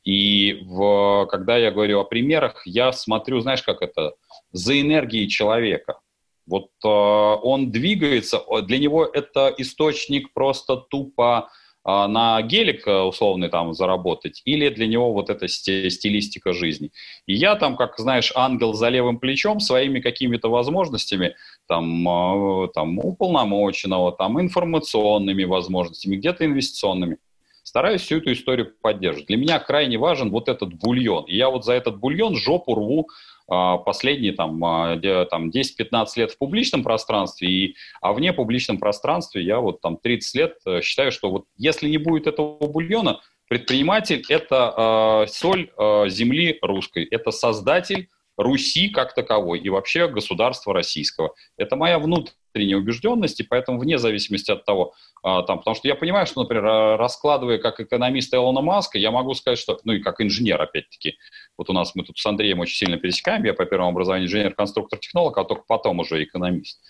S4: И в, когда я говорю о примерах, я смотрю, знаешь, как это, за энергией человека. Вот э, он двигается, для него это источник просто тупо э, на гелик э, условный там заработать, или для него вот эта стилистика жизни. И я там, как знаешь, ангел за левым плечом своими какими-то возможностями, там, э, там уполномоченного, там информационными возможностями, где-то инвестиционными, стараюсь всю эту историю поддерживать. Для меня крайне важен вот этот бульон. И я вот за этот бульон жопу рву а, последние там, а, там 10-15 лет в публичном пространстве, и, а вне публичном пространстве я вот там 30 лет э, считаю, что вот если не будет этого бульона, предприниматель – это э, соль э, земли русской, это создатель Руси как таковой и вообще государства российского. Это моя внутренняя убежденность, и поэтому вне зависимости от того, а, там, потому что я понимаю, что, например, раскладывая как экономист Илона Маска, я могу сказать, что, ну и как инженер, опять-таки, вот у нас мы тут с Андреем очень сильно пересекаем, я по первому образованию инженер-конструктор-технолог, а только потом уже экономист.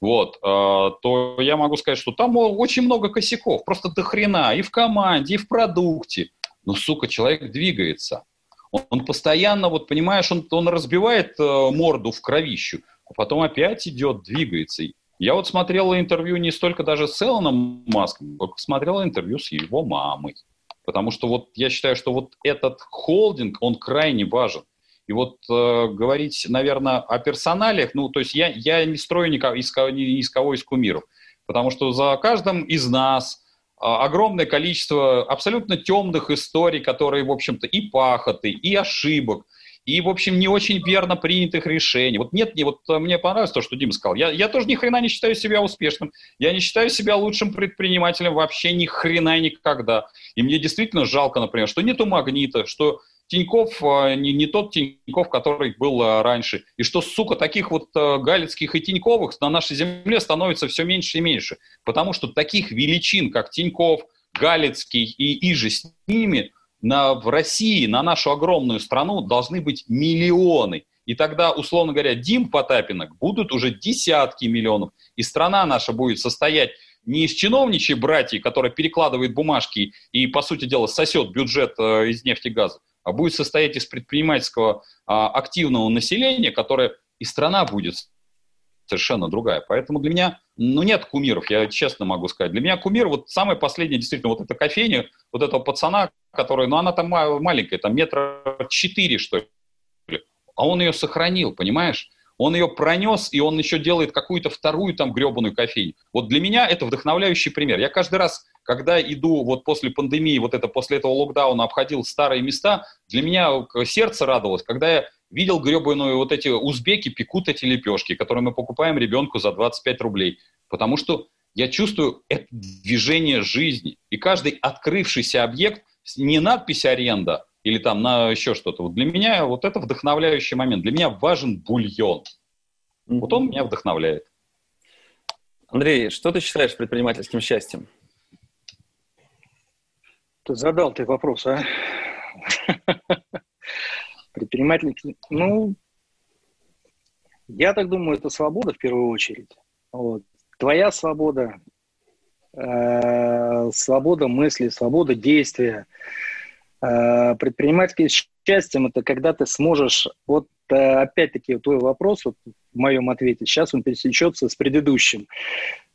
S4: Вот, э, то я могу сказать, что там очень много косяков, просто до хрена и в команде, и в продукте. Но, сука, человек двигается Он, постоянно, вот понимаешь, он, он разбивает э, морду в кровищу, а потом опять идет, двигается. Я вот смотрел интервью не столько даже с Элоном Маском, сколько смотрел интервью с его мамой. Потому что вот я считаю, что вот этот холдинг, он крайне важен. И вот э, говорить, наверное, о персоналиях, ну, то есть я, я не строю никого, из, ни из кого из кумиров, потому что за каждым из нас огромное количество абсолютно темных историй, которые, в общем-то, и пахоты, и ошибок, и, в общем, не очень верно принятых решений. Вот нет, не, вот э, мне понравилось то, что Дима сказал. Я, я тоже ни хрена не считаю себя успешным. Я не считаю себя лучшим предпринимателем вообще ни хрена никогда. И мне действительно жалко, например, что нету магнита, что Тиньков а, не, не тот Тиньков, который был а, раньше. И что, сука, таких вот а, Галицких и Тиньковых на нашей земле становится все меньше и меньше. Потому что таких величин, как Тиньков, Галицкий и иже с ними, на, в России, на нашу огромную страну должны быть миллионы. И тогда, условно говоря, Дим Потапинок будут уже десятки миллионов. И страна наша будет состоять не из чиновничьей братьев, которая перекладывает бумажки и, по сути дела, сосет бюджет э, из нефти и газа, будет состоять из предпринимательского а, активного населения, которое и страна будет совершенно другая. Поэтому для меня, ну, нет кумиров, я честно могу сказать. Для меня кумир, вот самое последнее, действительно, вот эта кофейня, вот этого пацана, который, ну, она там маленькая, там метра четыре, что ли, а он ее сохранил, понимаешь? Он ее пронес, и он еще делает какую-то вторую там гребаную кофейню. Вот для меня это вдохновляющий пример. Я каждый раз, когда иду вот после пандемии, вот это после этого локдауна обходил старые места, для меня сердце радовалось, когда я видел гребаную вот эти узбеки пекут эти лепешки, которые мы покупаем ребенку за 25 рублей. Потому что я чувствую это движение жизни. И каждый открывшийся объект, не надпись аренда, или там на еще что-то. Вот для меня вот это вдохновляющий момент. Для меня важен бульон. Вот он меня вдохновляет.
S1: Андрей, что ты считаешь предпринимательским счастьем?
S2: Ты задал ты вопрос, а? Предприниматель, ну, я так думаю, это свобода в первую очередь. Вот. Твоя свобода, э, свобода мысли, свобода действия, Э, предпринимательским счастьем это когда ты сможешь, вот э, опять-таки твой вопрос вот в моем ответе, сейчас он пересечется с предыдущим.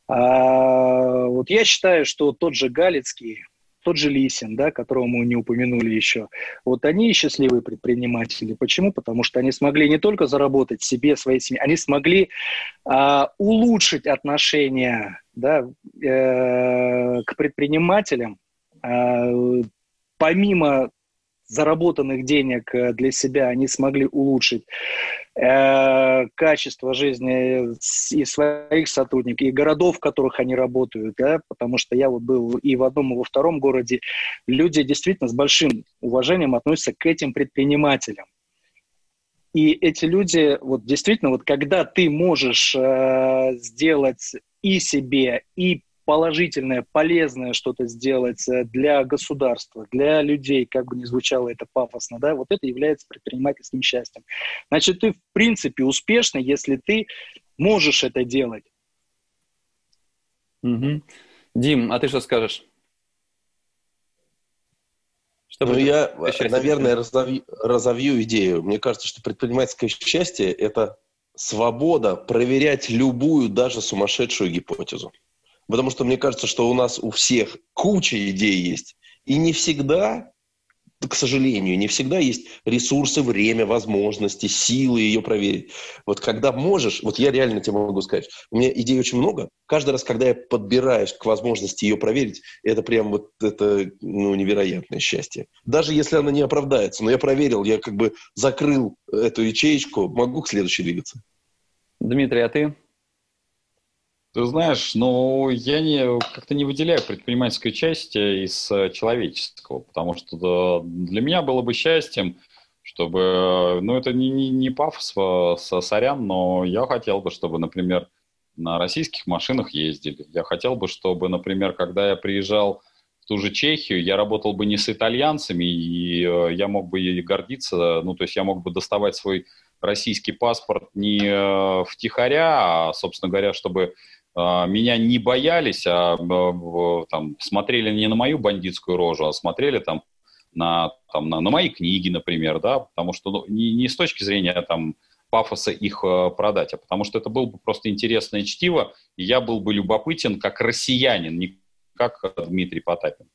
S2: А, вот я считаю, что тот же Галицкий, тот же Лисин, да, которого мы не упомянули еще, вот они счастливые предприниматели. Почему? Потому что они смогли не только заработать себе, своей семье, они смогли а, улучшить отношения да, э, к предпринимателям, а, помимо заработанных денег э, для себя они смогли улучшить э, качество жизни и своих сотрудников, и городов, в которых они работают, да, потому что я вот был и в одном, и во втором городе, люди действительно с большим уважением относятся к этим предпринимателям. И эти люди, вот действительно, вот когда ты можешь э, сделать и себе, и положительное, полезное что-то сделать э, для государства, для людей, как бы ни звучало это пафосно, да, вот это является предпринимательским счастьем. Значит, ты в принципе успешный, если ты можешь это делать.
S1: Угу. Дим, а ты что скажешь?
S3: Что ну, я, наверное, разовью, разовью идею. Мне кажется, что предпринимательское счастье – это свобода проверять любую, даже сумасшедшую гипотезу. Потому что мне кажется, что у нас у всех куча идей есть. И не всегда, к сожалению, не всегда есть ресурсы, время, возможности, силы ее проверить. Вот когда можешь, вот я реально тебе могу сказать, у меня идей очень много. Каждый раз, когда я подбираюсь к возможности ее проверить, это прям вот это ну, невероятное счастье. Даже если она не оправдается, но я проверил, я как бы закрыл эту ячеечку, могу к следующей двигаться.
S1: Дмитрий, а ты?
S4: Ты знаешь, ну, я не, как-то не выделяю предпринимательскую часть из э, человеческого, потому что для меня было бы счастьем, чтобы, ну, это не, не, не пафос, со сорян, но я хотел бы, чтобы, например, на российских машинах ездили. Я хотел бы, чтобы, например, когда я приезжал в ту же Чехию, я работал бы не с итальянцами, и э, я мог бы и гордиться, ну, то есть я мог бы доставать свой российский паспорт не э, втихаря, а, собственно говоря, чтобы а, меня не боялись, а там, смотрели не на мою бандитскую рожу, а смотрели там на, там, на, на мои книги, например, да, потому что ну, не, не с точки зрения там, пафоса их э, продать, а потому что это было бы просто интересное чтиво, и я был бы любопытен как россиянин, не как Дмитрий Потапин.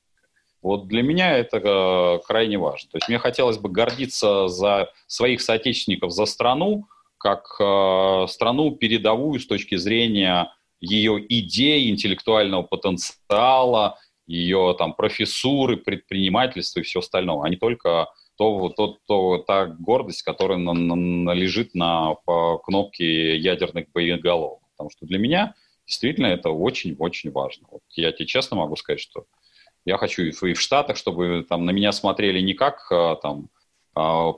S4: Вот для меня это э, крайне важно. То есть мне хотелось бы гордиться за своих соотечественников, за страну, как э, страну передовую с точки зрения ее идей, интеллектуального потенциала, ее там профессуры, предпринимательства и все остальное, а не только то, то, то, та гордость, которая на, на, лежит на кнопке ядерных боеголовок. Потому что для меня действительно это очень-очень важно. Вот я тебе честно могу сказать, что я хочу и в Штатах, чтобы там на меня смотрели не как а, там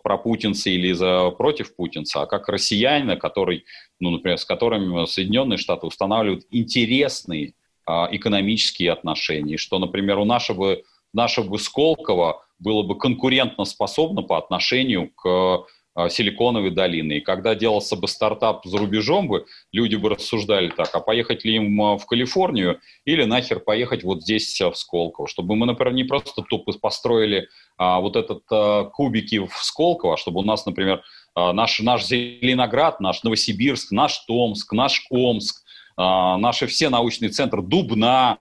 S4: про путинца или за против путинца, а как россиянина, который, ну, например, с которым Соединенные Штаты устанавливают интересные а, экономические отношения, что, например, у нашего, нашего Сколково было бы конкурентно способно по отношению к а, Силиконовой долины. И когда делался бы стартап за рубежом, бы, люди бы рассуждали так, а поехать ли им а, в Калифорнию или нахер поехать вот здесь в Сколково, чтобы мы, например, не просто тупо построили а, вот этот а, кубики в Сколково, чтобы у нас, например, а, наш, наш Зеленоград, наш Новосибирск, наш Томск, наш Омск, а, наши все научные центры, Дубна,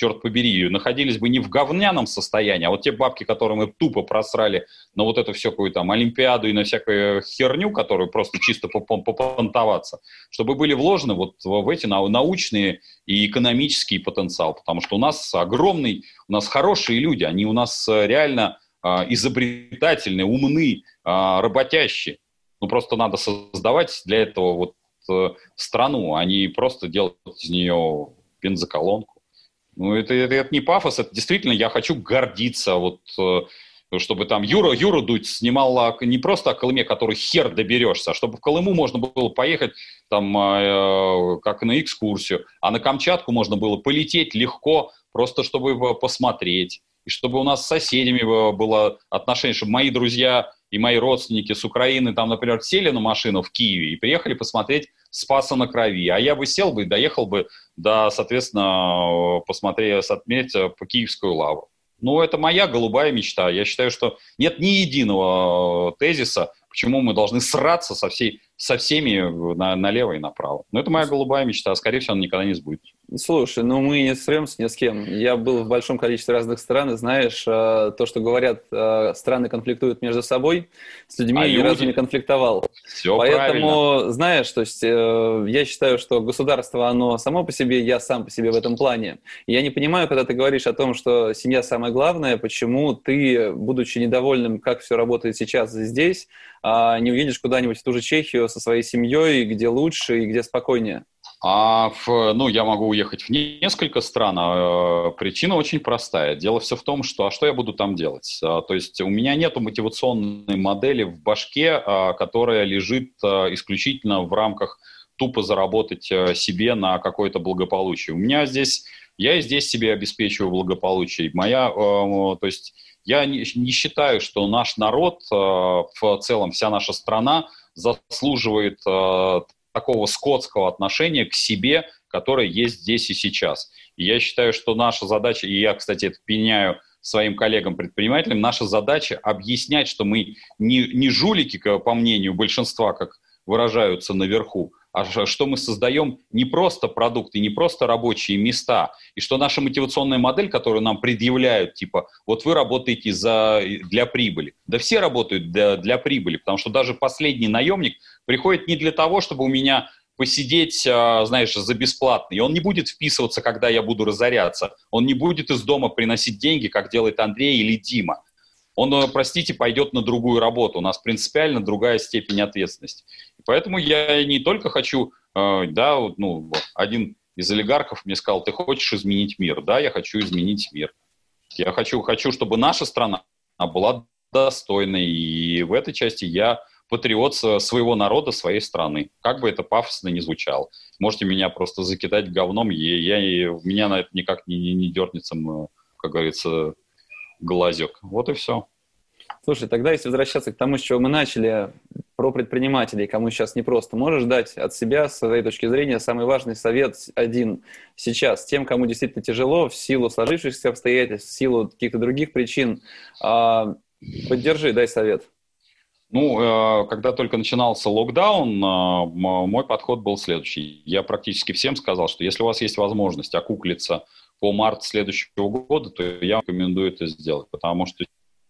S4: черт побери, находились бы не в говняном состоянии, а вот те бабки, которые мы тупо просрали на вот это все какую-то там Олимпиаду и на всякую херню, которую просто чисто попонтоваться, чтобы были вложены вот в эти научные и экономический потенциал, потому что у нас огромный, у нас хорошие люди, они у нас э, реально а, изобретательные, умны, а, работящие. Ну, просто надо создавать для этого вот э, страну, а не просто делать из нее бензоколонку. Ну, это, это, это не пафос, это действительно я хочу гордиться, вот, э, чтобы там Юра, Юра Дудь снимал не просто о Колыме, который хер доберешься, а чтобы в Колыму можно было поехать там э, как на экскурсию, а на Камчатку можно было полететь легко, просто чтобы посмотреть, и чтобы у нас с соседями было отношение, чтобы мои друзья и мои родственники с Украины там, например, сели на машину в Киеве и приехали посмотреть Спаса на Крови, а я бы сел бы и доехал бы до, соответственно, посмотреть, отметить э, по Киевскую лавру. Ну, это моя голубая мечта. Я считаю, что нет ни единого э, тезиса, почему мы должны сраться со, всей, со всеми на, налево и направо. Но это моя голубая мечта, скорее всего, она никогда не сбудется.
S1: Слушай, ну мы не сремся ни с кем. Я был в большом количестве разных стран, и знаешь, э, то, что говорят, э, страны конфликтуют между собой, с людьми а я ни разу не конфликтовал.
S4: Все
S1: Поэтому,
S4: правильно.
S1: знаешь, то есть э, я считаю, что государство, оно само по себе, я сам по себе в этом плане. Я не понимаю, когда ты говоришь о том, что семья самое главное, почему ты, будучи недовольным, как все работает сейчас здесь, а не уедешь куда-нибудь в ту же Чехию со своей семьей, где лучше и где спокойнее.
S4: А в, ну, я могу уехать в несколько стран. А, э, причина очень простая. Дело все в том, что а что я буду там делать? А, то есть у меня нет мотивационной модели в башке, а, которая лежит а, исключительно в рамках тупо заработать а, себе на какое-то благополучие. У меня здесь, я здесь себе обеспечиваю благополучие. Моя, а, то есть я не, не считаю, что наш народ, а, в целом вся наша страна заслуживает а, такого скотского отношения к себе, которое есть здесь и сейчас. И я считаю, что наша задача, и я, кстати, это пеняю своим коллегам-предпринимателям, наша задача объяснять, что мы не, не жулики, по мнению большинства, как выражаются наверху, а что мы создаем не просто продукты, не просто рабочие места, и что наша мотивационная модель, которую нам предъявляют, типа, вот вы работаете за, для прибыли. Да все работают для, для прибыли, потому что даже последний наемник приходит не для того, чтобы у меня посидеть, а, знаешь, за бесплатно. И он не будет вписываться, когда я буду разоряться. Он не будет из дома приносить деньги, как делает Андрей или Дима он, э, простите, пойдет на другую работу. У нас принципиально другая степень ответственности. Поэтому я не только хочу, э, да, ну, один из олигархов мне сказал, ты хочешь изменить мир? Да, я хочу изменить мир. Я хочу, хочу, чтобы наша страна была достойной, и в этой части я патриот своего народа, своей страны. Как бы это пафосно не звучало. Можете меня просто закидать говном, и я, я, меня на это никак не, не, не дернется, как говорится, глазек. Вот и все.
S1: Слушай, тогда если возвращаться к тому, с чего мы начали, про предпринимателей, кому сейчас непросто, можешь дать от себя, с своей точки зрения, самый важный совет один сейчас тем, кому действительно тяжело в силу сложившихся обстоятельств, в силу каких-то других причин. А, поддержи, дай совет.
S4: Ну, э, когда только начинался локдаун, э, мой подход был следующий. Я практически всем сказал, что если у вас есть возможность окуклиться по март следующего года, то я рекомендую это сделать, потому что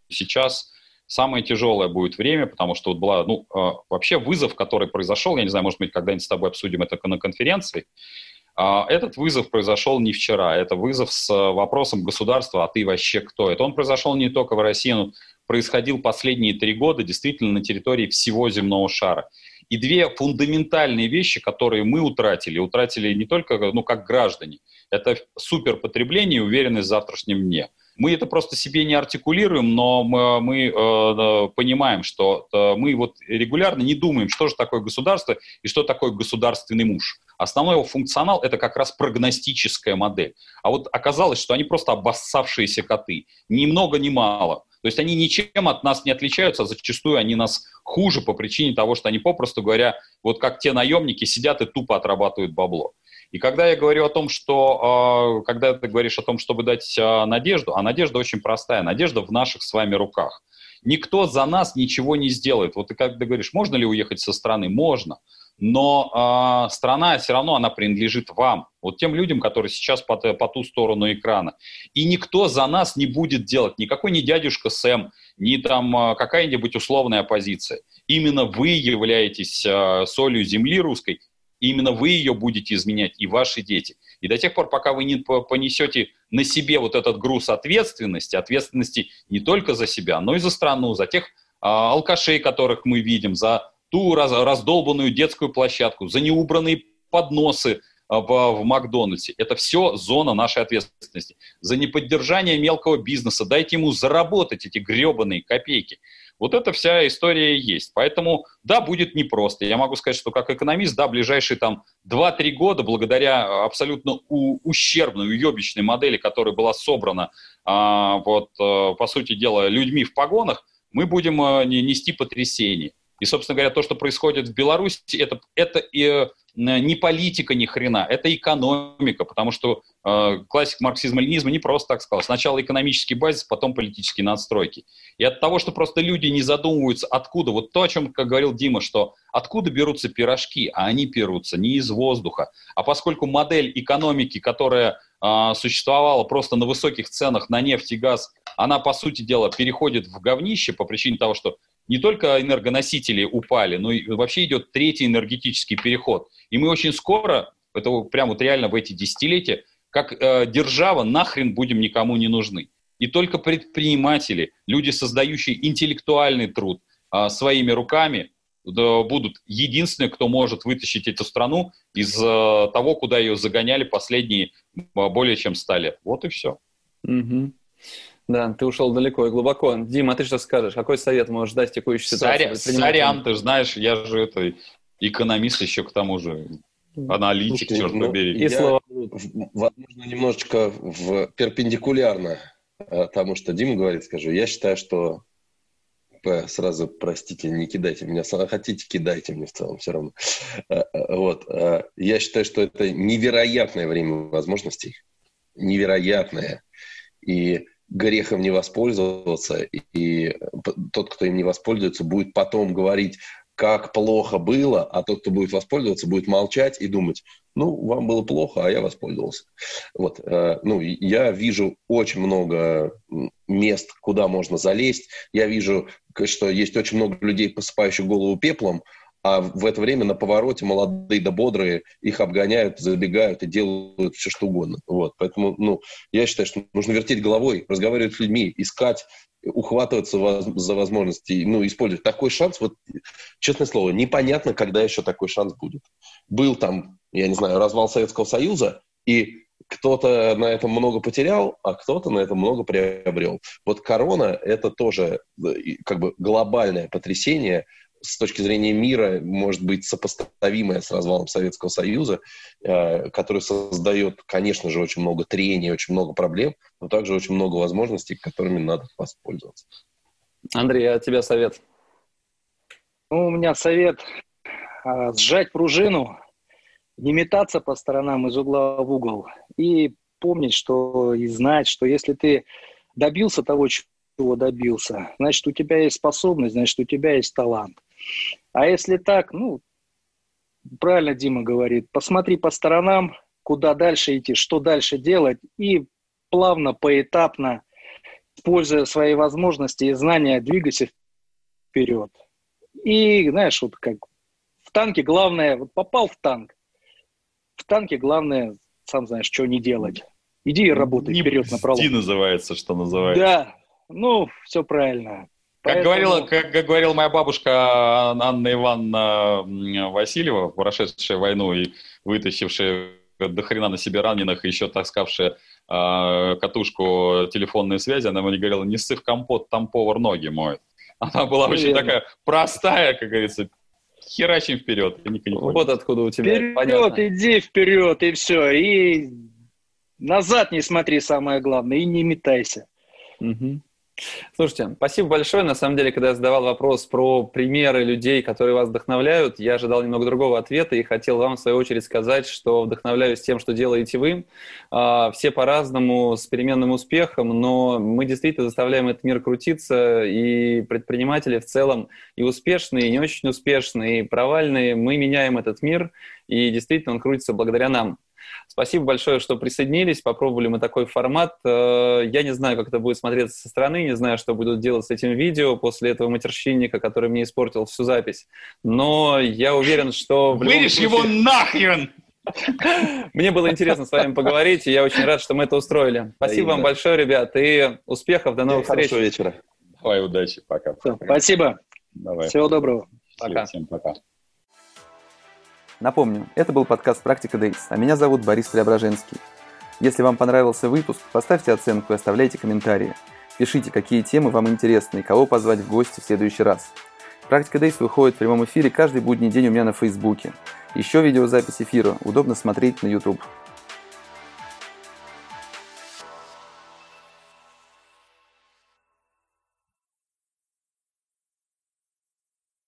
S4: сейчас самое тяжелое будет время, потому что вот была, ну, э, вообще вызов, который произошел, я не знаю, может быть, когда-нибудь с тобой обсудим это на конференции, а, этот вызов произошел не вчера, это вызов с вопросом государства, а ты вообще кто? Это он произошел не только в России, но происходил последние три года действительно на территории всего земного шара. И две фундаментальные вещи, которые мы утратили, утратили не только ну, как граждане, это суперпотребление и уверенность в завтрашнем дне. Мы это просто себе не артикулируем, но мы, мы э, э, понимаем, что э, мы вот регулярно не думаем, что же такое государство и что такое государственный муж. Основной его функционал – это как раз прогностическая модель. А вот оказалось, что они просто обоссавшиеся коты. Ни много, ни мало. То есть они ничем от нас не отличаются, а зачастую они нас хуже по причине того, что они, попросту говоря, вот как те наемники сидят и тупо отрабатывают бабло. И когда я говорю о том, что, э, когда ты говоришь о том, чтобы дать э, надежду, а надежда очень простая, надежда в наших с вами руках. Никто за нас ничего не сделает. Вот ты когда говоришь, можно ли уехать со страны? Можно. Но э, страна все равно, она принадлежит вам, вот тем людям, которые сейчас по, по ту сторону экрана. И никто за нас не будет делать, никакой не дядюшка Сэм, ни там какая-нибудь условная оппозиция. Именно вы являетесь э, солью земли русской, именно вы ее будете изменять, и ваши дети. И до тех пор, пока вы не понесете на себе вот этот груз ответственности, ответственности не только за себя, но и за страну, за тех а, алкашей, которых мы видим, за ту раз, раздолбанную детскую площадку, за неубранные подносы а, в, в Макдональдсе. Это все зона нашей ответственности. За неподдержание мелкого бизнеса. Дайте ему заработать эти гребаные копейки. Вот эта вся история есть. Поэтому, да, будет непросто. Я могу сказать, что как экономист, да, ближайшие там 2-3 года, благодаря абсолютно у, ущербной, уебищной модели, которая была собрана, а, вот, а, по сути дела, людьми в погонах, мы будем а, нести потрясение. И, собственно говоря, то, что происходит в Беларуси, это, это и, э, не политика ни хрена, это экономика, потому что э, классик марксизма-ленизма не просто так сказал. Сначала экономический базис, потом политические надстройки. И от того, что просто люди не задумываются, откуда, вот то, о чем, как говорил Дима, что откуда берутся пирожки, а они берутся не из воздуха. А поскольку модель экономики, которая э, существовала просто на высоких ценах на нефть и газ, она, по сути дела, переходит в говнище по причине того, что не только энергоносители упали, но и вообще идет третий энергетический переход. И мы очень скоро, это прямо вот реально в эти десятилетия, как э, держава нахрен будем никому не нужны. И только предприниматели, люди, создающие интеллектуальный труд э, своими руками, да, будут единственные, кто может вытащить эту страну из э, того, куда ее загоняли последние более чем ста лет. Вот и все.
S1: Угу. Да, ты ушел далеко и глубоко. Дима, а ты что скажешь? Какой совет можешь дать текущей ситуации?
S4: Соря, сорян, ты знаешь, я же это экономист еще к тому же. Аналитик, Слушайте, черт ну, побери.
S3: И я, слово. возможно, немножечко в, перпендикулярно тому, что Дима говорит, скажу. Я считаю, что сразу, простите, не кидайте меня, хотите, кидайте мне в целом, все равно. Э, э, вот. Э, я считаю, что это невероятное время возможностей. Невероятное. И грехом не воспользоваться, и, тот, кто им не воспользуется, будет потом говорить, как плохо было, а тот, кто будет воспользоваться, будет молчать и думать, ну, вам было плохо, а я воспользовался. Вот, э, ну, я вижу очень много мест, куда можно залезть. Я вижу, что есть очень много людей, посыпающих голову пеплом, а в это время на повороте молодые да бодрые их обгоняют, забегают и делают все, что угодно. Вот. Поэтому ну, я считаю, что нужно вертеть головой, разговаривать с людьми, искать, ухватываться за возможности, ну, использовать. Такой шанс, вот, честное слово, непонятно, когда еще такой шанс будет. Был там, я не знаю, развал Советского Союза, и кто-то на этом много потерял, а кто-то на этом много приобрел. Вот корона – это тоже э, как бы глобальное потрясение, с точки зрения мира может быть сопоставимая с развалом Советского Союза, э, который создает, конечно же, очень много трений, очень много проблем, но также очень много возможностей, которыми надо воспользоваться.
S1: Андрей, а от тебя совет?
S2: Ну, у меня совет а, сжать пружину, не метаться по сторонам из угла в угол и помнить, что и знать, что если ты добился того, чего добился, значит, у тебя есть способность, значит, у тебя есть талант. А если так, ну, правильно Дима говорит, посмотри по сторонам, куда дальше идти, что дальше делать, и плавно, поэтапно, используя свои возможности и знания, двигайся вперед. И, знаешь, вот как в танке главное, вот попал в танк, в танке главное, сам знаешь, что не делать. Иди и работай не вперед на пролом.
S4: называется, что называется.
S2: Да, ну, все правильно.
S4: Как, Поэтому... говорила, как, как говорила моя бабушка Анна Ивановна Васильева, прошедшая войну и вытащившая до хрена на себе раненых, еще таскавшая э, катушку телефонной связи, она мне говорила, не ссы в компот, там повар ноги моет. Она была Наверное. очень такая простая, как говорится, херачим вперед.
S1: Вот откуда у тебя.
S2: Вперед, Понятно. иди вперед, и все. И назад не смотри, самое главное, и не метайся.
S1: Угу. Слушайте, спасибо большое. На самом деле, когда я задавал вопрос про примеры людей, которые вас вдохновляют, я ожидал немного другого ответа и хотел вам, в свою очередь, сказать, что вдохновляюсь тем, что делаете вы. А, все по-разному, с переменным успехом, но мы действительно заставляем этот мир крутиться, и предприниматели в целом и успешные, и не очень успешные, и провальные, мы меняем этот мир, и действительно он крутится благодаря нам. Спасибо большое, что присоединились. Попробовали мы такой формат. Э, я не знаю, как это будет смотреться со стороны, не знаю, что будут делать с этим видео после этого матерщинника, который мне испортил всю запись. Но я уверен, что...
S4: Вырежь случае... его нахрен! <laughs>
S1: Мне было интересно с вами поговорить, и я очень рад, что мы это устроили. Спасибо да, вам да. большое, ребят, и успехов, до новых встреч.
S3: Хорошего вечера.
S4: Давай, удачи, пока.
S2: Все, спасибо. Давай. Всего доброго.
S1: Пока. Всем пока.
S5: Напомню, это был подкаст «Практика Days», а меня зовут Борис Преображенский. Если вам понравился выпуск, поставьте оценку и оставляйте комментарии. Пишите, какие темы вам интересны и кого позвать в гости в следующий раз. «Практика Days» выходит в прямом эфире каждый будний день у меня на Фейсбуке. Еще видеозапись эфира удобно смотреть на YouTube.